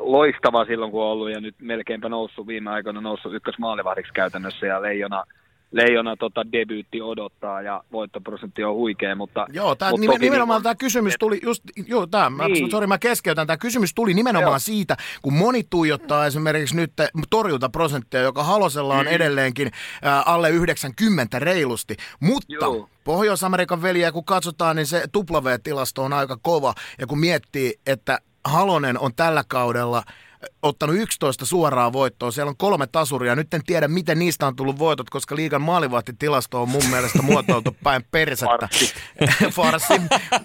loistava silloin, kun on ollut ja nyt melkeinpä noussut viime aikoina noussut ykkösmaalivahdiksi käytännössä ja Leijona, Leijona tota debyytti odottaa ja voittoprosentti on huikea, mutta... Joo, tää, mutta nimen, nimenomaan niin, tämä kysymys tuli just, joo, tämä, niin. sorry, mä keskeytän, tämä kysymys tuli nimenomaan joo. siitä, kun moni tuijottaa esimerkiksi nyt torjuntaprosenttia, joka Halosella on mm. edelleenkin äh, alle 90 reilusti, mutta joo. Pohjois-Amerikan veljiä kun katsotaan, niin se W-tilasto on aika kova, ja kun miettii, että Halonen on tällä kaudella ottanut 11 suoraa voittoa. Siellä on kolme tasuria. Nyt en tiedä, miten niistä on tullut voitot, koska liigan maalivahtitilasto on mun mielestä muotoiltu päin persettä. Farsi.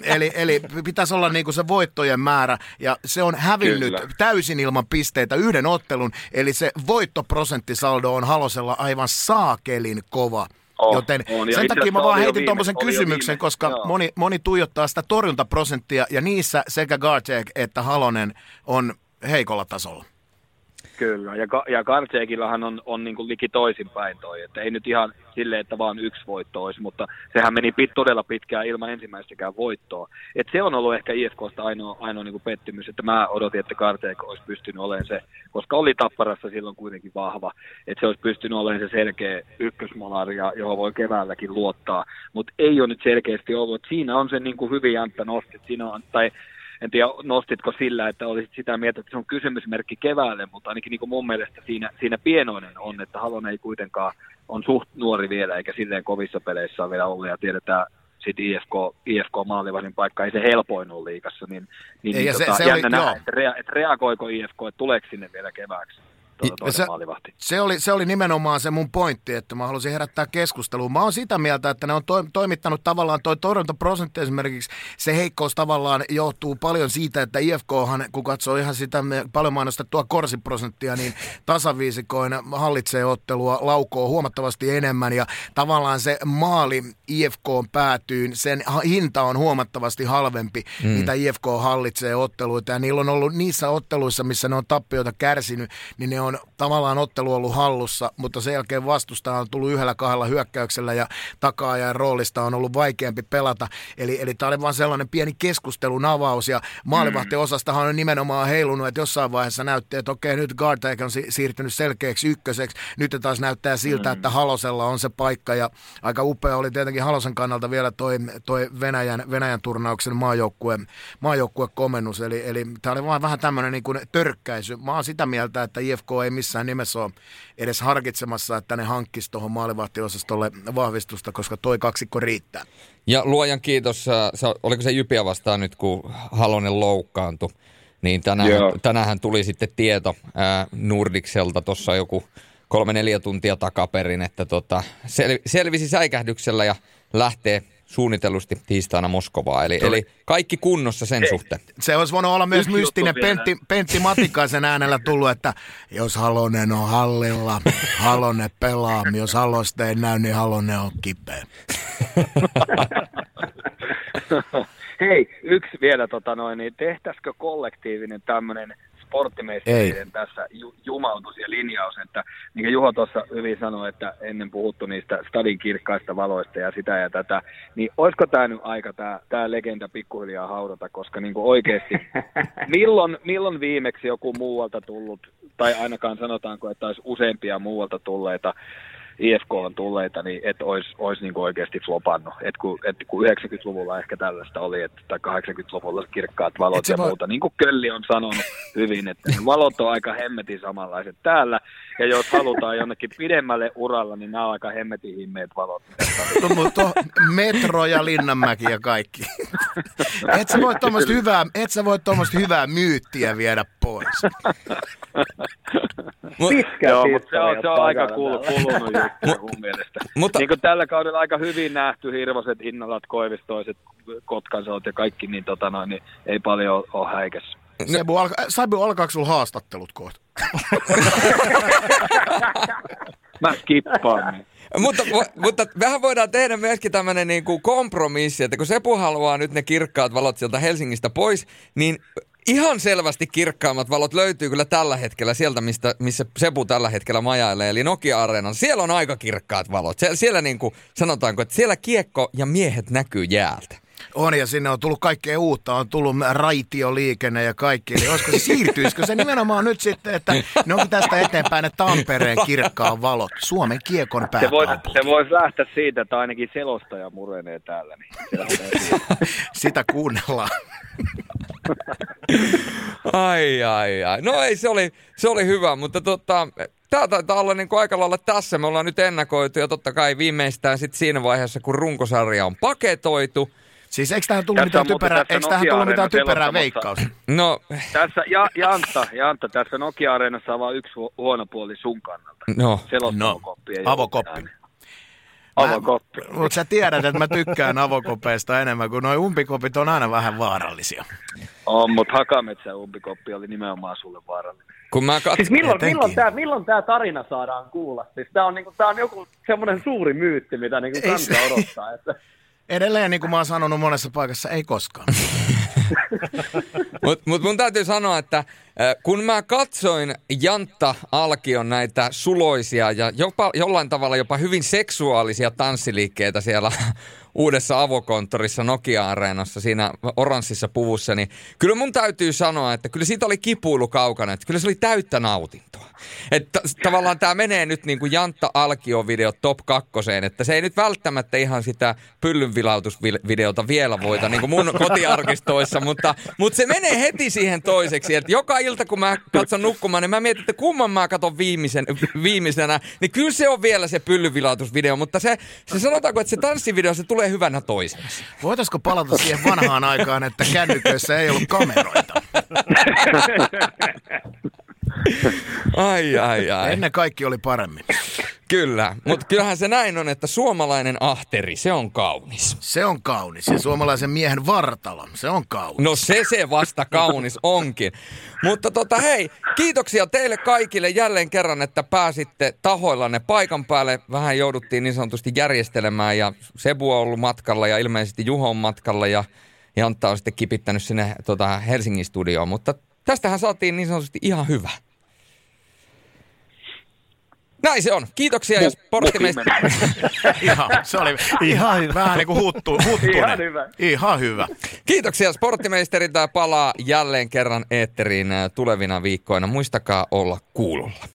eli, eli pitäisi olla niinku se voittojen määrä. Ja se on hävinnyt Kyllä. täysin ilman pisteitä yhden ottelun. Eli se voittoprosenttisaldo on Halosella aivan saakelin kova. Oh, Joten on. sen takia mä vaan heitin tuommoisen kysymyksen, koska moni, moni tuijottaa sitä torjuntaprosenttia ja niissä sekä Gartek että Halonen on heikolla tasolla. Kyllä, ja, ja Kartseekillahan on, on niin liki toisinpäin toi, että ei nyt ihan silleen, että vaan yksi voitto olisi, mutta sehän meni pit, todella pitkään ilman ensimmäistäkään voittoa. Et se on ollut ehkä IFKsta ainoa, ainoa niin pettymys, että mä odotin, että Kartseek olisi pystynyt olemaan se, koska oli Tapparassa silloin kuitenkin vahva, että se olisi pystynyt olemaan se selkeä ykkösmonari, johon voi keväälläkin luottaa, mutta ei ole nyt selkeästi ollut. Siinä on se niin kuin hyvin Jantta nosti, siinä on, tai en tiedä nostitko sillä, että olisit sitä mieltä, että se on kysymysmerkki keväälle, mutta ainakin niin kuin mun mielestä siinä, siinä pienoinen on, että Halon ei kuitenkaan on suht nuori vielä, eikä silleen kovissa peleissä ole vielä ollut, ja tiedetään sitten IFK, IFK maalivahdin paikka, ei se helpoin ole liikassa, niin, niin, niin tota, se, se jännä oli, nähdä, että, rea, että reagoiko IFK, että tuleeko sinne vielä kevääksi tuota se, se, oli, se oli nimenomaan se mun pointti, että mä halusin herättää keskustelua. Mä oon sitä mieltä, että ne on to, toimittanut tavallaan toi torjuntaprosentti esimerkiksi, se heikkous tavallaan johtuu paljon siitä, että IFKhan, kun katsoo ihan sitä paljon mainostettua korsiprosenttia, niin tasaviisikoina hallitsee ottelua, laukoo huomattavasti enemmän ja tavallaan se maali IFK päätyyn, sen hinta on huomattavasti halvempi, mm. mitä IFK hallitsee otteluita ja niillä on ollut niissä otteluissa, missä ne on tappioita kärsinyt, niin ne on on tavallaan ottelu ollut hallussa, mutta sen jälkeen vastustaja on tullut yhdellä kahdella hyökkäyksellä ja takaajan roolista on ollut vaikeampi pelata. Eli, eli tämä oli vain sellainen pieni keskustelun avaus ja maalivahtiosastahan on nimenomaan heilunut, että jossain vaiheessa näytti, että okei nyt Gartek on siirtynyt selkeäksi ykköseksi. Nyt taas näyttää siltä, mm. että Halosella on se paikka ja aika upea oli tietenkin Halosen kannalta vielä toi, toi Venäjän, Venäjän turnauksen maajoukkue, maajoukkue komennus. Eli, eli tämä oli vaan vähän tämmöinen niin törkkäisy. Mä oon sitä mieltä, että IFK ei missään nimessä ole edes harkitsemassa, että ne hankkisi tuohon maalivahtiosastolle vahvistusta, koska toi kaksikko riittää. Ja luojan kiitos, oliko se Jypiä vastaan nyt, kun Halonen loukkaantui, niin tänään, tänään tuli sitten tieto ää, Nurdikselta tuossa joku kolme-neljä tuntia takaperin, että tota, sel, selvisi säikähdyksellä ja lähtee suunnitellusti tiistaina Moskovaa. Eli, eli kaikki kunnossa sen suhteen. Se olisi voinut olla myös Yksi mystinen. Pentti, Pentti Matikaisen äänellä tullut, että jos Halonen on hallilla, Halonen pelaa. Jos Halosta ei näy, niin Halonen on kipeä. Hei, yksi vielä, tota noin, niin tehtäisikö kollektiivinen tämmöinen sporttimestareiden tässä ju- jumautus ja linjaus, että niin kuin Juho tuossa hyvin sanoi, että ennen puhuttu niistä stadin kirkkaista valoista ja sitä ja tätä, niin olisiko tämä nyt aika tämä, tämä legenda pikkuhiljaa haudata, koska niin kuin oikeasti milloin, milloin viimeksi joku muualta tullut, tai ainakaan sanotaanko, että olisi useampia muualta tulleita IFK on tulleita, niin et olisi olis niinku oikeasti flopannut. Et kun, et kun 90-luvulla ehkä tällaista oli, et, tai 80-luvulla kirkkaat valot Et ja voi- muuta. Niin kuin Kölli on sanonut hyvin, että valot on aika hemmetin samanlaiset täällä. Ja jos halutaan jonnekin pidemmälle uralla, niin nämä on aika hemmetin himmeet valot. No, mutta metro ja Linnanmäki ja kaikki. Et sä voi tuommoista hyvää, et sä voi hyvää myyttiä viedä pois. Pitkä Joo, mutta se on, se on aika takana juttu mun mielestä. Mutta- niin kuin tällä kaudella aika hyvin nähty, Hirvoset, Innalat, Koivistoiset, Kotkansoot ja kaikki, niin, tota noin, niin ei paljon ole häikässä. Sebu, alka, Sabu, alkaako sulla haastattelut kohta? Mä skippaan. niin. mutta, mutta vähän voidaan tehdä myöskin tämmöinen niin kuin kompromissi, että kun Sepu haluaa nyt ne kirkkaat valot sieltä Helsingistä pois, niin ihan selvästi kirkkaammat valot löytyy kyllä tällä hetkellä sieltä, mistä, missä Sepu tällä hetkellä majailee, eli Nokia-areenan. Siellä on aika kirkkaat valot. Siellä, siellä niin kuin sanotaanko, että siellä kiekko ja miehet näkyy jäältä. On ja sinne on tullut kaikkea uutta, on tullut raitioliikenne ja kaikki. Eli olisiko se siirtyisikö se nimenomaan nyt sitten, että ne onkin tästä eteenpäin ne Tampereen kirkkaan valot, Suomen kiekon Se voisi se vois lähteä siitä, että ainakin selostaja murenee täällä. Niin. Sitä kuunnellaan. Ai, ai, ai. No ei, se oli, se oli hyvä, mutta tota, tämä taitaa olla niin kuin aika lailla tässä. Me ollaan nyt ennakoitu ja totta kai viimeistään sitten siinä vaiheessa, kun runkosarja on paketoitu. Siis eikö tähän tullut Tässä mitään typerää, tässä eikö tähän tullut mitään typerää veikkausta? No, Tässä, ja, Jantta, Jantta, tässä Nokia-areenassa on vain yksi hu- huono puoli sun kannalta. no. Ei avokoppi. Avokoppi. Mutta sä tiedät, että mä tykkään avokopeista enemmän, kun noi umpikopit on aina vähän vaarallisia. On, mutta Hakametsän umpikoppi oli nimenomaan sulle vaarallinen. Kun mä kat... Siis milloin, Etenkin. milloin, tämä, milloin tämä tarina saadaan kuulla? Siis tämä on, niinku, tää on joku semmoinen suuri myytti, mitä niinku kansa se- odottaa. Että... Edelleen, niin kuin mä oon sanonut monessa paikassa, ei koskaan. Mutta mut mun täytyy sanoa, että kun mä katsoin Jantta Alkion näitä suloisia ja jopa, jollain tavalla jopa hyvin seksuaalisia tanssiliikkeitä siellä uudessa avokonttorissa Nokia-areenassa siinä oranssissa puvussa, niin kyllä mun täytyy sanoa, että kyllä siitä oli kipuilu kaukana, että kyllä se oli täyttä nautintoa. Että tavallaan tämä menee nyt niin kuin Jantta Alkio-video top kakkoseen, että se ei nyt välttämättä ihan sitä pyllynvilautusvideota vielä voita niin kuin mun kotiarkistoissa, mutta, mutta se menee heti siihen toiseksi, että joka ilta kun mä katson nukkumaan, niin mä mietin, että kumman mä katson viimeisen, viimeisenä, niin kyllä se on vielä se pyllynvilautusvideo, mutta se, se sanotaanko, että se tanssivideo, se tulee hyvänä toisena. Voitaisiko palata siihen vanhaan aikaan, että kännyköissä ei ollut kameroita? Ai, ai, ai. Ennen kaikki oli paremmin. Kyllä, mutta kyllähän se näin on, että suomalainen ahteri, se on kaunis. Se on kaunis. Ja suomalaisen miehen vartalo, se on kaunis. No se se vasta kaunis onkin. Mutta tota hei, kiitoksia teille kaikille jälleen kerran, että pääsitte tahoillanne paikan päälle. Vähän jouduttiin niin sanotusti järjestelemään ja Sebu on ollut matkalla ja ilmeisesti Juho on matkalla ja Jantta on sitten kipittänyt sinne tota, Helsingin studioon. Mutta tästähän saatiin niin sanotusti ihan hyvä. Näin se on. Kiitoksia ja sporttimeistä. Ihan, se oli Ihan hyvä. vähän niin kuin huttu, huttunen. Ihan hyvä. Ihan hyvä. Kiitoksia sporttimeisteriltä palaa jälleen kerran eetteriin äh, tulevina viikkoina. Muistakaa olla kuulolla.